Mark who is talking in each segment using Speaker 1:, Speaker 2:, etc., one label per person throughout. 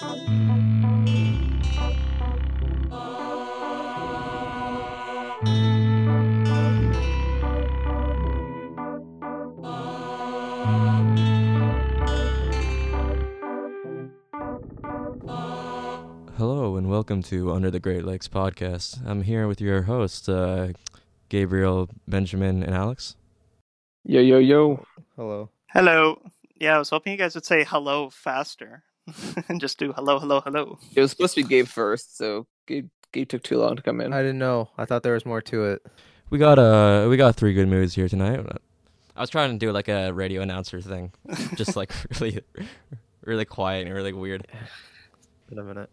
Speaker 1: Hello and welcome to Under the Great Lakes podcast. I'm here with your hosts, uh, Gabriel, Benjamin, and Alex.
Speaker 2: Yo, yo, yo.
Speaker 3: Hello.
Speaker 4: Hello. Yeah, I was hoping you guys would say hello faster and just do hello, hello, hello.
Speaker 2: It was supposed to be Gabe first, so Gabe, Gabe took too long to come in.
Speaker 3: I didn't know. I thought there was more to it.
Speaker 1: We got uh we got three good movies here tonight. I was trying to do like a radio announcer thing, just like really, really quiet and really weird.
Speaker 3: Been a minute.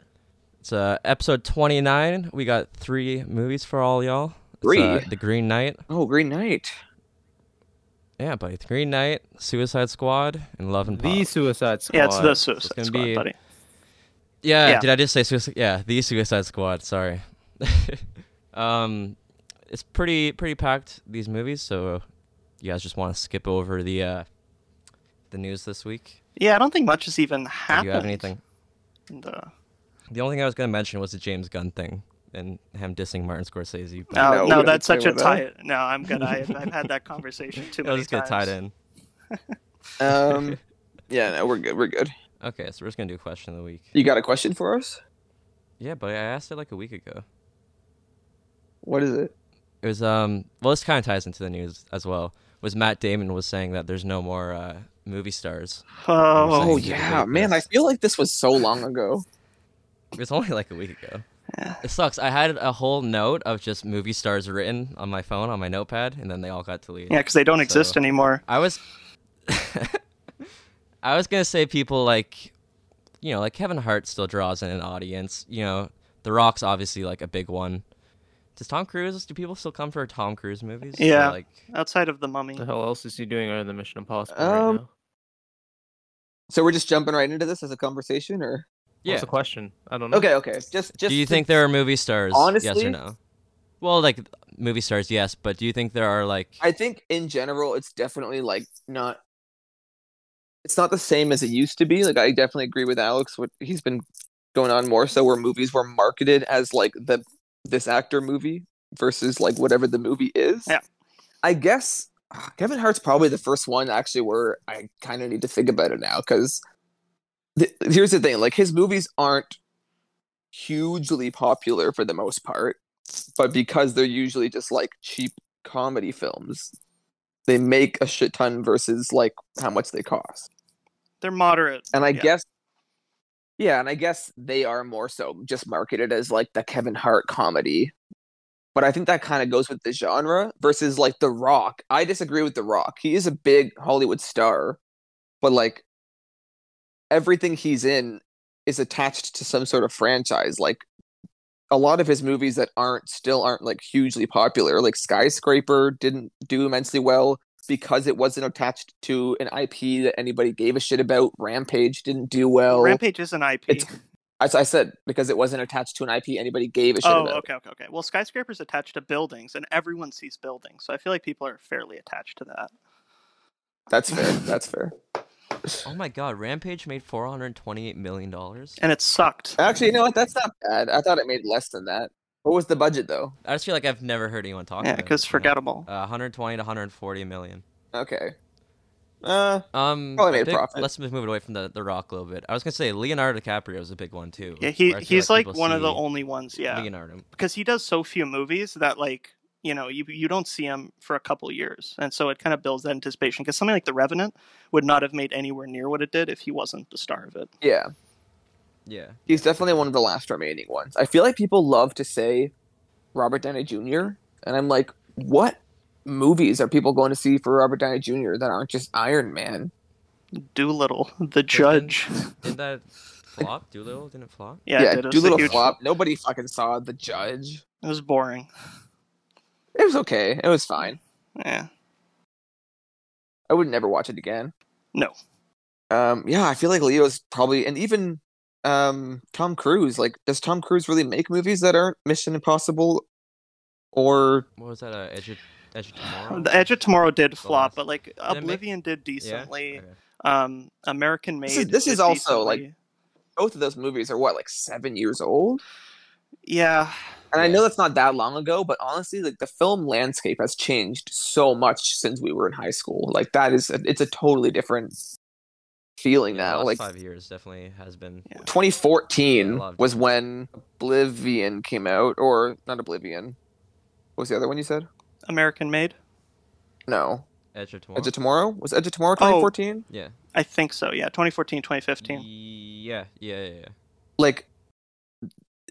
Speaker 1: It's uh episode 29. We got three movies for all y'all. It's,
Speaker 2: Three?
Speaker 1: uh, the Green Knight.
Speaker 2: Oh, Green Knight.
Speaker 1: Yeah, buddy. The Green Knight, Suicide Squad, and Love and Pop.
Speaker 3: The Suicide Squad.
Speaker 4: Yeah, it's the Suicide
Speaker 1: gonna
Speaker 4: Squad,
Speaker 1: be-
Speaker 4: buddy.
Speaker 1: Yeah,
Speaker 4: Yeah.
Speaker 1: did I just say suicide? Yeah, the Suicide Squad. Sorry. um, it's pretty pretty packed these movies. So, you guys just want to skip over the uh, the news this week?
Speaker 4: Yeah, I don't think much has even happened.
Speaker 1: Do you have anything?
Speaker 4: the-
Speaker 1: The only thing I was gonna mention was the James Gunn thing and him dissing Martin Scorsese. but
Speaker 4: No,
Speaker 2: No,
Speaker 4: no, that's such a
Speaker 2: what that-
Speaker 4: tie. No, I'm good. I, I've had that conversation too
Speaker 1: I'll
Speaker 4: many
Speaker 1: just get tied in.
Speaker 2: Um, yeah, no, we're good. We're good.
Speaker 1: Okay, so we're just gonna do a question of the week.
Speaker 2: You got a question for us?
Speaker 1: Yeah, but I asked it like a week ago.
Speaker 2: What is it?
Speaker 1: It was um well this kinda ties into the news as well. Was Matt Damon was saying that there's no more uh movie stars.
Speaker 4: Oh,
Speaker 2: Oh, yeah, man. I feel like this was so long ago.
Speaker 1: It was only like a week ago.
Speaker 4: Yeah.
Speaker 1: It sucks. I had a whole note of just movie stars written on my phone on my notepad and then they all got deleted.
Speaker 4: yeah, because they don't exist anymore.
Speaker 1: I was I was gonna say people like you know, like Kevin Hart still draws in an audience. You know, The Rock's obviously like a big one. Does Tom Cruise do people still come for Tom Cruise movies? Or,
Speaker 4: Yeah.
Speaker 1: like
Speaker 4: Outside of the Mummy.
Speaker 3: The hell else is he doing other than Mission Impossible
Speaker 2: Um,
Speaker 3: right now?
Speaker 2: So we're just jumping right into this as a conversation, or
Speaker 1: Yeah.
Speaker 3: What's the question? I don't know.
Speaker 2: okay, okay. Just, just.
Speaker 1: do you
Speaker 2: to-
Speaker 1: think there are movie stars?
Speaker 2: Honestly, yes
Speaker 1: or no? Well, like movie stars, yes, but do you think there are like
Speaker 2: I think in general, it's definitely like not. It's not the same as it used to be. Like I definitely agree with Alex. What he's been going on more so, where movies were marketed as like the this actor movie versus like whatever the movie is.
Speaker 4: Yeah.
Speaker 2: I guess ah, Kevin Hart's probably the first one actually where I kind of need to think about it now because th- here's the thing: like his movies aren't hugely popular for the most part, but because they're usually just like cheap comedy films, they make a shit ton versus like how much they cost.
Speaker 4: They're moderate.
Speaker 2: And I
Speaker 4: yeah.
Speaker 2: guess, yeah, and I guess they are more so just marketed as like the Kevin Hart comedy. But I think that kind of goes with the genre versus like The Rock. I disagree with The Rock. He is a big Hollywood star, but like everything he's in is attached to some sort of franchise. Like a lot of his movies that aren't still aren't like hugely popular, like Skyscraper didn't do immensely well because it wasn't attached to an IP that anybody gave a shit about. Rampage didn't do well.
Speaker 4: Rampage is an IP.
Speaker 2: It's- As I said, because it wasn't attached to an IP anybody gave a shit about.
Speaker 4: Oh,
Speaker 2: about.
Speaker 4: okay, okay, okay. Well, skyscrapers attached to buildings, and everyone sees buildings, so I feel like people are fairly attached to that.
Speaker 2: That's fair. That's fair.
Speaker 1: Oh my god, Rampage made four hundred twenty-eight million dollars.
Speaker 4: And it sucked.
Speaker 2: Actually, you know what? That's not bad. I thought it made less than that. What was the budget though?
Speaker 1: I just feel like I've never heard anyone talk
Speaker 4: Yeah,
Speaker 1: about it.
Speaker 4: Yeah, because
Speaker 1: you know?
Speaker 4: forgettable.
Speaker 1: Uh, 120 to 140 million.
Speaker 2: Okay. Uh,
Speaker 1: Um,
Speaker 2: Probably
Speaker 1: I
Speaker 2: made
Speaker 1: think-
Speaker 2: profit.
Speaker 1: Let's move it away from the, the Rock a little bit. I was gonna say Leonardo DiCaprio is a big one too.
Speaker 4: Yeah, he
Speaker 1: where I feel
Speaker 4: he's like
Speaker 1: people
Speaker 4: one of the only ones. Yeah,
Speaker 1: Leonardo.
Speaker 4: because he does so few movies that like you know you you don't see him for a couple years, and so it kind of builds that anticipation. Because something like The Revenant would not have made anywhere near what it did if he wasn't the star of it.
Speaker 2: yeah.
Speaker 1: Yeah.
Speaker 2: He's definitely one of the last remaining ones. I feel like people love to say Robert Downey Jr. and I'm like, what movies are people going to see for Robert Downey Jr. that aren't just Iron Man?
Speaker 4: Dolittle, The Judge.
Speaker 1: Did that flop? Dolittle didn't flop?
Speaker 4: Yeah,
Speaker 2: yeah
Speaker 4: it did. It
Speaker 2: Dolittle
Speaker 4: huge-
Speaker 2: flop. Nobody fucking saw The Judge.
Speaker 4: It was boring.
Speaker 2: It was okay. It was fine.
Speaker 4: Yeah.
Speaker 2: I would never watch it again.
Speaker 4: No.
Speaker 2: Um, yeah, I feel like Leo's probably, and even um, Tom Cruise. Like, does Tom Cruise really make movies that aren't Mission Impossible? Or
Speaker 1: What was that? Uh, Edge of, Edge of Tomorrow.
Speaker 4: The Edge of Tomorrow did
Speaker 1: The
Speaker 4: flop,
Speaker 1: last-
Speaker 4: but like
Speaker 1: it make-
Speaker 4: Oblivion did
Speaker 1: Yeah?
Speaker 4: decently.
Speaker 1: Okay.
Speaker 4: Um, American Made.
Speaker 2: This is- this
Speaker 4: did
Speaker 2: is also, like, both of those movies are what like seven years old.
Speaker 4: Yeah,
Speaker 2: And I know that's not that long ago, but honestly, like the film landscape has changed so much since we were in high school. Like that is, a, it's a totally different feeling
Speaker 1: Yeah, the
Speaker 2: now.
Speaker 1: last
Speaker 2: Like
Speaker 1: five years definitely has been.
Speaker 4: Yeah.
Speaker 2: 2014
Speaker 1: Yeah, a lot of
Speaker 2: was when Oblivion came out, or not Oblivion. What was the other one you said?
Speaker 4: American Made.
Speaker 2: No,
Speaker 1: Edge of Tomorrow.
Speaker 2: Edge of Tomorrow. Was Edge of Tomorrow
Speaker 4: Oh.
Speaker 2: 2014?
Speaker 1: yeah.
Speaker 4: I think so. Yeah, 2014, 2015.
Speaker 1: Yeah, yeah, yeah, yeah.
Speaker 2: Like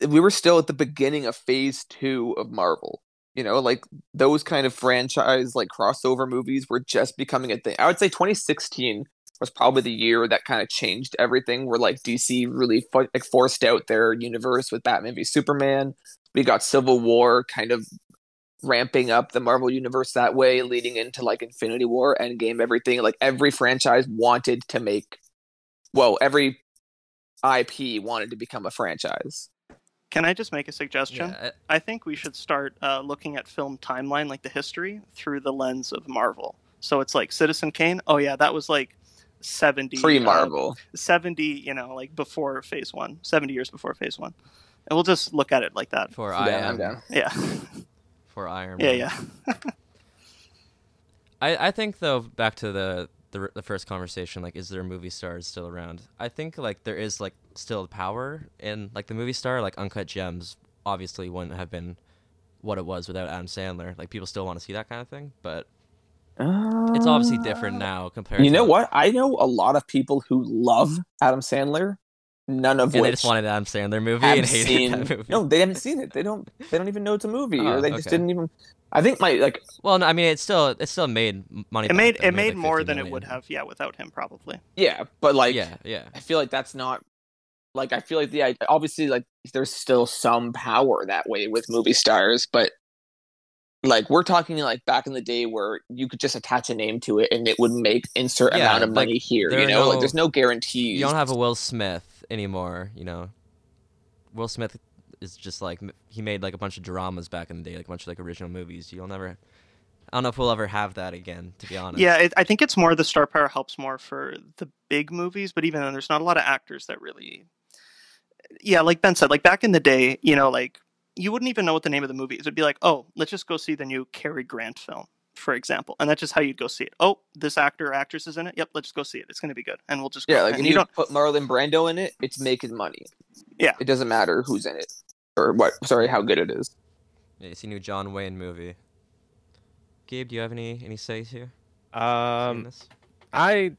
Speaker 2: we were still at the beginning of Phase Two of Marvel. You know, like those kind of franchise like crossover movies were just becoming a thing. I would say 2016 was probably the year that kind of changed everything. Where like DC really fo- like forced out their universe with Batman v Superman. We got Civil War kind of ramping up the Marvel universe that way, leading into like Infinity War, Endgame, everything. Like every franchise wanted to make, well, every IP wanted to become a franchise.
Speaker 4: Can I just make a suggestion?
Speaker 1: Yeah,
Speaker 4: I think we should start uh, looking at film timeline, like the history, through the lens of Marvel. So it's like Citizen Kane. Oh yeah, that was like 70
Speaker 2: Pre
Speaker 4: uh,
Speaker 2: Marvel.
Speaker 4: 70, you know, like before Phase One, 70 years before Phase One, and we'll just look at it like that.
Speaker 1: for
Speaker 2: I'm down, I'm
Speaker 1: am
Speaker 2: down.
Speaker 4: Yeah,
Speaker 1: for Iron Man.
Speaker 4: yeah,
Speaker 1: Man.
Speaker 4: yeah.
Speaker 1: I, I think though back to the, the the first conversation like is there movie stars still around? I think like there is like still the power in like the movie star like Uncut Gems obviously wouldn't have been what it was without Adam Sandler. Like people still want to see that kind of thing, but it's obviously different now compared.
Speaker 2: Uh, You
Speaker 1: to,
Speaker 2: know what? I know a lot of people who love Adam Sandler, none of
Speaker 1: And
Speaker 2: which
Speaker 1: they just wanted an Adam Sandler movie and hated
Speaker 2: seen.
Speaker 1: that movie.
Speaker 2: No, they haven't seen it. They don't. They don't even know it's a movie,
Speaker 1: Oh,
Speaker 2: or they just didn't even. I think my like.
Speaker 1: Well, no, I mean it still it still made m- money.
Speaker 4: It made it made
Speaker 1: like,
Speaker 4: more
Speaker 1: 50
Speaker 4: than it would have, yeah, without him probably.
Speaker 2: Yeah, but like,
Speaker 1: yeah, yeah.
Speaker 2: I feel like that's not. Like I feel like the obviously like there's still some power that way with movie stars, but like we're talking like back in the day where you could just attach a name to it and it would make insert
Speaker 1: Yeah,
Speaker 2: amount of
Speaker 1: like,
Speaker 2: money here. You
Speaker 1: are
Speaker 2: know, like there's no guarantees.
Speaker 1: You don't have a Will Smith anymore. You know, Will Smith is just like he made like a bunch of dramas back in the day, like a bunch of like original movies. You'll never. I don't know if we'll ever have that again. To be honest.
Speaker 4: Yeah, it, I think it's more the star power helps more for the big movies, but even then, there's not a lot of actors that really. Yeah, like Ben said, like back in the day, you know, like you wouldn't even know what the name of the movie is. It'd be like, oh, let's just go see the new Cary Grant film, for example, and that's just how you'd go see it. Oh, this actor or actress is in it. Yep, let's just go see it. It's going to be good, and we'll just go.
Speaker 2: Yeah, like
Speaker 4: and
Speaker 2: if
Speaker 4: you
Speaker 2: you
Speaker 4: don't.
Speaker 2: put Marlon Brando in it, it's making money.
Speaker 4: Yeah.
Speaker 2: It doesn't matter who's in it or what. Sorry, how good it is.
Speaker 1: Yeah, you see new John Wayne movie. Gabe, do you have any any says here?
Speaker 3: Um. I,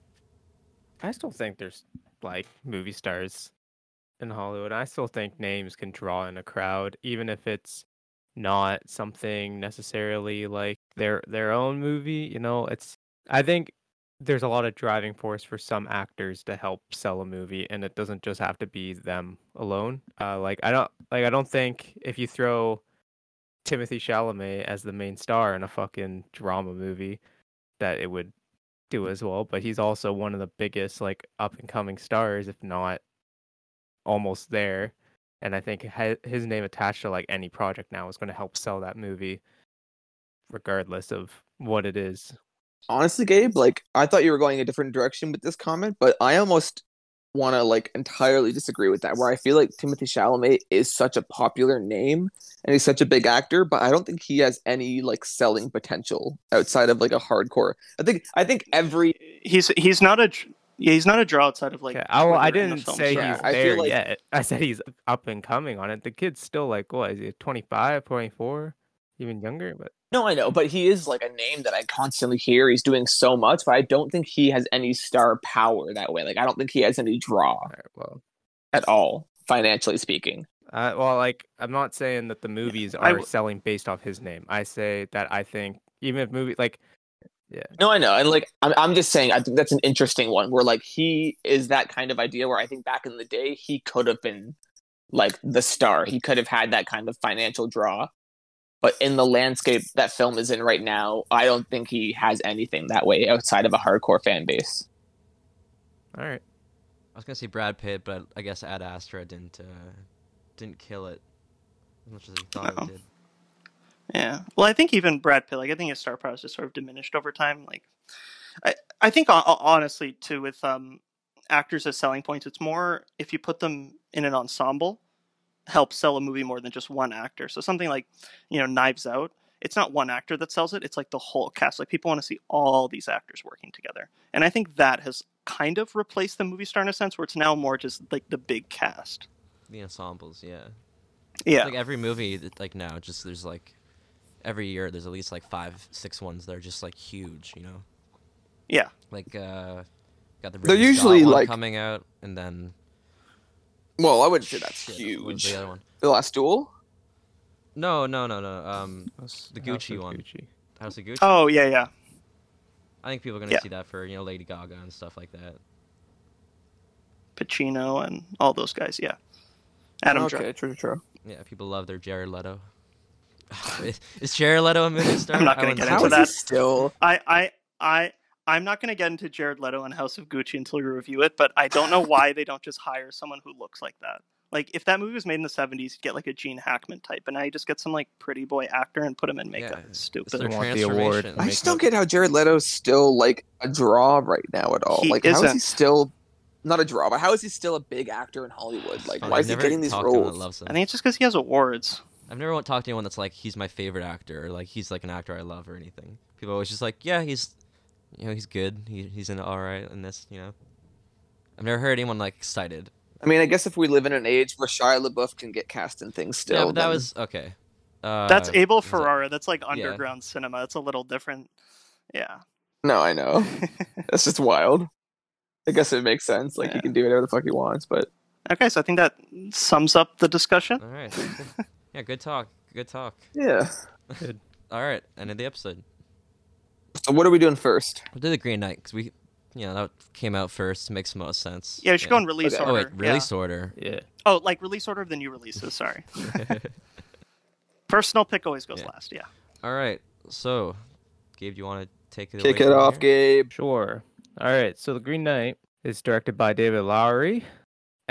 Speaker 3: I still think there's like movie stars in Hollywood. I still think names can draw in a crowd, even if it's not something necessarily like their their own movie. You know, it's. I think there's a lot of driving force for some actors to help sell a movie, and it doesn't just have to be them alone. Uh, like I don't like I don't think if you throw Timothy Chalamet as the main star in a fucking drama movie that it would do as well. But he's also one of the biggest like up and coming stars, if not almost there. And I think his name attached to like any project now is going to help sell that movie, regardless of what it is.
Speaker 2: Honestly, Gabe, like I thought you were going a different direction with this comment, but I almost want to like entirely disagree with that. Where I feel like Timothy Chalamet is such a popular name and he's such a big actor, but I don't think he has any like selling potential outside of like a hardcore. I think I think every
Speaker 4: He's he's not a dr- yeah, he's not a draw outside of like.
Speaker 3: Okay, I, I
Speaker 4: whether in the
Speaker 3: didn't say
Speaker 4: star.
Speaker 2: Yeah,
Speaker 3: he's
Speaker 2: I feel
Speaker 3: there
Speaker 2: like-
Speaker 3: yet. I said he's up and coming on it. The kid's still like what is he 25, 24, even younger? But
Speaker 2: No, I know, but he is like a name that I constantly hear. He's doing so much, but I don't think he has any star power that way. Like I don't think he has any draw
Speaker 3: all right, well,
Speaker 2: at all, financially speaking.
Speaker 3: Uh, well, like I'm not saying that the movies
Speaker 4: I
Speaker 3: are
Speaker 4: w-
Speaker 3: selling based off his name. I say that I think even if movie like
Speaker 2: No, I know, and like I'm, I'm just saying, I think that's an interesting one. Where like he is that kind of idea. Where I think back in the day, he could have been like the star. He could have had that kind of financial draw. But in the landscape that film is in right now, I don't think he has anything that way outside of a hardcore fan base.
Speaker 3: all right,
Speaker 1: I was gonna say Brad Pitt, but I guess Ad Astra didn't uh, didn't kill it as much as he thought
Speaker 4: No.
Speaker 1: it did.
Speaker 4: Yeah. Well, I think even Brad Pitt, like I think his star power has just sort of diminished over time. Like, I I think honestly too with um actors as selling points. It's more if you put them in an ensemble, helps sell a movie more than just one actor. So something like, you know, Knives Out, it's not one actor that sells it, it's like the whole cast. Like people want to see all these actors working together. And I think that has kind of replaced the movie star in a sense where it's now more just like the big cast.
Speaker 1: The ensembles, yeah.
Speaker 4: Yeah.
Speaker 1: Like every movie, like now, just there's like every year there's at least like five, six ones that are just like huge, you know.
Speaker 4: yeah.
Speaker 1: Like uh, got the
Speaker 2: They're usually,
Speaker 1: one
Speaker 2: like-
Speaker 1: coming out, and then
Speaker 2: Well, I wouldn't say that's
Speaker 1: shit, what was
Speaker 2: huge.
Speaker 1: The other one.
Speaker 2: The Last Duel.
Speaker 1: No, no, no, no. Um,
Speaker 3: House-
Speaker 1: The
Speaker 3: House
Speaker 1: Gucci
Speaker 3: of
Speaker 1: one.
Speaker 3: Gucci.
Speaker 1: House of Gucci.
Speaker 4: Oh, yeah, yeah.
Speaker 1: I think people are gonna
Speaker 4: yeah.
Speaker 1: see that for you know Lady Gaga and stuff like that.
Speaker 4: Pacino and all those guys, yeah. Adam
Speaker 2: okay,
Speaker 4: Driver.
Speaker 2: true, true.
Speaker 1: Yeah, people love their Jared Leto. Is, is Jared Leto a movie star?
Speaker 4: I'm not gonna get
Speaker 2: How
Speaker 1: say
Speaker 2: is
Speaker 4: into
Speaker 2: he
Speaker 4: that.
Speaker 2: still?
Speaker 4: I, I, I, I'm not going to get into Jared Leto and House of Gucci until we review it, but I don't know why they don't just hire someone who looks like that. Like, if that movie was made in the 70s, you'd get like a Gene Hackman type, but now you just get some like pretty boy actor and put him in makeup.
Speaker 1: Yeah,
Speaker 4: it's
Speaker 1: It's
Speaker 4: stupid.
Speaker 1: their
Speaker 3: They want the award.
Speaker 1: transformation.
Speaker 2: I
Speaker 3: Make
Speaker 2: just don't get how Jared Leto's still like a draw right now at all.
Speaker 4: He
Speaker 2: like, how is he still not a draw? But how is he still a big actor in Hollywood? Like,
Speaker 1: Fine,
Speaker 2: why
Speaker 1: I've
Speaker 2: is he getting these
Speaker 1: talked to anyone
Speaker 2: roles?
Speaker 1: That loves.
Speaker 4: I think it's just because he has awards.
Speaker 1: I've never talked to anyone that's like he's my favorite actor or like he's like an actor I love or anything. People always just like, yeah, he's, you know, he's good. He, he's in all right in this, you know. I've never heard anyone like excited.
Speaker 2: I mean, I guess if we live in an age where Shia LaBeouf can get cast in things still,
Speaker 1: yeah, but that
Speaker 2: then-
Speaker 1: was okay. Uh,
Speaker 4: That's Abel
Speaker 1: was that-
Speaker 4: Ferrara. That's like
Speaker 1: yeah.
Speaker 4: underground cinema. It's a little different. Yeah.
Speaker 2: no, I know. That's just wild. I guess it makes sense. Like, he can do whatever the fuck he wants, but
Speaker 4: okay, so I think that sums up the discussion.
Speaker 1: All right. cool. yeah, good talk. Good talk.
Speaker 2: yeah. Good.
Speaker 1: All right, end of the episode.
Speaker 2: So, what are we doing first?
Speaker 1: We'll do the Green Knight because we, you know, that came out first. Makes the most sense.
Speaker 4: Yeah, we should go in release
Speaker 2: Okay.
Speaker 4: order.
Speaker 1: Oh wait,
Speaker 4: yeah.
Speaker 1: release order.
Speaker 3: Yeah.
Speaker 4: Oh, like release order of the new releases. Sorry. Personal pick always goes
Speaker 1: Yeah.
Speaker 4: last. Yeah.
Speaker 1: All right. So, Gabe, do you want to take it?
Speaker 2: Kick
Speaker 1: away
Speaker 2: it off,
Speaker 1: here?
Speaker 2: Gabe.
Speaker 3: Sure. All right. So The Green Knight is directed by David Lowery.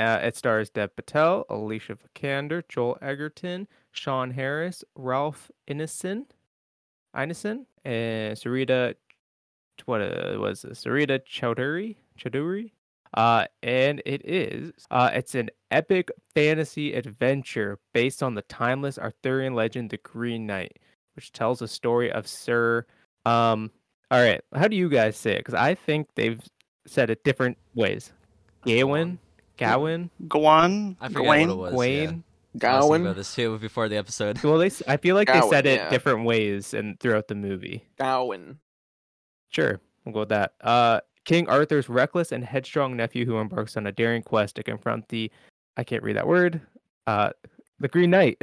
Speaker 3: Uh, it stars Dev Patel, Alicia Vikander, Joel Edgerton, Sean Harris, Ralph Ineson, Ineson, and Sarita. What uh, was it? Sarita Choudhury? Choudhury? Uh, and it is. Uh, it's an epic fantasy adventure based on the timeless Arthurian legend, The Green Knight, which tells the story of Sir. Um, all right. How do you guys say it? Because I think they've said it different ways. Gawain, Gawain,
Speaker 4: Gawain.
Speaker 1: I forget
Speaker 4: Gawain.
Speaker 1: what it was.
Speaker 3: Gawain.
Speaker 1: Yeah. I was thinking
Speaker 2: Gowan.
Speaker 1: about this too before the episode.
Speaker 3: Well, they. s- I feel like they said it
Speaker 2: yeah.
Speaker 3: different ways and throughout the movie.
Speaker 2: Gowan.
Speaker 3: Sure, we'll go with that. Uh, King Arthur's reckless and headstrong nephew who embarks on a daring quest to confront the. I can't read that word. Uh, the Green Knight.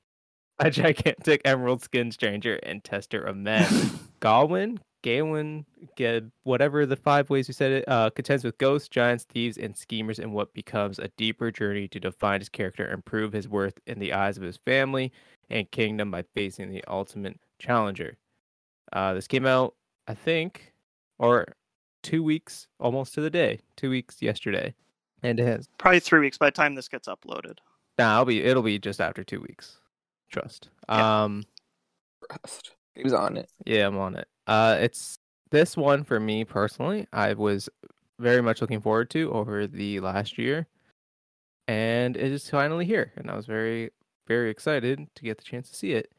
Speaker 3: a gigantic emerald skinned stranger and tester of men. Gawain, Gawain, Geb, whatever the five ways you said it, uh, contends with ghosts, giants, thieves, and schemers in what becomes a deeper journey to define his character and prove his worth in the eyes of his family and kingdom by facing the ultimate challenger. Uh, this came out, I think, or two weeks almost to the day, two weeks yesterday, and it has.
Speaker 4: Probably three weeks by the time this gets uploaded.
Speaker 3: Nah, it'll be it'll be just after two weeks. Trust.
Speaker 4: Yeah.
Speaker 3: Um.
Speaker 2: He was on it.
Speaker 3: Yeah, I'm on it. Uh, it's this one for me personally. I was very much looking forward to over the last year, and it is finally here, and I was very, very excited to get the chance to see it.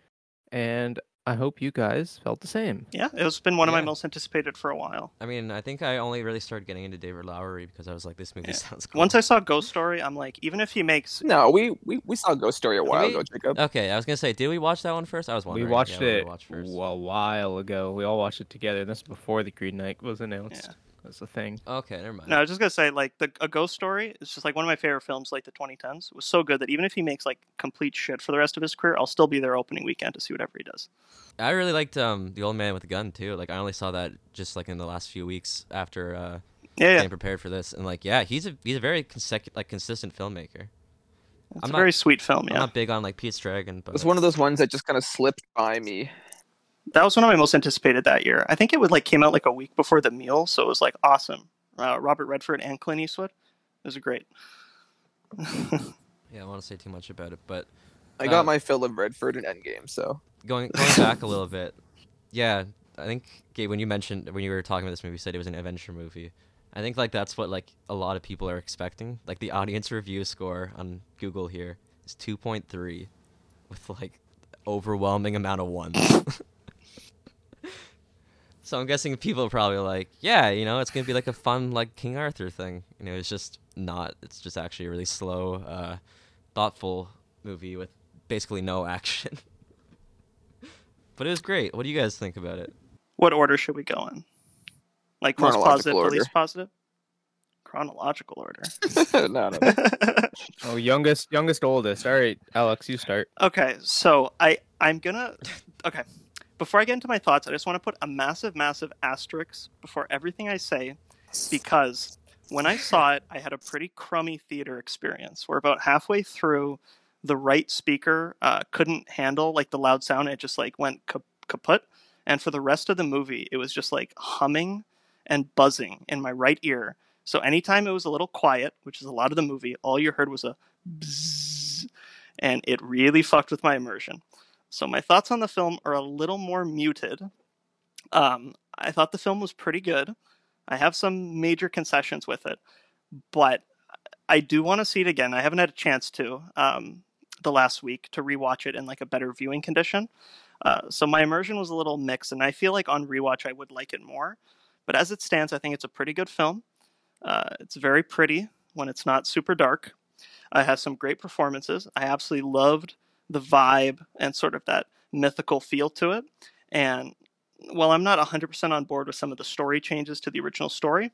Speaker 3: And I hope you guys felt the same.
Speaker 4: Yeah, it's been one of my most anticipated for a while.
Speaker 1: I mean, I think I only really started getting into David Lowery because I was like, this movie
Speaker 4: Yeah.
Speaker 1: sounds cool.
Speaker 4: Once I saw Ghost Story, I'm like, even if he makes
Speaker 2: No, we we, we saw Ghost Story a while
Speaker 1: we-
Speaker 2: ago, Jacob.
Speaker 1: Okay, I was gonna say, did we watch that one first? I was wondering.
Speaker 3: We watched
Speaker 1: yeah,
Speaker 3: it
Speaker 1: we watch first.
Speaker 3: a while ago. We all watched it together. This is before the Green Knight was announced.
Speaker 4: Yeah.
Speaker 3: That's the thing.
Speaker 1: Okay, never mind.
Speaker 4: No, I was just gonna say like the a Ghost Story is just like one of my favorite films, like the 2010s. It was so good that even if he makes like complete shit for the rest of his career, I'll still be there opening weekend to see whatever he does.
Speaker 1: I really liked um the old man with the gun too. Like I only saw that just like in the last few weeks after uh
Speaker 4: Yeah, yeah.
Speaker 1: getting prepared for this, and like yeah, he's a he's a very consecu- like consistent filmmaker.
Speaker 4: It's
Speaker 1: I'm
Speaker 4: a
Speaker 1: not-
Speaker 4: very sweet film.
Speaker 1: Yeah, I'm
Speaker 4: Yeah,
Speaker 1: not big on like Pete's Dragon, but
Speaker 2: It was one of those ones that just kind of slipped by me.
Speaker 4: That was one of my most anticipated that year. I think it would like came out like a week before the meal, so it was like awesome. Uh, Robert Redford and Clint Eastwood. It was great.
Speaker 1: yeah, I don't want to say too much about it. But
Speaker 2: I got
Speaker 1: Uh,
Speaker 2: my fill of Redford and Endgame, so
Speaker 1: going going back a little bit, yeah, I think Gabe, when you mentioned when you were talking about this movie, you said it was an adventure movie. I think like that's what like a lot of people are expecting. Like the audience review score on Google here is 2.3 with like overwhelming amount of ones. so I'm guessing people are probably like, yeah, you know, it's going to be like a fun like King Arthur thing. You know, it's just not. It's just actually a really slow uh thoughtful movie with basically no action. but it was great. What do you guys think about it?
Speaker 4: What order should we go in? Like most positive, to
Speaker 2: order.
Speaker 4: least positive? Chronological order.
Speaker 2: no, no, no.
Speaker 3: Oh, youngest, youngest, oldest. All right, Alex, you start.
Speaker 4: Okay, so I I'm gonna okay. Before I get into my thoughts, I just want to put a massive, massive asterisk before everything I say, because when I saw it, I had a pretty crummy theater experience. Where about halfway through, the right speaker uh, couldn't handle like the loud sound; it just like went kap- kaput. And for the rest of the movie, it was just like humming and buzzing in my right ear. So anytime it was a little quiet, which is a lot of the movie, all you heard was a bzzz, and it really fucked with my immersion. So my thoughts on the film are a little more muted. Um, I thought the film was pretty good. I have some major concessions with it, but I do want to see it again. I haven't had a chance to um, the last week to rewatch it in like a better viewing condition. Uh, so my immersion was a little mixed, and I feel like on rewatch I would like it more. But as it stands, I think it's a pretty good film. Uh, it's very pretty when it's not super dark. It has some great performances. I absolutely loved the vibe and sort of that mythical feel to it. And while I'm not 100% on board with some of the story changes to the original story,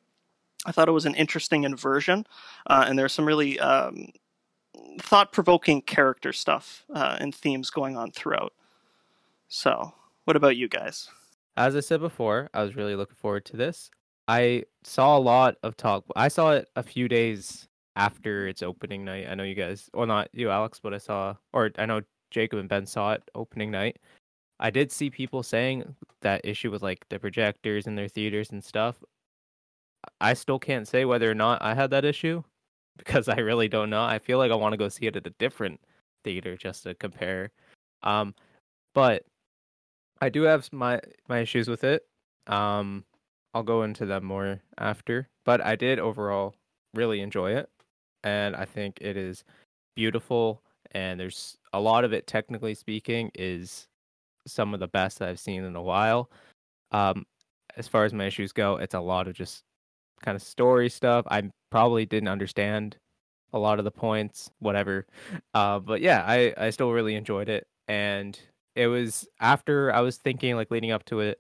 Speaker 4: I thought it was an interesting inversion. Uh, and there's some really um, thought provoking character stuff uh, and themes going on throughout. So, what about you guys?
Speaker 3: As I said before, I was really looking forward to this. I saw a lot of talk. I saw it a few days after its opening night. I know you guys, well, not you, Alex, but I saw, or I know Jacob and Ben saw it opening night. I did see people saying that issue with like the projectors in their theaters and stuff. I still can't say whether or not I had that issue because I really don't know. I feel like I want to go see it at a different theater just to compare. Um, but I do have my my issues with it. Um, I'll go into them more after, but I did overall really enjoy it, and I think it is beautiful. And there's a lot of it, technically speaking, is some of the best that I've seen in a while. Um, as far as my issues go, it's a lot of just kind of story stuff. I probably didn't understand a lot of the points, whatever. Uh, but yeah, I I still really enjoyed it, and it was after I was thinking like leading up to it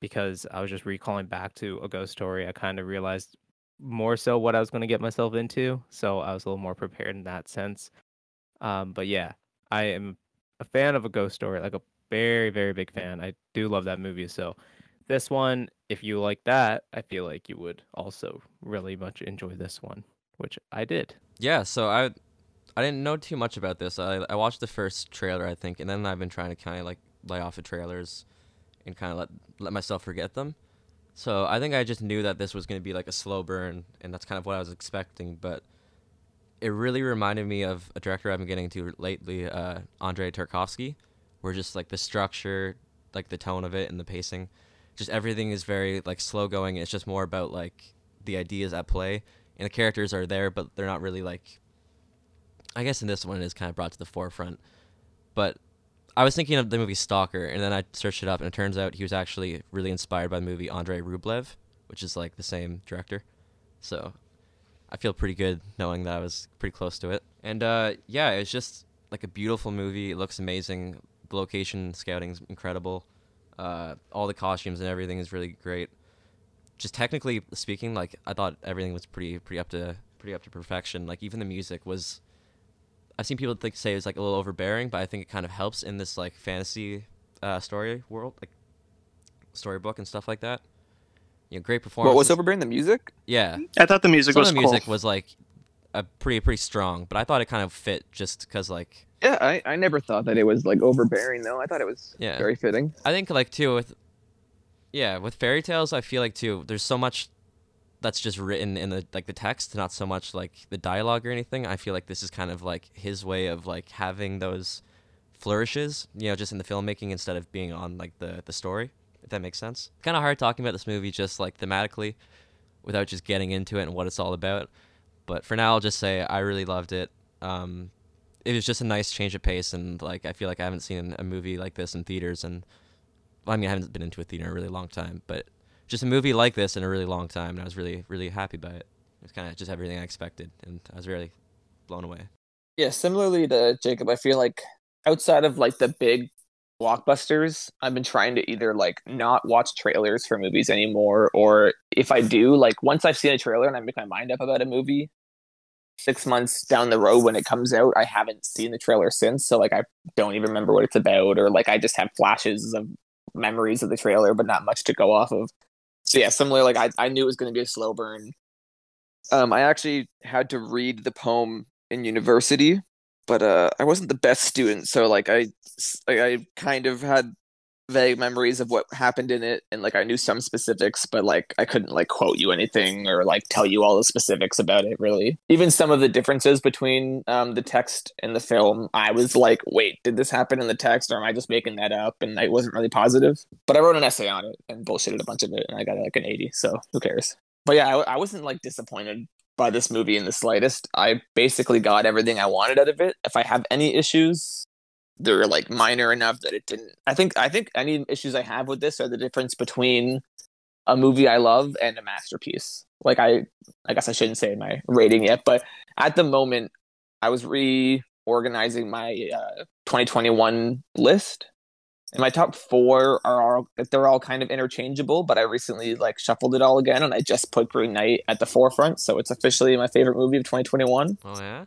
Speaker 3: because I was just recalling back to a ghost story. I kind of realized more so what I was going to get myself into, so I was a little more prepared in that sense. Um, but yeah, I am a fan of a ghost story, like a very very big fan. I do love that movie, so this one, if you like that, I feel like you would also really much enjoy this one, which I did.
Speaker 1: Yeah, so I I didn't know too much about this. I I watched the first trailer, I think, and then I've been trying to kind of like lay off the trailers and kind of let let myself forget them. So I think I just knew that this was going to be like a slow burn, and that's kind of what I was expecting. But it really reminded me of a director I've been getting into lately, uh, Andrei Tarkovsky, where just like the structure, like the tone of it, and the pacing, just everything is very like slow going. It's just more about like the ideas at play, and the characters are there, but they're not really like. I guess in this one it is kind of brought to the forefront, but I was thinking of the movie Stalker, and then I searched it up, and it turns out he was actually really inspired by the movie Andrei Rublev, which is like the same director. So I feel pretty good knowing that I was pretty close to it. And uh, yeah, it's just like a beautiful movie. It looks amazing. The location scouting's incredible. Uh, all the costumes and everything is really great. Just technically speaking, like I thought everything was pretty pretty up to pretty up to perfection. Like even the music was. I've seen people think say it's like a little overbearing, but I think it kind of helps in this like fantasy uh, story world, like storybook and stuff like that. You know, great performance.
Speaker 2: What was overbearing the music?
Speaker 1: Yeah,
Speaker 4: I thought the music
Speaker 1: some
Speaker 4: was
Speaker 1: of the
Speaker 4: cool.
Speaker 1: music was like a pretty pretty strong, but I thought it kind of fit just because like
Speaker 2: Yeah, I, I never thought that it was like overbearing though. I thought it was
Speaker 1: Yeah.
Speaker 2: very fitting.
Speaker 1: I think like too with yeah with fairy tales I feel like too there's so much that's just written in the like the text, not so much like the dialogue or anything. I feel like this is kind of like his way of like having those flourishes, you know, just in the filmmaking instead of being on like the the story. If that makes sense. Kind of hard talking about this movie just like thematically without just getting into it and what it's all about. But for now, I'll just say I really loved it. Um, it was just a nice change of pace, and like I feel like I haven't seen a movie like this in theaters, and well, I mean I haven't been into a theater in a really long time, but just a movie like this in a really long time, and I was really really happy by it. It's kind of just everything I expected, and I was really blown away.
Speaker 2: Yeah, similarly to Jacob, I feel like outside of like the big blockbusters, I've been trying to either like not watch trailers for movies anymore, or if I do, like once I've seen a trailer and I make my mind up about a movie, six months down the road when it comes out, I haven't seen the trailer since. So like I don't even remember what it's about, or like I just have flashes of memories of the trailer, but not much to go off of. So yeah, similar. Like I, I knew it was going to be a slow burn. Um, I actually had to read the poem in university, but uh, I wasn't the best student, so like I, I kind of had vague memories of what happened in it and like I knew some specifics but like I couldn't like quote you anything or like tell you all the specifics about it really. Even some of the differences between um the text and the film, I was like, wait, did this happen in the text or am I just making that up? And I wasn't really positive. But I wrote an essay on it and bullshitted a bunch of it and I got like an 80, so who cares? But yeah, I, I wasn't like disappointed by this movie in the slightest. I basically got everything I wanted out of it. If I have any issues, they're like minor enough that it didn't i think i think any issues i have with this are the difference between a movie i love and a masterpiece. Like i i guess i shouldn't say my rating yet but at the moment i was reorganizing my uh, 2021 list. And my top four are all they're all kind of interchangeable but i recently like shuffled it all again and i just put green knight at the forefront so it's officially my favorite movie of 2021
Speaker 1: Oh yeah.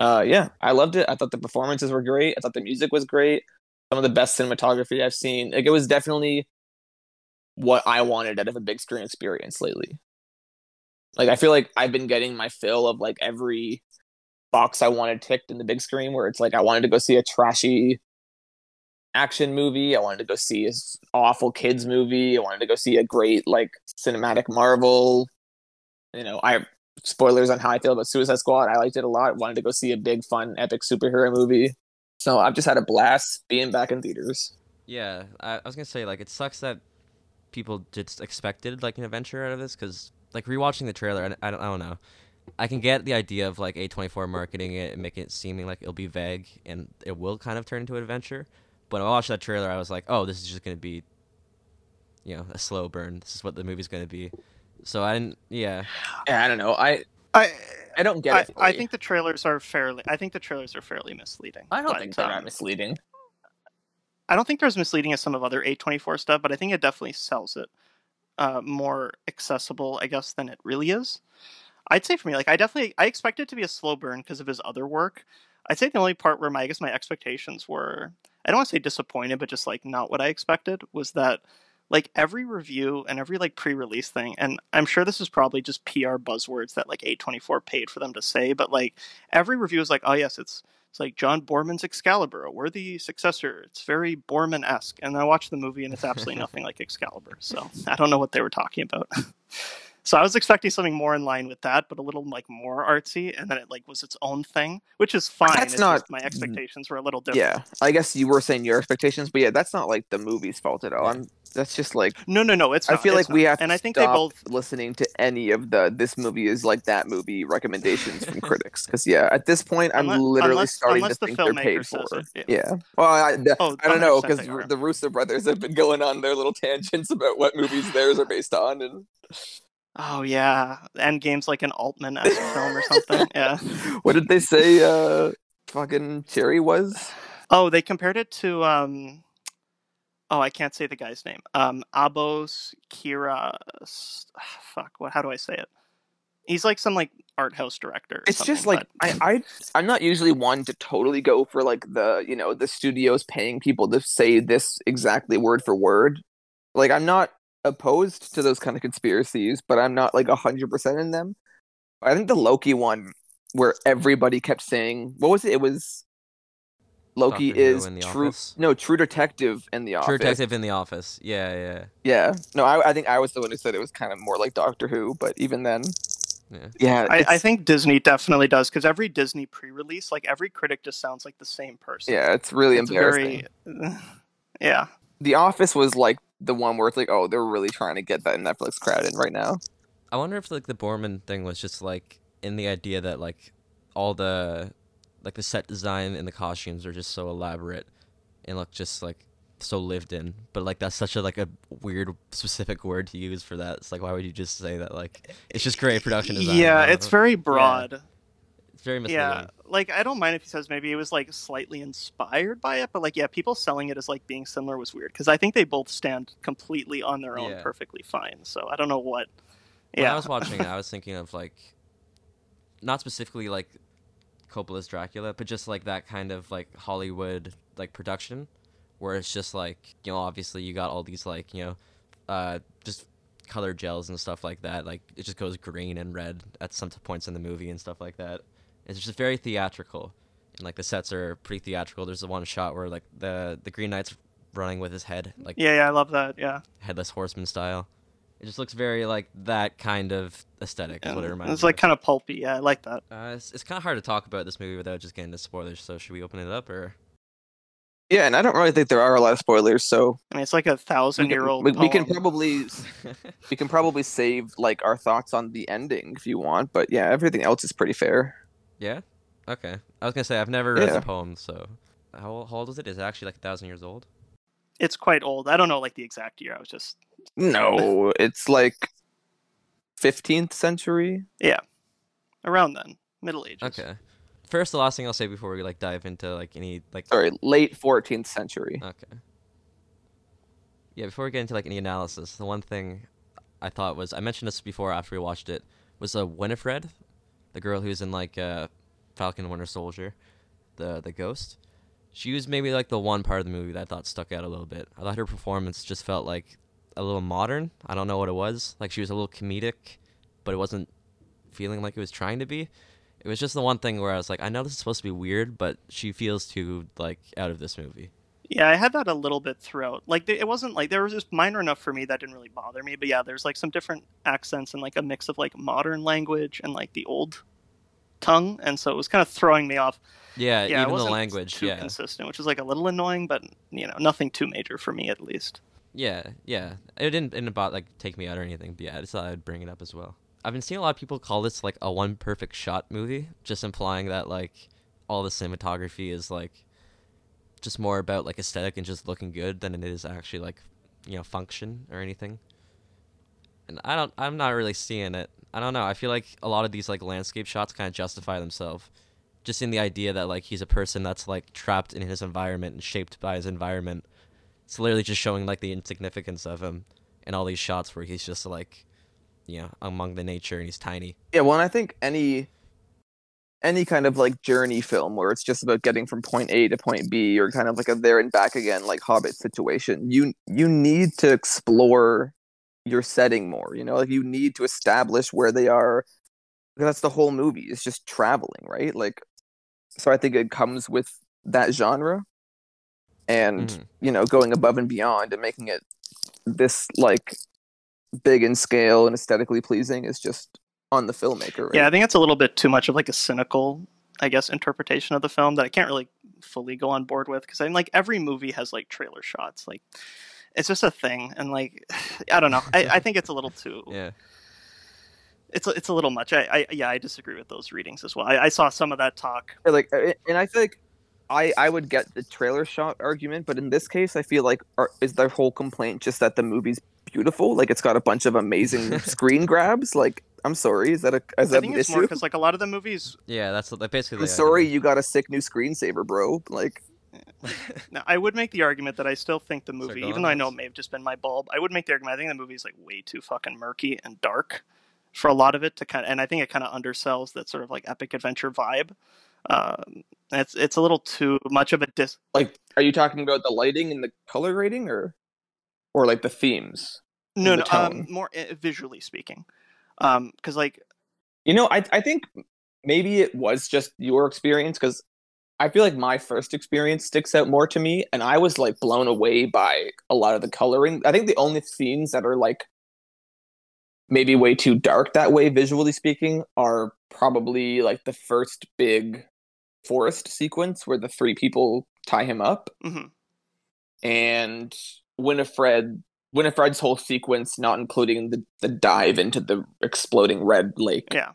Speaker 2: Uh, yeah, I loved it. I thought the performances were great. I thought the music was great. Some of the best cinematography I've seen. Like it was definitely what I wanted out of a big screen experience lately. Like I feel like I've been getting my fill of like every box I wanted ticked in the big screen where it's like I wanted to go see a trashy action movie. I wanted to go see a awful kids movie. I wanted to go see a great like cinematic Marvel. You know, I spoilers on how I feel about Suicide Squad. I liked it a lot. Wanted to go see a big, fun, epic superhero movie. So I've just had a blast being back in theaters.
Speaker 1: Yeah, I, I was gonna say like it sucks that people just expected like an adventure out of this because like rewatching the trailer, I, I don't I don't know. I can get the idea of like A24 marketing it and making it seeming like it'll be vague and it will kind of turn into an adventure. But when I watched that trailer, I was like, oh, this is just gonna be, you know, a slow burn. This is what the movie's gonna be. So I didn't. Yeah.
Speaker 2: Yeah, I don't know. I
Speaker 4: I
Speaker 2: I don't get
Speaker 4: I,
Speaker 2: it.
Speaker 4: I think the trailers are fairly. I think the trailers are fairly misleading.
Speaker 2: I don't
Speaker 4: but,
Speaker 2: think they're
Speaker 4: um,
Speaker 2: not misleading.
Speaker 4: I don't think they're as misleading as some of other A24 stuff, but I think it definitely sells it uh, more accessible, I guess, than it really is. I'd say for me, like I definitely I expect it to be a slow burn because of his other work. I'd say the only part where my I guess my expectations were I don't want to say disappointed, but just like not what I expected was that like every review and every like pre-release thing, and I'm sure this is probably just PR buzzwords that like A24 paid for them to say, but like every review is like, oh yes, it's it's like John Boorman's Excalibur, a worthy successor. It's very Boorman esque. And I watched the movie and it's absolutely nothing like Excalibur. So I don't know what they were talking about. so I was expecting something more in line with that, but a little like more artsy, and then it like was its own thing, which is fine.
Speaker 2: That's
Speaker 4: It's
Speaker 2: not-
Speaker 4: my expectations were a little different.
Speaker 2: Yeah, I guess you were saying your expectations, but yeah, that's not like the movie's fault at all. I'm that's just like
Speaker 4: No, no, no. It's.
Speaker 2: I
Speaker 4: not,
Speaker 2: feel
Speaker 4: it's
Speaker 2: like we
Speaker 4: not.
Speaker 2: have to
Speaker 4: and I think
Speaker 2: stop
Speaker 4: they both.
Speaker 2: listening to any of the this movie is like that movie recommendations from critics because yeah, at this point I'm
Speaker 4: Unless-
Speaker 2: literally
Speaker 4: unless-
Speaker 2: starting
Speaker 4: unless
Speaker 2: to
Speaker 4: the
Speaker 2: think they're paid for.
Speaker 4: it,
Speaker 2: Yeah.
Speaker 4: yeah.
Speaker 2: Well, I, the-
Speaker 4: Oh,
Speaker 2: I don't know because the Russo brothers have been going on their little tangents about what movies theirs are based on, and
Speaker 4: Oh yeah, Endgame's like an Altman film or something. Yeah.
Speaker 2: what did they say? Uh, fucking Cherry was.
Speaker 4: Oh, they compared it to um Oh, I can't say the guy's name. Um Abos Kira fuck, what how do I say it? He's like some like art house director. or
Speaker 2: It's just like
Speaker 4: but-
Speaker 2: I, I I'm not usually one to totally go for like the you know the studios paying people to say this exactly word for word. Like I'm not opposed to those kind of conspiracies, but I'm not like hundred percent in them. I think the Loki one where everybody kept saying what was it? It was Loki
Speaker 1: Doctor Who
Speaker 2: is
Speaker 1: in The
Speaker 2: true
Speaker 1: Office?
Speaker 2: no True Detective in the Office. True.
Speaker 1: Detective in the Office. Yeah, yeah.
Speaker 2: Yeah, no, I, I think I was the one who said it was kind of more like Doctor Who, but even then,
Speaker 1: Yeah.
Speaker 2: yeah,
Speaker 4: I, I think Disney definitely does because every Disney pre-release, like every critic just sounds like the same person.
Speaker 2: yeah, it's really
Speaker 4: it's
Speaker 2: embarrassing.
Speaker 4: very, yeah.
Speaker 2: The Office was like the one where it's like, oh, they're really trying to get that Netflix crowd in right now.
Speaker 1: I wonder if like the Boorman thing was just like in the idea that like all the like the set design and the costumes are just so elaborate and look just like so lived in. But like that's such a like a weird specific word to use for that. It's like why would you just say that like it's just great production design?
Speaker 4: Yeah, it's very broad.
Speaker 1: it's very misleading.
Speaker 4: Yeah, like I don't mind if he says maybe it was like slightly inspired by it, but like yeah, people selling it as like being similar was weird because I think they both stand completely on their own
Speaker 1: Yeah.
Speaker 4: perfectly fine. So I don't know what.
Speaker 1: When
Speaker 4: Yeah,
Speaker 1: I was watching it, I was thinking of like, not specifically like Coppola's Dracula, but just like that kind of like Hollywood like production, where it's just like you know obviously you got all these like you know, uh, just color gels and stuff like that. Like it just goes green and red at some points in the movie and stuff like that. It's just very theatrical, and like the sets are pretty theatrical. There's the one shot where like the the Green Knight's running with his head like
Speaker 4: yeah, yeah, I love that. Yeah,
Speaker 1: headless horseman style. It just looks very like that kind of aesthetic. Is what it reminds
Speaker 4: it's
Speaker 1: me
Speaker 4: like
Speaker 1: of.
Speaker 4: kind of pulpy. Yeah, I like that.
Speaker 1: Uh, it's, it's kind of hard to talk about this movie without just getting into spoilers. So should we open it up or?
Speaker 2: Yeah, and I don't really think there are a lot of spoilers, so
Speaker 4: I mean, it's like a thousand year old.
Speaker 2: we, we can probably we can probably save like our thoughts on the ending if you want, but yeah, everything else is pretty fair.
Speaker 1: yeah. Okay. I was gonna say I've never read
Speaker 2: Yeah.
Speaker 1: the poem, so how, how old is it? Is it actually like a thousand years old?
Speaker 4: It's quite old. I don't know like the exact year. I was just
Speaker 2: No, it's like 15th century.
Speaker 4: Yeah, around then, Middle Ages.
Speaker 1: Okay. First, the last thing I'll say before we like dive into like any like
Speaker 2: Sorry, late 14th century.
Speaker 1: Okay. Yeah, before we get into like any analysis, the one thing I thought was I mentioned this before after we watched it was uh, Winifred, the girl who's in like uh, Falcon and Winter Soldier, the the ghost. She was maybe like the one part of the movie that I thought stuck out a little bit. I thought her performance just felt like a little modern. I don't know what it was. Like she was a little comedic, but it wasn't feeling like it was trying to be. It was just the one thing where I was like, I know this is supposed to be weird, but she feels too like out of this movie.
Speaker 4: Yeah, I had that a little bit throughout. Like, it wasn't like there was just minor enough for me that didn't really bother me. But yeah, there's like some different accents and like a mix of like modern language and like the old tongue, and so it was kind of throwing me off.
Speaker 1: Yeah,
Speaker 4: yeah, it
Speaker 1: even the language.
Speaker 4: too
Speaker 1: Yeah,
Speaker 4: consistent, which is like a little annoying, but you know, nothing too major for me at least.
Speaker 1: Yeah, yeah. It didn't, about like take me out or anything. But yeah, I just thought I'd bring it up as well. I've been seeing a lot of people call this like a one perfect shot movie, just implying that like all the cinematography is like just more about like aesthetic and just looking good than it is actually like you know function or anything. And I don't, I'm not really seeing it. I don't know. I feel like a lot of these like landscape shots kind of justify themselves, just in the idea that like he's a person that's like trapped in his environment and shaped by his environment. It's literally just showing like the insignificance of him in all these shots where he's just like, you know, among the nature and he's tiny.
Speaker 2: Yeah, well, I think any any kind of like journey film where it's just about getting from point A to point B or kind of like a there and back again like Hobbit situation, you you need to explore your setting more, you know? Like you need to establish where they are. That's the whole movie. It's just traveling, right? Like so I think it comes with that genre and
Speaker 1: Mhm.
Speaker 2: you know, going above and beyond and making it this like big in scale and aesthetically pleasing is just on the filmmaker, right?
Speaker 4: Yeah, I think it's a little bit too much of like a cynical, I guess, interpretation of the film that I can't really fully go on board with because I mean, like every movie has like trailer shots, like it's just a thing, and like I don't know, I, I think it's a little too.
Speaker 1: Yeah.
Speaker 4: It's a, it's a little much. I, I yeah, I disagree with those readings as well. I, I saw some of that talk.
Speaker 2: Like and i feel like i i would get the trailer shot argument but in this case i feel like are, is their whole complaint just that the movie's beautiful like it's got a bunch of amazing screen grabs like i'm sorry is that a is
Speaker 4: I
Speaker 2: that
Speaker 4: think
Speaker 2: an
Speaker 4: it's more
Speaker 2: issue
Speaker 4: because like a lot of the movies.
Speaker 1: Yeah, that's like basically.
Speaker 2: i'm
Speaker 1: the
Speaker 2: sorry
Speaker 1: idea.
Speaker 2: you got a sick new screensaver bro like
Speaker 4: Now, I would make the argument that I still think the movie, even though I know it may have just been my bulb, I would make the argument. I think the movie is like way too fucking murky and dark for a lot of it to kind of, and I think it kind of undersells that sort of like epic adventure vibe. Um, it's it's a little too much of a dis.
Speaker 2: like are you talking about the lighting and the color grading or or like the themes
Speaker 4: No, no, um, more uh, visually speaking, because like
Speaker 2: You know, I I think maybe it was just your experience because I feel like my first experience sticks out more to me, and I was like blown away by a lot of the coloring. I think the only scenes that are like maybe way too dark that way, visually speaking, are probably like the first big forest sequence where the three people tie him up,
Speaker 4: mhm.
Speaker 2: and Winifred Winifred's whole sequence, not including the the dive into the exploding red lake.
Speaker 4: Yeah.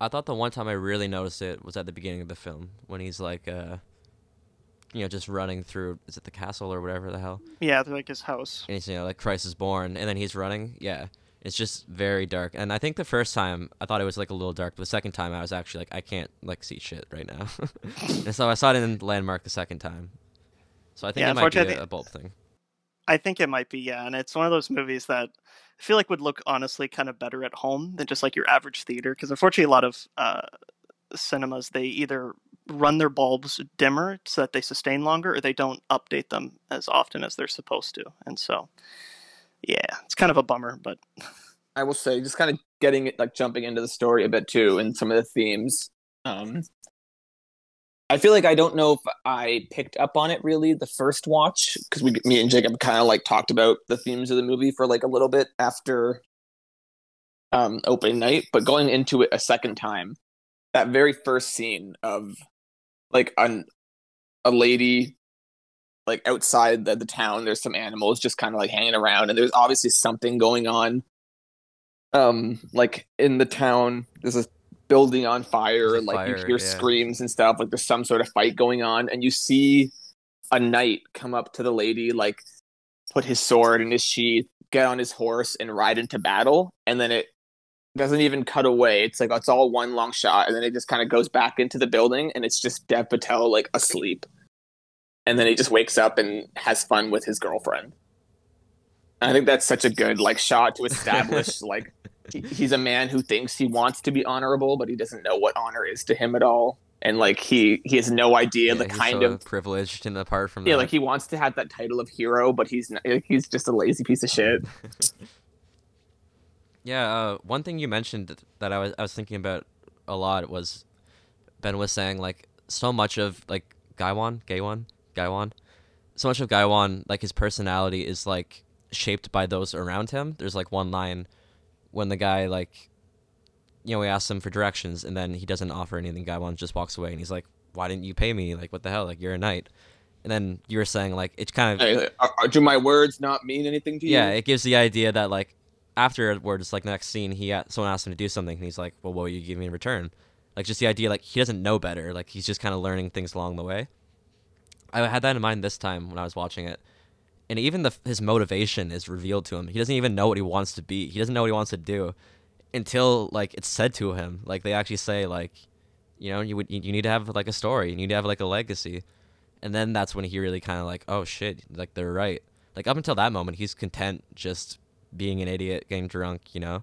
Speaker 1: I thought the one time I really noticed it was at the beginning of the film when he's like, uh, you know, just running through. Is it the castle or whatever the hell?
Speaker 4: Yeah, like his house.
Speaker 1: And he's you know like Christ is born, and then he's running. Yeah, it's just very dark. And I think the first time I thought it was like a little dark, but the second time I was actually like, I can't like see shit right now. and so I saw it in Landmark the second time. So I think
Speaker 4: Yeah,
Speaker 1: it might be a, a bulb thing.
Speaker 4: I think it might be, yeah. And it's one of those movies that I feel like would look honestly kind of better at home than just like your average theater. Because unfortunately, a lot of uh, cinemas, they either run their bulbs dimmer so that they sustain longer or they don't update them as often as they're supposed to. And so, yeah, it's kind of a bummer, but
Speaker 2: I will say, just kind of getting it, like jumping into the story a bit too, and some of the themes. Um, I feel like I don't know if I picked up on it really the first watch because we, me and Jacob, kind of like talked about the themes of the movie for like a little bit after um, opening night, but going into it a second time, that very first scene of like an, a lady like outside the, the town, there's some animals just kind of like hanging around, and there's obviously something going on um like in the town. There's a building on fire
Speaker 1: There's a
Speaker 2: like you hear
Speaker 1: yeah.
Speaker 2: screams and stuff like there's some sort of fight going on and you see a knight come up to the lady like put his sword in his sheath get on his horse and ride into battle and then it doesn't even cut away. It's like it's all one long shot and then it just kind of goes back into the building and it's just dev patel like asleep and then he just wakes up and has fun with his girlfriend I think that's such a good like shot to establish like he- he's a man who thinks he wants to be honorable, but he doesn't know what honor is to him at all, and like he he has no idea the
Speaker 1: he's
Speaker 2: kind
Speaker 1: so
Speaker 2: of
Speaker 1: privileged and apart from
Speaker 2: yeah
Speaker 1: that.
Speaker 2: like he wants to have that title of hero, but he's not, he's just a lazy piece of shit.
Speaker 1: Yeah, uh, one thing you mentioned that I was I was thinking about a lot was Ben was saying like so much of like Gaiwan, Gaiwan, Gaiwan, so much of Gaiwan like his personality is like shaped by those around him. There's like one line when the guy like you know he asks him for directions and then he doesn't offer anything. Gaiwan just walks away and he's like, "Why didn't you pay me? Like what the hell? Like you're a knight." And then you were saying like it's kind of
Speaker 2: Hey, are- do my words not mean anything to you?
Speaker 1: yeah, it gives the idea that like afterwards, like next scene, he someone asked him to do something, and he's like, "Well, what will you give me in return?" Like just the idea, like he doesn't know better, like he's just kind of learning things along the way. I had that in mind this time when I was watching it, and even the his motivation is revealed to him. He doesn't even know what he wants to be. He doesn't know what he wants to do until like it's said to him. Like they actually say, like, you know, you would you need to have like a story, you need to have like a legacy, and then that's when he really kind of like, oh shit, like they're right. Like up until that moment, he's content just being an idiot, getting drunk. You know,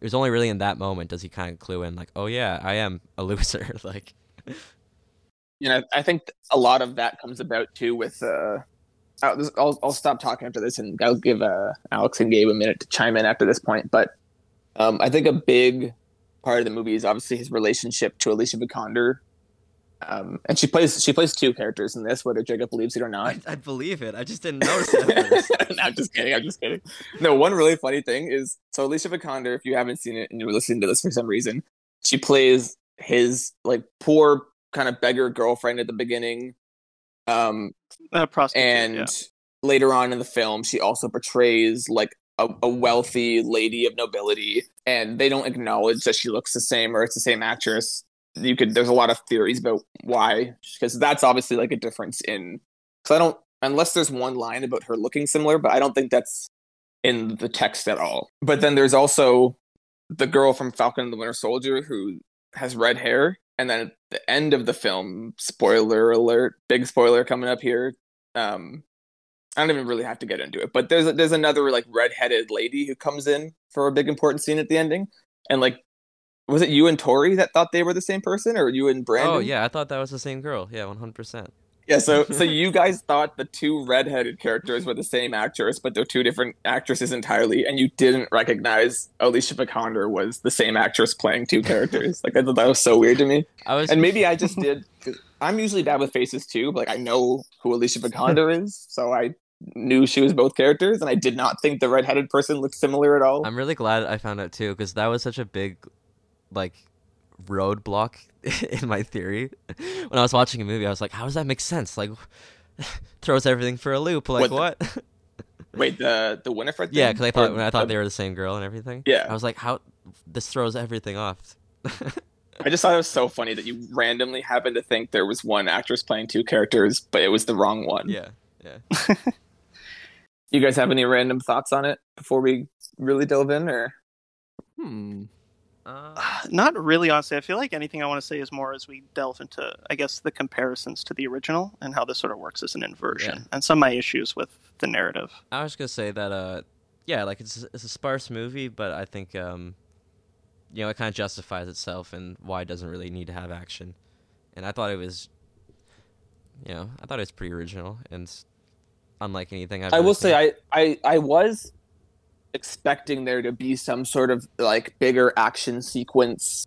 Speaker 1: it was only really in that moment does he kind of clue in, like, oh yeah, I am a loser. like,
Speaker 2: you know, I think a lot of that comes about too with. Uh, I'll, I'll stop talking after this, and I'll give uh, Alex and Gabe a minute to chime in after this point. But um, I think a big part of the movie is obviously his relationship to Alicia Vikander, um, and she plays she plays two characters in this, whether Jacob believes it or not.
Speaker 1: I, I believe it. I just didn't notice it
Speaker 2: no, I'm just kidding. I'm just kidding. No, one really funny thing is so Alicia Vikander, if you haven't seen it and you're listening to this for some reason, she plays his like poor kind of beggar girlfriend at the beginning. Um,
Speaker 4: uh, prostitute.
Speaker 2: and
Speaker 4: yeah.
Speaker 2: later on in the film, she also portrays like a, a wealthy lady of nobility, and they don't acknowledge that she looks the same or it's the same actress. You could there's a lot of theories about why, because that's obviously like a difference in. Because I don't unless there's one line about her looking similar, but I don't think that's in the text at all. But then there's also the girl from Falcon and the Winter Soldier who has red hair, and then at the end of the film, spoiler alert, big spoiler coming up here. Um, I don't even really have to get into it, but there's a, there's another like redheaded lady who comes in for a big important scene at the ending, and like, was it you and Tori that thought they were the same person, or you and Brandon?
Speaker 1: Oh yeah, I thought that was the same girl. Yeah, one hundred percent.
Speaker 2: Yeah, so so you guys thought the two redheaded characters were the same actress, but they're two different actresses entirely, and you didn't recognize Alicia Vikander was the same actress playing two characters. like I thought that was so weird to me.
Speaker 1: I was
Speaker 2: And maybe I just did. I'm usually bad with faces too, but like I know who Alicia Vikander is, so I knew she was both characters, and I did not think the redheaded person looked similar at all.
Speaker 1: I'm really glad I found out too, because that was such a big, like, roadblock in my theory. When I was watching a movie, I was like, "How does that make sense?" Like, throws everything for a loop. Like
Speaker 2: What
Speaker 1: what?
Speaker 2: Wait, the the Winifred.
Speaker 1: Yeah, because I thought
Speaker 2: Or
Speaker 1: when I thought
Speaker 2: the-
Speaker 1: they were the same girl and everything.
Speaker 2: Yeah.
Speaker 1: I was like, how this throws everything off.
Speaker 2: I just thought it was so funny that you randomly happened to think there was one actress playing two characters, but it was the wrong one.
Speaker 1: yeah, yeah.
Speaker 2: You guys have any random thoughts on it before we really delve in, or
Speaker 3: Hmm.
Speaker 1: Uh,
Speaker 4: Not really, honestly. I feel like anything I want to say is more as we delve into, I guess, the comparisons to the original and how this sort of works as an inversion, and some of my issues with the narrative.
Speaker 1: I was gonna say that uh yeah, like it's it's a sparse movie, but I think um you know, it kind of justifies itself and why it doesn't really need to have action. And I thought it was you know, I thought it was pretty original and unlike anything I've
Speaker 2: I
Speaker 1: ever
Speaker 2: will
Speaker 1: seen.
Speaker 2: say I, I I was expecting there to be some sort of like bigger action sequence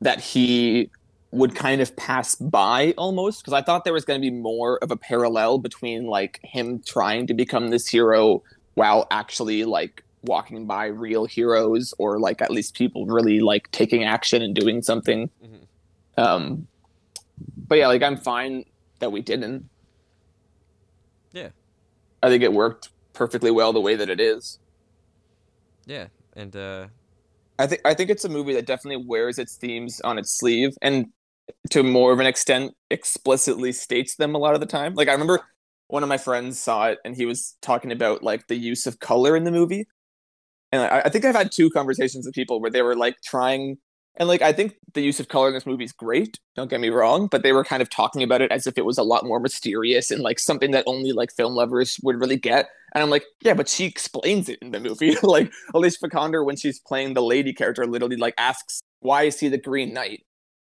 Speaker 2: that he would kind of pass by almost because I thought there was going to be more of a parallel between like him trying to become this hero while actually like walking by real heroes or like at least people really like taking action and doing something.
Speaker 1: Mhm.
Speaker 2: Um, but yeah, like I'm fine that we didn't.
Speaker 1: Yeah.
Speaker 2: I think it worked perfectly well the way that it is.
Speaker 1: Yeah. And uh
Speaker 2: I think I think it's a movie that definitely wears its themes on its sleeve and to more of an extent explicitly states them a lot of the time. Like I remember one of my friends saw it and he was talking about like the use of color in the movie. And I, I think I've had two conversations with people where they were like trying and like I think the use of color in this movie is great, don't get me wrong, but they were kind of talking about it as if it was a lot more mysterious and like something that only like film lovers would really get. And I'm like, yeah, but she explains it in the movie. like Alicia Vikander, when she's playing the lady character, literally like asks, "Why is he the Green Knight?"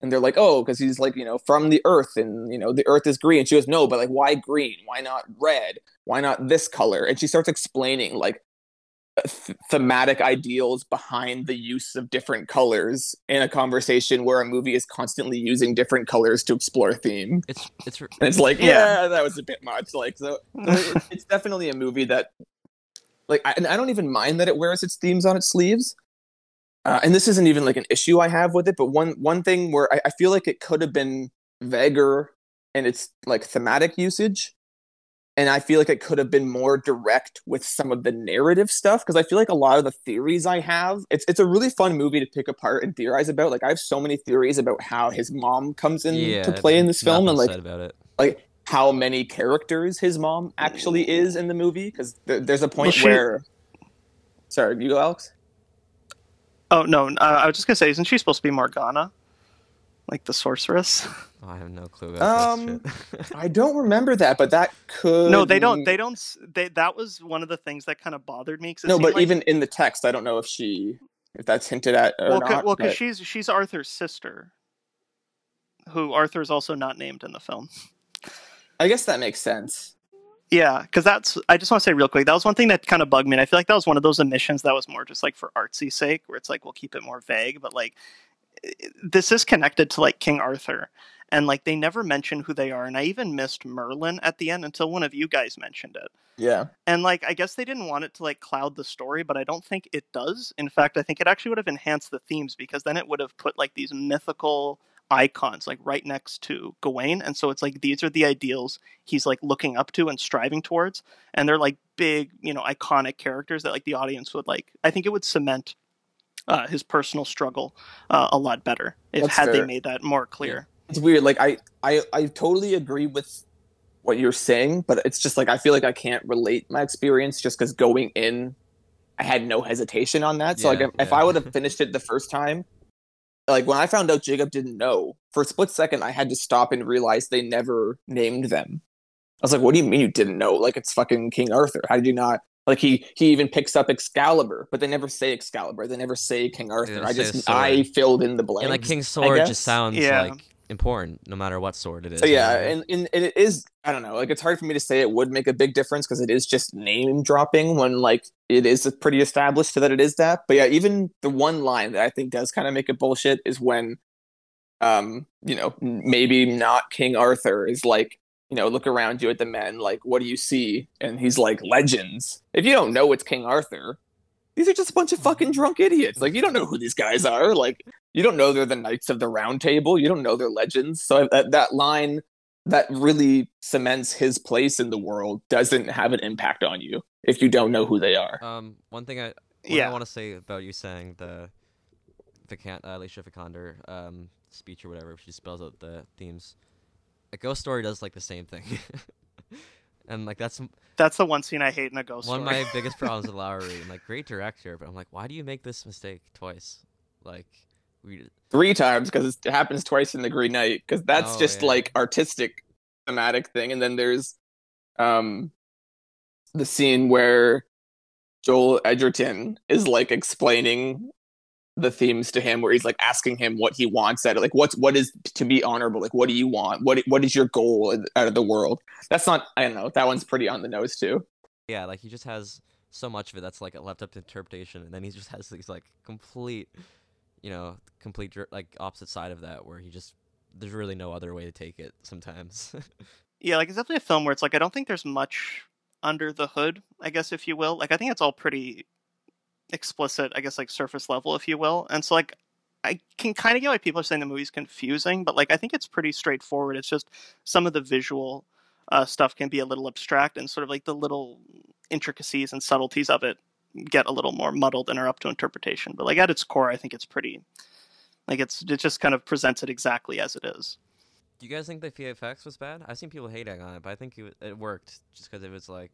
Speaker 2: And they're like, "Oh, because he's like you know from the Earth, and you know the Earth is green." And she goes, "No, but like why green? Why not red? Why not this color?" And she starts explaining like th- thematic ideals behind the use of different colors in a conversation where a movie is constantly using different colors to explore a theme.
Speaker 1: it's it's
Speaker 2: And it's like,
Speaker 4: Yeah.
Speaker 2: yeah, that was a bit much. Like, so it, it's definitely a movie that, like, I, and I don't even mind that it wears its themes on its sleeves. Uh, and this isn't even like an issue I have with it, but one one thing where I, I feel like it could have been vaguer in its like thematic usage, and I feel like it could have been more direct with some of the narrative stuff because I feel like a lot of the theories I have, it's it's a really fun movie to pick apart and theorize about. Like I have so many theories about how his mom comes in
Speaker 1: yeah,
Speaker 2: to play in this film, and like
Speaker 1: about it.
Speaker 2: like how many characters his mom actually is in the movie because there, there's a point
Speaker 4: Well, she-
Speaker 2: where sorry you go alex
Speaker 4: Oh no, uh, I was just gonna say, isn't she supposed to be Morgana, like the sorceress?
Speaker 1: Oh, I have no clue about
Speaker 2: Um,
Speaker 1: shit.
Speaker 2: i don't remember that but that could
Speaker 4: no, they don't. They don't. They that was one of the things that kind of bothered me. 'cause it
Speaker 2: no but
Speaker 4: like-
Speaker 2: even in the text i don't know if she if that's hinted at or
Speaker 4: well,
Speaker 2: not
Speaker 4: well, because
Speaker 2: but-
Speaker 4: she's she's Arthur's sister, who Arthur's also not named in the film.
Speaker 2: i guess that makes sense
Speaker 4: Yeah, because that's. I just want to say real quick. That was one thing that kind of bugged me, and I feel like that was one of those omissions that was more just like for artsy sake, where it's like we'll keep it more vague, but like this is connected to like King Arthur, and like they never mention who they are, and I even missed Merlin at the end until one of you guys mentioned it.
Speaker 2: yeah
Speaker 4: And like I guess they didn't want it to like cloud the story, but I don't think it does. In fact, I think it actually would have enhanced the themes because then it would have put like these mythical icons like right next to Gawain, and so it's like these are the ideals he's like looking up to and striving towards, and they're like big, you know, iconic characters that like the audience would like. I think it would cement uh, his personal struggle uh, a lot better if
Speaker 2: That's
Speaker 4: had they made that more clear.
Speaker 2: It's weird like I, I i totally agree with what you're saying but it's just like i feel like i can't relate my experience just because going in i had no hesitation on that. So like
Speaker 1: Yeah,
Speaker 2: if, if
Speaker 1: yeah.
Speaker 2: i would have finished it the first time like when i found out jacob didn't know for a split second i had to stop and realize they never named them. I was like what do you mean you didn't know? Like it's fucking king arthur. How did you not like he he even picks up excalibur but they never say excalibur. They never say king arthur. i just i filled in the blanks
Speaker 1: and like King's
Speaker 2: I
Speaker 1: sword just sounds
Speaker 4: Yeah.
Speaker 1: like important, no matter what sword it is.
Speaker 2: So yeah,
Speaker 1: know?
Speaker 2: and, and, and it is I don't know, like it's hard for me to say it would make a big difference because it is just name dropping when like it is pretty established that it is that. But yeah, even the one line that I think does kind of make it bullshit is when um, you know, maybe not King Arthur is like, you know, look around you at the men, like, what do you see? And he's like, legends. If you don't know it's King Arthur, these are just a bunch of fucking drunk idiots. Like, you don't know who these guys are. Like, you don't know they're the Knights of the Round Table. You don't know they're legends. So that that line that really cements his place in the world doesn't have an impact on you if you don't know who they are.
Speaker 1: Um, one thing I one
Speaker 4: Yeah.
Speaker 1: I want to say about you saying the Vican- uh, Alicia Vikander um speech or whatever, she spells out the themes. A Ghost Story does like the same thing, and like that's
Speaker 4: That's the one scene I hate in a ghost
Speaker 1: one of my biggest problems with Lowery. And like great director, but I'm like, why do you make this mistake twice? Like we
Speaker 2: Three times because it happens twice in the Green Knight because that's
Speaker 1: Oh,
Speaker 2: just
Speaker 1: yeah.
Speaker 2: like artistic thematic thing, and then there's um the scene where Joel Edgerton is like explaining the themes to him where he's like asking him what he wants out of like what's what is to be honorable? Like what do you want? What what is your goal out of the world? That's not i don't know. That one's pretty on the nose too.
Speaker 1: Yeah, like he just has so much of it that's like left up to interpretation, and then he just has these like complete, you know, complete like opposite side of that where he just there's really no other way to take it sometimes.
Speaker 4: Yeah, like it's definitely a film where it's like I don't think there's much under the hood, I guess if you will. Like I think it's all pretty explicit, I guess like surface level if you will. And so like I can kind of get why people are saying the movie's confusing, but like I think it's pretty straightforward. It's just some of the visual uh, stuff can be a little abstract and sort of like the little intricacies and subtleties of it get a little more muddled and are up to interpretation. But like at its core, I think it's pretty like it's it just kind of presents it exactly as it is.
Speaker 1: Do you guys think the VFX was bad? I've seen people hating on it, but I think it, worked just because it was like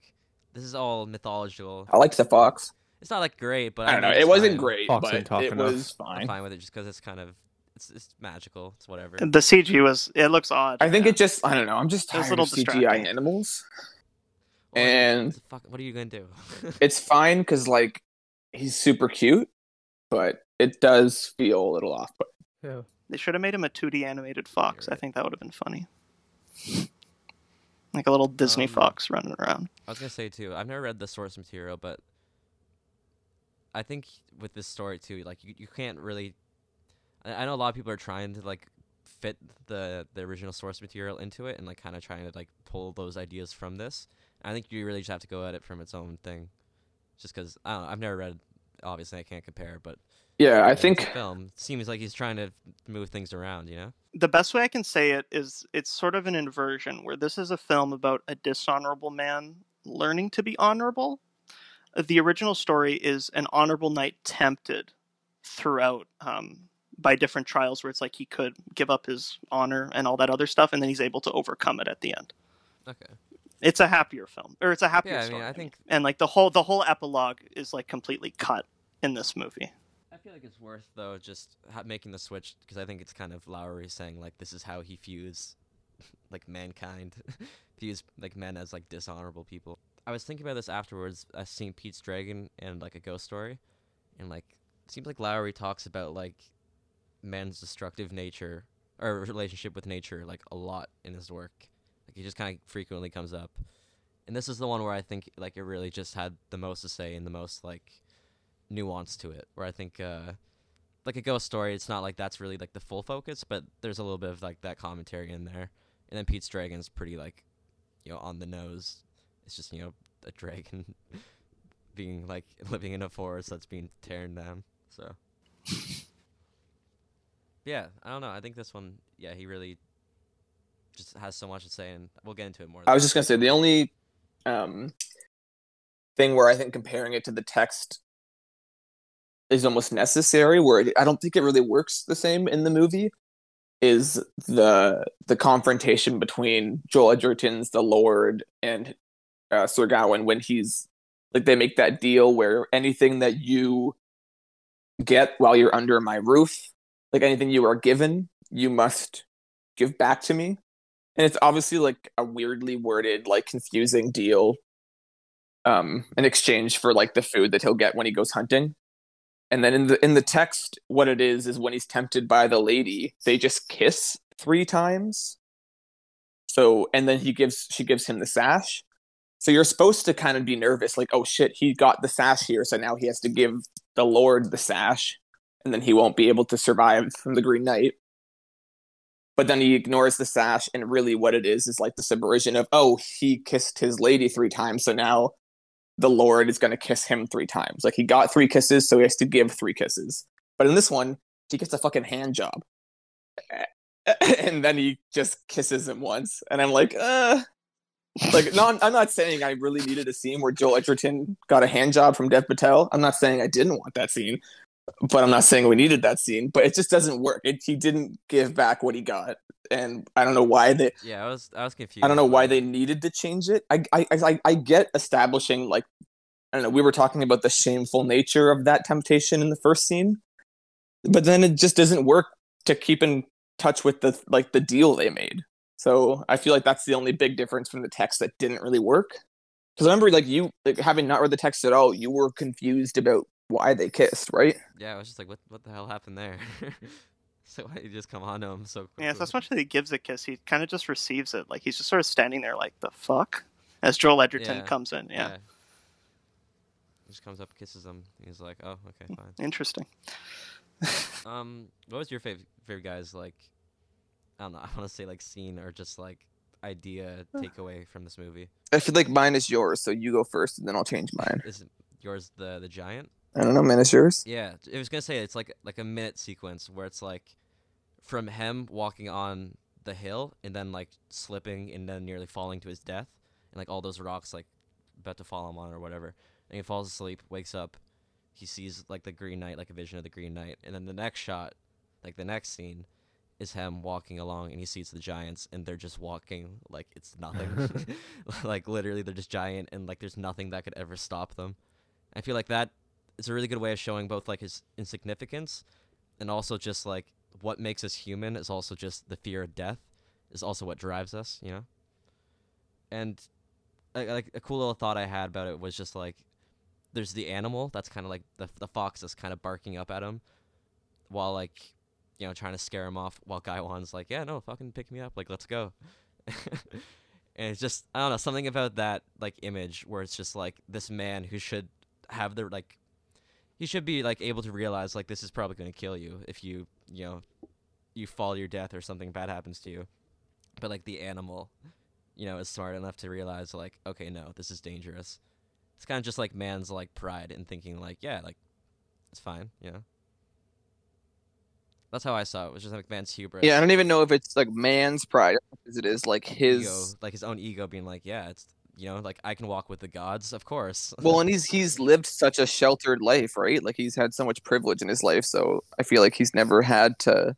Speaker 1: this is all mythological.
Speaker 2: i liked the fox
Speaker 1: It's not like great, but
Speaker 2: i don't know
Speaker 1: mean,
Speaker 2: it
Speaker 1: it's
Speaker 2: wasn't
Speaker 1: fine.
Speaker 2: great
Speaker 3: Fox
Speaker 2: but
Speaker 3: ain't talking
Speaker 2: it
Speaker 3: enough.
Speaker 2: was
Speaker 1: I'm
Speaker 2: fine
Speaker 1: fine with it just because it's kind of it's it's magical. It's whatever.
Speaker 4: The CG was it looks odd.
Speaker 2: i think
Speaker 4: yeah.
Speaker 2: it just i don't know i'm just
Speaker 4: It was a
Speaker 2: tired
Speaker 4: little
Speaker 2: of cgi animals
Speaker 1: Well,
Speaker 2: and-
Speaker 1: fuck, what are you gonna do?
Speaker 2: it's fine because like he's super cute but it does feel a little off but
Speaker 3: Yeah.
Speaker 4: They should have made him a 2D animated fox.
Speaker 1: You're
Speaker 4: I think that would have been funny. Like a little Disney
Speaker 1: Um,
Speaker 4: fox running around.
Speaker 1: I was gonna say too. I've never read the source material, but I think with this story too, like you, you can't really. I, I know a lot of people are trying to like fit the the original source material into it and like kind of trying to like pull those ideas from this. I think you really just have to go at it from its own thing, just because I don't know. I've never read. Obviously, I can't compare, but
Speaker 2: yeah i think
Speaker 1: film seems like he's trying to move things around. You know.
Speaker 4: The best way I can say it is it's sort of an inversion where this is a film about a dishonorable man learning to be honorable. The original story is an honorable knight tempted throughout um, by different trials where it's like he could give up his honor and all that other stuff, and then he's able to overcome it at the end.
Speaker 1: Okay.
Speaker 4: It's a happier film, or it's a happier
Speaker 1: Yeah, I
Speaker 4: story.
Speaker 1: mean, I think
Speaker 4: and like the whole the whole epilogue is like completely cut in this movie.
Speaker 1: I feel like it's worth though just ha- making the switch because I think it's kind of Lowery saying like this is how he views like mankind, views like men as like dishonorable people. I was thinking about this afterwards. I seen Pete's Dragon and like a ghost story, and like it seems like Lowery talks about like man's destructive nature or relationship with nature like a lot in his work. He just kind of frequently comes up, and this is the one where I think like it really just had the most to say and the most like nuance to it where i think uh like a ghost story it's not like that's really like the full focus but there's a little bit of like that commentary in there. And then pete's dragon's pretty like you know on the nose. It's just you know a dragon being like living in a forest that's being torn down so. Yeah i don't know. I think this one yeah he really just has so much to say and we'll get into it more
Speaker 2: I was just gonna say the only um, thing where I think comparing it to the text is almost necessary, where it, I don't think it really works the same in the movie, is the the confrontation between Joel Edgerton's the Lord and uh, Sir Gawain when he's like they make that deal where anything that you get while you're under my roof, like anything you are given, you must give back to me and it's obviously like a weirdly worded like confusing deal um in exchange for like the food that he'll get when he goes hunting. And then in the in the text what it is is when he's tempted by the lady they just kiss three times. So and then he gives she gives him the sash. So you're supposed to kind of be nervous like oh shit he got the sash here so now he has to give the lord the sash and then he won't be able to survive from the green knight but then he ignores the sash and really what it is is like the subversion of oh he kissed his lady three times so now the lord is going to kiss him three times like he got three kisses so he has to give three kisses but in this one he gets a fucking hand job and then he just kisses him once, and I'm like, uh. Like, no, I'm not saying I really needed a scene where Joel Edgerton got a hand job from Dev Patel. I'm not saying I didn't want that scene, but I'm not saying we needed that scene. But it just doesn't work. It, he didn't give back what he got, and I don't know why they.
Speaker 1: Yeah, I was I was confused.
Speaker 2: I don't know why they needed to change it. I I I, I get establishing like I don't know. We were talking about the shameful nature of that temptation in the first scene, but then it just doesn't work to keep in touch with the like the deal they made. So I feel like that's the only big difference from the text that didn't really work. Because I remember like you like having not read the text at all, you were confused about why they kissed, right?
Speaker 1: Yeah, I was just like, what what the hell happened there? so why did you just come on to him so quickly?
Speaker 4: Yeah, it's not so much that he gives a kiss; he kind of just receives it. Like he's just sort of standing there, like the fuck, as Joel Edgerton
Speaker 1: Yeah.
Speaker 4: comes in. Yeah,
Speaker 1: He just comes up, kisses him. He's like, oh, okay, fine.
Speaker 4: interesting.
Speaker 1: Um, what was your favorite favorite guys like? I don't know. I want to say like scene or just like idea takeaway from this movie.
Speaker 2: I feel like mine is yours, so you go first, and then I'll change mine.
Speaker 1: Is yours the the giant?
Speaker 2: I don't know, yours?
Speaker 1: Yeah, I was gonna say it's like like a minute sequence where it's like from him walking on the hill and then like slipping and then nearly falling to his death and like all those rocks like about to fall on him on or whatever. And he falls asleep, wakes up, he sees like the Green Knight, like a vision of the Green Knight, and then the next shot, like the next scene, is him walking along and he sees the giants and they're just walking like it's nothing. like literally they're just giant and like there's nothing that could ever stop them. I feel like that is a really good way of showing both like his insignificance and also just like what makes us human is also just the fear of death is also what drives us, you know? And like, like a cool little thought I had about it was just like there's the animal that's kind of like the the fox that's kind of barking up at him while like you know trying to scare him off while Guy Wan's like, "Yeah, no, fucking pick me up. Like, let's go." and it's just I don't know, something about that like image where it's just like this man who should have the like he should be like able to realize like this is probably going to kill you if you you know you fall to your death or something bad happens to you. But like the animal you know is smart enough to realize like okay no this is dangerous. It's kind of just like man's like pride in thinking like yeah like it's fine you know? That's how i saw it it was just like man's hubris.
Speaker 2: Yeah, I don't even know if it's like man's pride as it is like his.
Speaker 1: ego like his own ego being like yeah it's you know like i can walk with the gods of course
Speaker 2: Well, and he's he's lived such a sheltered life, right? Like he's had so much privilege in his life, so I feel like he's never had to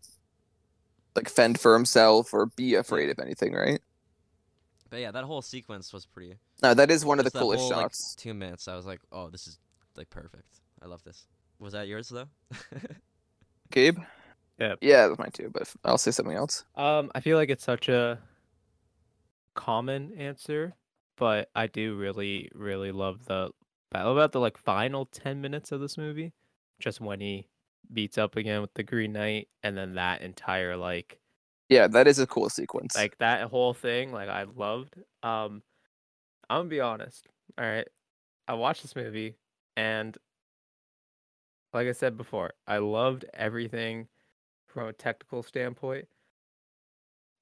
Speaker 2: like fend for himself or be afraid of anything, right?
Speaker 1: but yeah that whole sequence was pretty
Speaker 2: No, that is one of the
Speaker 1: that
Speaker 2: coolest
Speaker 1: whole, like,
Speaker 2: shots.
Speaker 1: two minutes. I was like, oh, this is like perfect. I love this. Was that yours though?
Speaker 2: Gabe?
Speaker 3: Yep.
Speaker 2: Yeah, that's mine too, but I'll say something else.
Speaker 3: Um, I feel like it's such a common answer, but I do really, really love the. About the like final ten minutes of this movie, just when he beats up again with the Green Knight, and then that entire like
Speaker 2: Yeah, that is a cool sequence.
Speaker 3: like that whole thing. Like I loved. Um, I'm gonna be honest. All right, I watched this movie, and like I said before, I loved everything from a technical standpoint.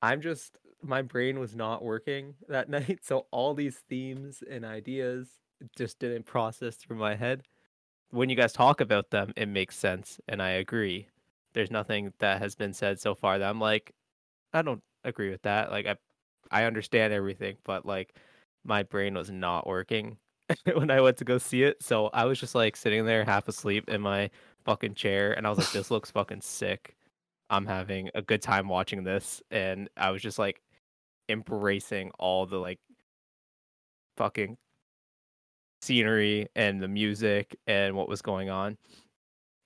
Speaker 3: I'm just my brain was not working that night, so all these themes and ideas just didn't process through my head. When you guys talk about them, it makes sense, and I agree. There's nothing that has been said so far that I'm like, I don't agree with that. Like I, I understand everything, but like my brain was not working when I went to go see it. So I was just like sitting there half asleep in my fucking chair, and I was like, this looks fucking sick. I'm having a good time watching this, and I was just like embracing all the like fucking scenery and the music and what was going on.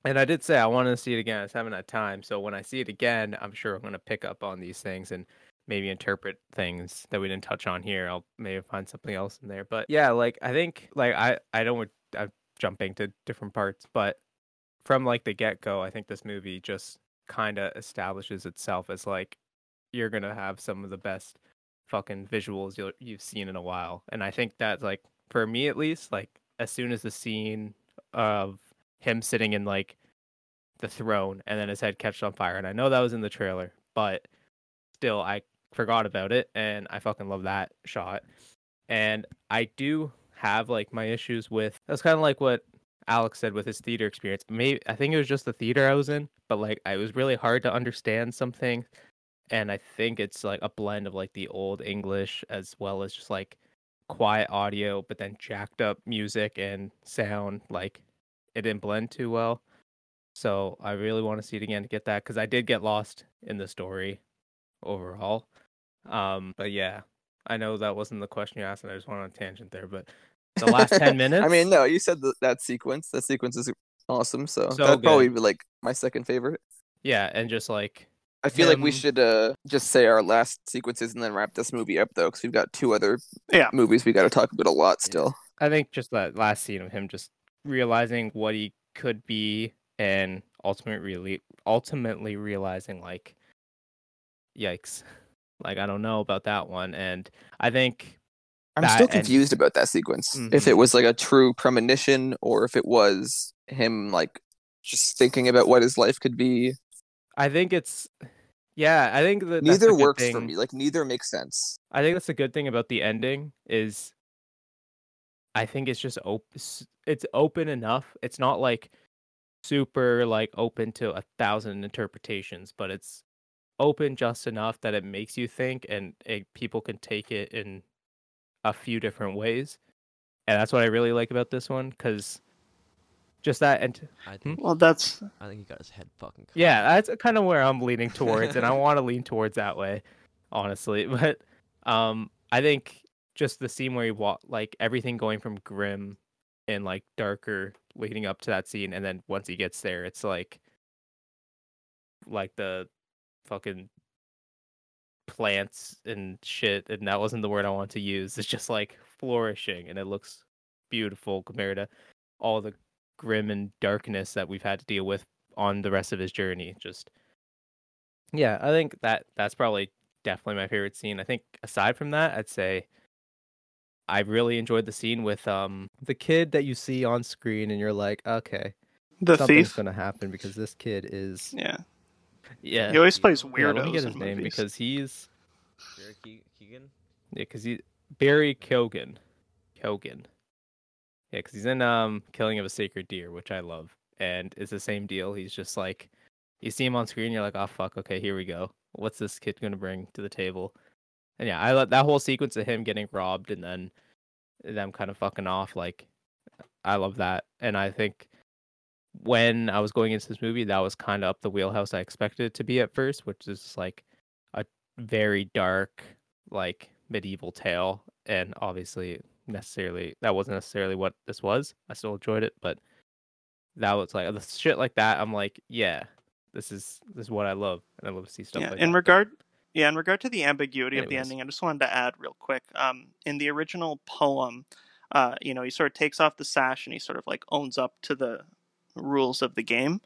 Speaker 3: And I did say I wanted to see it again. I just haven't had time. So when I see it again, I'm sure I'm going to pick up on these things and maybe interpret things that we didn't touch on here. I'll maybe find something else in there. But yeah, like I think like I I don't I'm jumping to different parts, but from like the get go, I think this movie just kind of establishes itself as like you're gonna have some of the best fucking visuals you'll, you've seen in a while, and I think that like for me at least, like as soon as the scene of him sitting in like the throne and then his head catches on fire, and I know that was in the trailer, but still I forgot about it, and I fucking love that shot, and I do have like my issues with that's kind of like what Alex said with his theater experience. Maybe I think it was just the theater I was in, but like I was really hard to understand something, and I think it's like a blend of like the old English as well as just like quiet audio, but then jacked up music and sound. Like it didn't blend too well. So I really want to see it again to get that because I did get lost in the story overall. Um, but yeah, I know that wasn't the question you asked, and I just went on a tangent there. But the last ten minutes,
Speaker 2: I mean, no, you said that, that sequence. That sequence is awesome. So,
Speaker 3: So
Speaker 2: that'd probably be like my second favorite.
Speaker 3: yeah, and just like
Speaker 2: I feel like we should uh just say our last sequences and then wrap this movie up though, because we've got two other
Speaker 4: Yeah.
Speaker 2: movies we got to talk about a lot still.
Speaker 3: I think just that last scene of him just realizing what he could be and ultimately really ultimately realizing like yikes. Like I don't know about that one and I think
Speaker 2: I'm still
Speaker 3: and-
Speaker 2: confused about that sequence. If
Speaker 3: Mhm.
Speaker 2: it was like a true premonition or if it was him like just thinking about what his life could be.
Speaker 3: I think it's yeah, I think that
Speaker 2: neither works for me. Like neither makes sense.
Speaker 3: I think that's a good thing about the ending is I think it's just op- s- it's open enough. It's not like super like open to a thousand interpretations, but it's open just enough that it makes you think and it, people can take it in a few different ways. And that's what I really like about this one cuz just that and
Speaker 1: I think
Speaker 4: Well, that's
Speaker 1: I think he got his head fucking. cut
Speaker 3: yeah, that's kind of where I'm leaning towards, and I want to lean towards that way, honestly. But um, I think just the scene where he walk, like everything going from grim and like darker leading up to that scene, and then once he gets there, it's like, like the fucking plants and shit, and that wasn't the word I want to use. It's just like flourishing, and it looks beautiful compared to all the grim and darkness that we've had to deal with on the rest of his journey. Just yeah, I think that that's probably definitely my favorite scene. I think aside from that, I'd say I really enjoyed the scene with um the kid that you see on screen and you're like, okay,
Speaker 4: the
Speaker 3: something's
Speaker 4: thief.
Speaker 3: gonna happen because this kid is
Speaker 4: Yeah,
Speaker 3: yeah.
Speaker 4: he always plays
Speaker 3: yeah,
Speaker 4: weirdos
Speaker 3: let me get
Speaker 4: in
Speaker 3: his name
Speaker 4: movies.
Speaker 3: because he's
Speaker 1: Jared Ke- Keegan.
Speaker 3: yeah, because he Barry Keoghan, Keoghan. Yeah, because he's in um Killing of a Sacred Deer, which I love, and it's the same deal. He's just like, you see him on screen, you're like, oh fuck, okay, here we go. What's this kid gonna bring to the table? And yeah, I love that whole sequence of him getting robbed and then them kind of fucking off. Like, I love that, and I think when I was going into this movie, that was kind of up the wheelhouse I expected it to be at first, which is like a very dark, like medieval tale, and obviously necessarily that wasn't necessarily what this was. I still enjoyed it, but that was like the shit like that. I'm like, yeah, this is this is what I love, and I love to see stuff
Speaker 4: yeah,
Speaker 3: like
Speaker 4: in
Speaker 3: that.
Speaker 4: regard, yeah, in regard to the ambiguity of the ending, I just wanted to add real quick. Um, in the original poem, uh, you know, he sort of takes off the sash and he sort of like owns up to the rules of the game,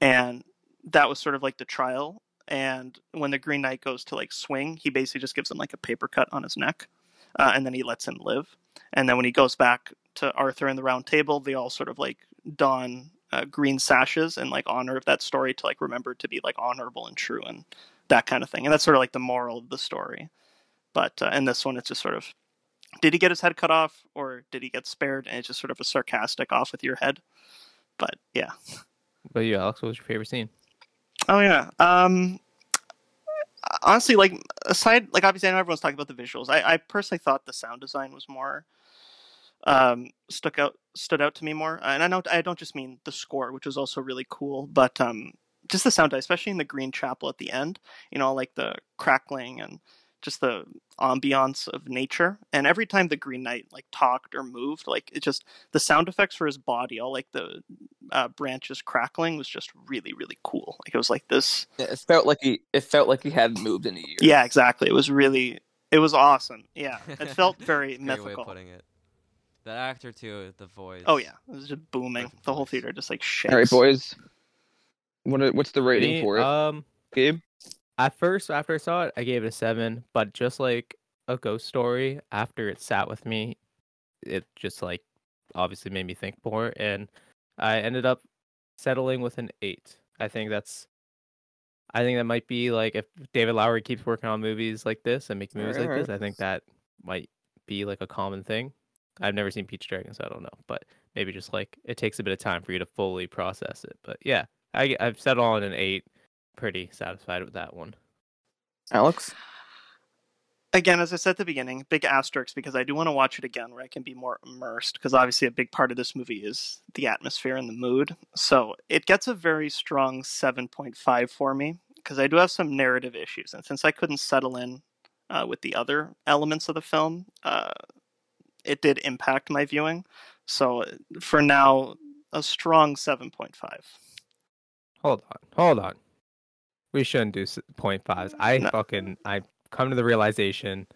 Speaker 4: and that was sort of like the trial. And when the Green Knight goes to like swing, he basically just gives him like a paper cut on his neck, uh, and then he lets him live. And then when he goes back to Arthur and the Round Table, they all sort of like don uh, green sashes in like honor of that story to like remember to be like honorable and true and that kind of thing. And that's sort of like the moral of the story. But uh, in this one, it's just sort of did he get his head cut off or did he get spared? And it's just sort of a sarcastic off with your head. But yeah.
Speaker 3: But you, Alex, what was your favorite scene?
Speaker 4: Oh yeah. Um honestly like aside like obviously I know everyone's talking about the visuals. I, I personally thought the sound design was more um stuck out stood out to me more. And I know I don't just mean the score, which was also really cool, but um just the sound, especially in the Green Chapel at the end, you know, like the crackling and just the ambiance of nature. And every time the Green Knight like talked or moved, like it just the sound effects for his body, all like the uh, branches crackling, was just really really cool. Like it was like this.
Speaker 2: Yeah, it felt like he it felt like he hadn't moved in a year.
Speaker 4: Yeah, exactly. It was really it was awesome. Yeah, it felt very
Speaker 1: Great way
Speaker 4: mythical.
Speaker 1: of putting it. That actor too, the voice.
Speaker 4: Oh yeah, it was just booming.
Speaker 1: Perfect
Speaker 4: The whole theater just like shakes.
Speaker 2: All right, boys. What are- what's the rating
Speaker 3: Me,
Speaker 2: for it,
Speaker 3: Um,
Speaker 2: Gabe?
Speaker 3: At first after I saw it, I gave it a seven. But just like a ghost story, after it sat with me, it just like obviously made me think more, and I ended up settling with an eight. I think that's. I think that might be like if David Lowery keeps working on movies like this and making movies like this, I think that might be like a common thing. I've never seen Pete's Dragon, so I don't know. But maybe just like it takes a bit of time for you to fully process it. But yeah, I I've settled on an eight. Pretty satisfied with that one.
Speaker 2: Alex?
Speaker 4: again, as I said at the beginning, big asterisks because I do want to watch it again where I can be more immersed. Because obviously, a big part of this movie is the atmosphere and the mood. So it gets a very strong 7.5 for me because I do have some narrative issues. And since I couldn't settle in uh, with the other elements of the film, uh, it did impact my viewing. So for now, a strong 7.5.
Speaker 3: Hold on, hold on. We shouldn't do s- point fives. I
Speaker 4: No.
Speaker 3: fucking I come to the realization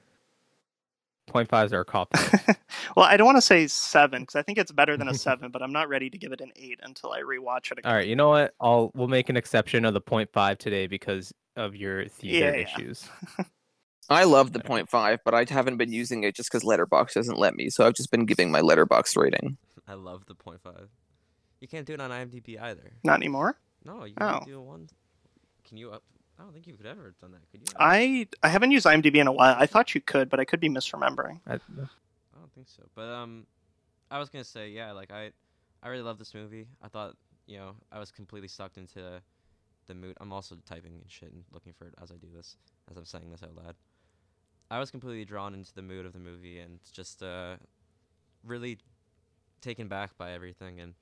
Speaker 3: point fives are a cop.
Speaker 4: well, I don't want to say seven because I think it's better than a seven, but I'm not ready to give it an eight until I rewatch it again.
Speaker 3: All right, you know what? I'll we'll make an exception of the point five today because of your theater
Speaker 4: Yeah, yeah.
Speaker 3: issues.
Speaker 2: I love the point five, but I haven't been using it just because Letterboxd doesn't let me. So I've just been giving my Letterboxd rating.
Speaker 1: I love the point five. You can't do it on IMDb either.
Speaker 4: Not anymore.
Speaker 1: No, you
Speaker 4: Oh.
Speaker 1: can do one. Can you up? I don't think you could ever have done that. Could you?
Speaker 4: I I haven't used IMDb in a while. I thought you could, but I could be misremembering.
Speaker 3: I,
Speaker 1: I don't think so. But um, I was gonna say yeah, like I, I really love this movie. I thought you know I was completely sucked into the mood. I'm also typing and shit and looking for it as I do this, as I'm saying this out loud. I was completely drawn into the mood of the movie and just uh, really taken back by everything. And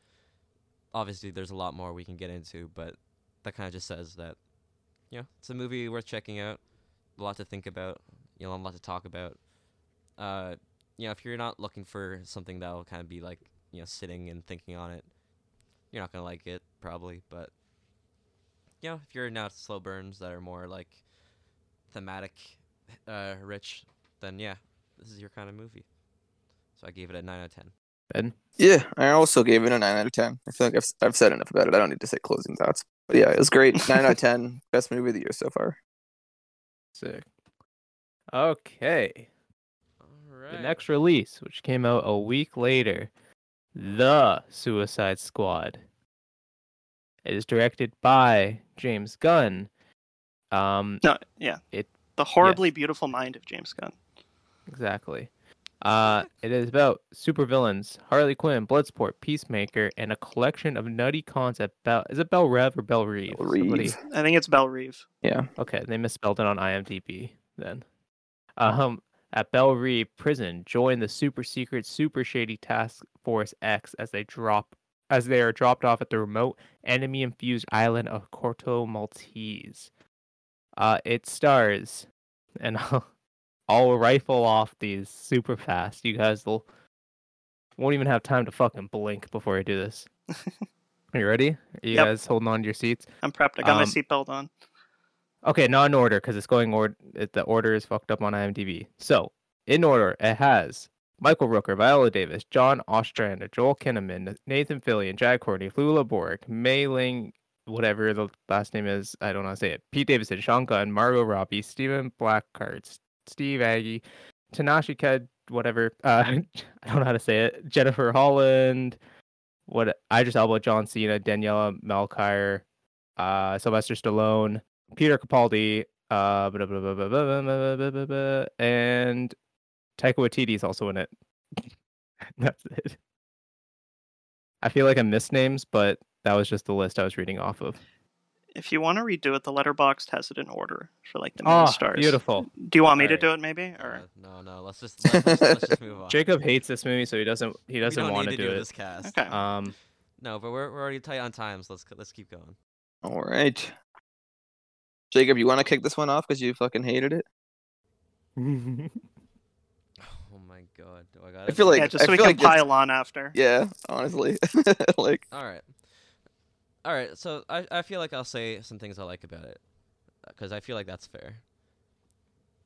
Speaker 1: obviously, there's a lot more we can get into, but that kind of just says that, you know, it's a movie worth checking out. A lot to think about. You know, a lot to talk about. Uh, you know, if you're not looking for something that'll kind of be like, you know, sitting and thinking on it, you're not gonna like it probably. But you know, if you're now slow burns that are more like thematic, uh, rich, then yeah, this is your kind of movie. So I gave it a nine out of ten.
Speaker 3: Ben,
Speaker 2: Yeah, I also gave it a nine out of ten. I feel like I've I've said enough about it. I don't need to say closing thoughts. But yeah, it was great. nine out of ten. Best movie of the year so far.
Speaker 3: sick. Okay,
Speaker 1: All right.
Speaker 3: the next release, which came out a week later, The Suicide Squad. It is directed by James Gunn. Um,
Speaker 4: No, yeah.
Speaker 3: It-
Speaker 4: the horribly
Speaker 3: yes.
Speaker 4: beautiful mind of James Gunn.
Speaker 3: Exactly. Uh, it is about supervillains, Harley Quinn, Bloodsport, Peacemaker, and a collection of nutty concept. Bell is it Bell Rev or Bell Reeve?
Speaker 2: Bell
Speaker 3: Somebody-
Speaker 2: Reeve.
Speaker 4: I think it's Bell Reeve.
Speaker 2: Yeah.
Speaker 3: Okay, they misspelled it on IMDb then. Um, at Bell Reeve Prison, join the super secret, super shady Task Force X as they drop as they are dropped off at the remote enemy-infused island of Corto Maltese. Uh, it stars, and I'll, I'll rifle off these super fast. You guys will won't even have time to fucking blink before I do this. Are you ready? Are you
Speaker 4: Yep.
Speaker 3: guys holding on to your seats?
Speaker 4: I'm prepped. I got my
Speaker 3: Um,
Speaker 4: seatbelt on.
Speaker 3: Okay, not in order because it's going or it, the order is fucked up on IMDb. So in order, it has Michael Rooker, Viola Davis, John Ostrander, Joel Kinnaman, Nathan Fillion, Jai Courtney, Flula Borg, Mei Ling, whatever the last name is, I don't know how to say it. Pete Davidson, Sean Gunn, Margot Robbie, Stephen Blackehart, S- Steve Agee, Tanashika, whatever. Uh, I don't know how to say it. Jennifer Holland, what I just elbowed John Cena, Daniela Melchior, uh, Sylvester Stallone, Peter Capaldi, uh, and Taika Waititi is also in it. That's it. I feel like I missed names, but that was just the list I was reading off of.
Speaker 4: If you want to redo it, the Letterboxd has it in order for like the main
Speaker 3: Oh,
Speaker 4: stars.
Speaker 3: beautiful.
Speaker 4: Do you want me to do it maybe?
Speaker 1: Uh,
Speaker 4: Or
Speaker 1: no, no. Let's just let, let's, let's just move on.
Speaker 3: Jacob hates this movie, so he doesn't he doesn't
Speaker 1: don't
Speaker 3: want
Speaker 1: need
Speaker 3: to
Speaker 1: to
Speaker 3: do
Speaker 1: this
Speaker 3: it.
Speaker 1: cast.
Speaker 4: okay.
Speaker 3: Um,
Speaker 1: No, but we're we're already tight on time, so let's let's keep going.
Speaker 2: All right. Jacob, you want to kick this one off because you fucking hated it?
Speaker 1: Oh my god, do I got
Speaker 2: I feel like
Speaker 4: yeah, just
Speaker 2: I
Speaker 4: so we
Speaker 2: feel
Speaker 4: can
Speaker 2: like it's-
Speaker 4: pile on after.
Speaker 2: Yeah, honestly, like
Speaker 1: All right, all right. So I I feel like I'll say some things I like about it, because I feel like that's fair.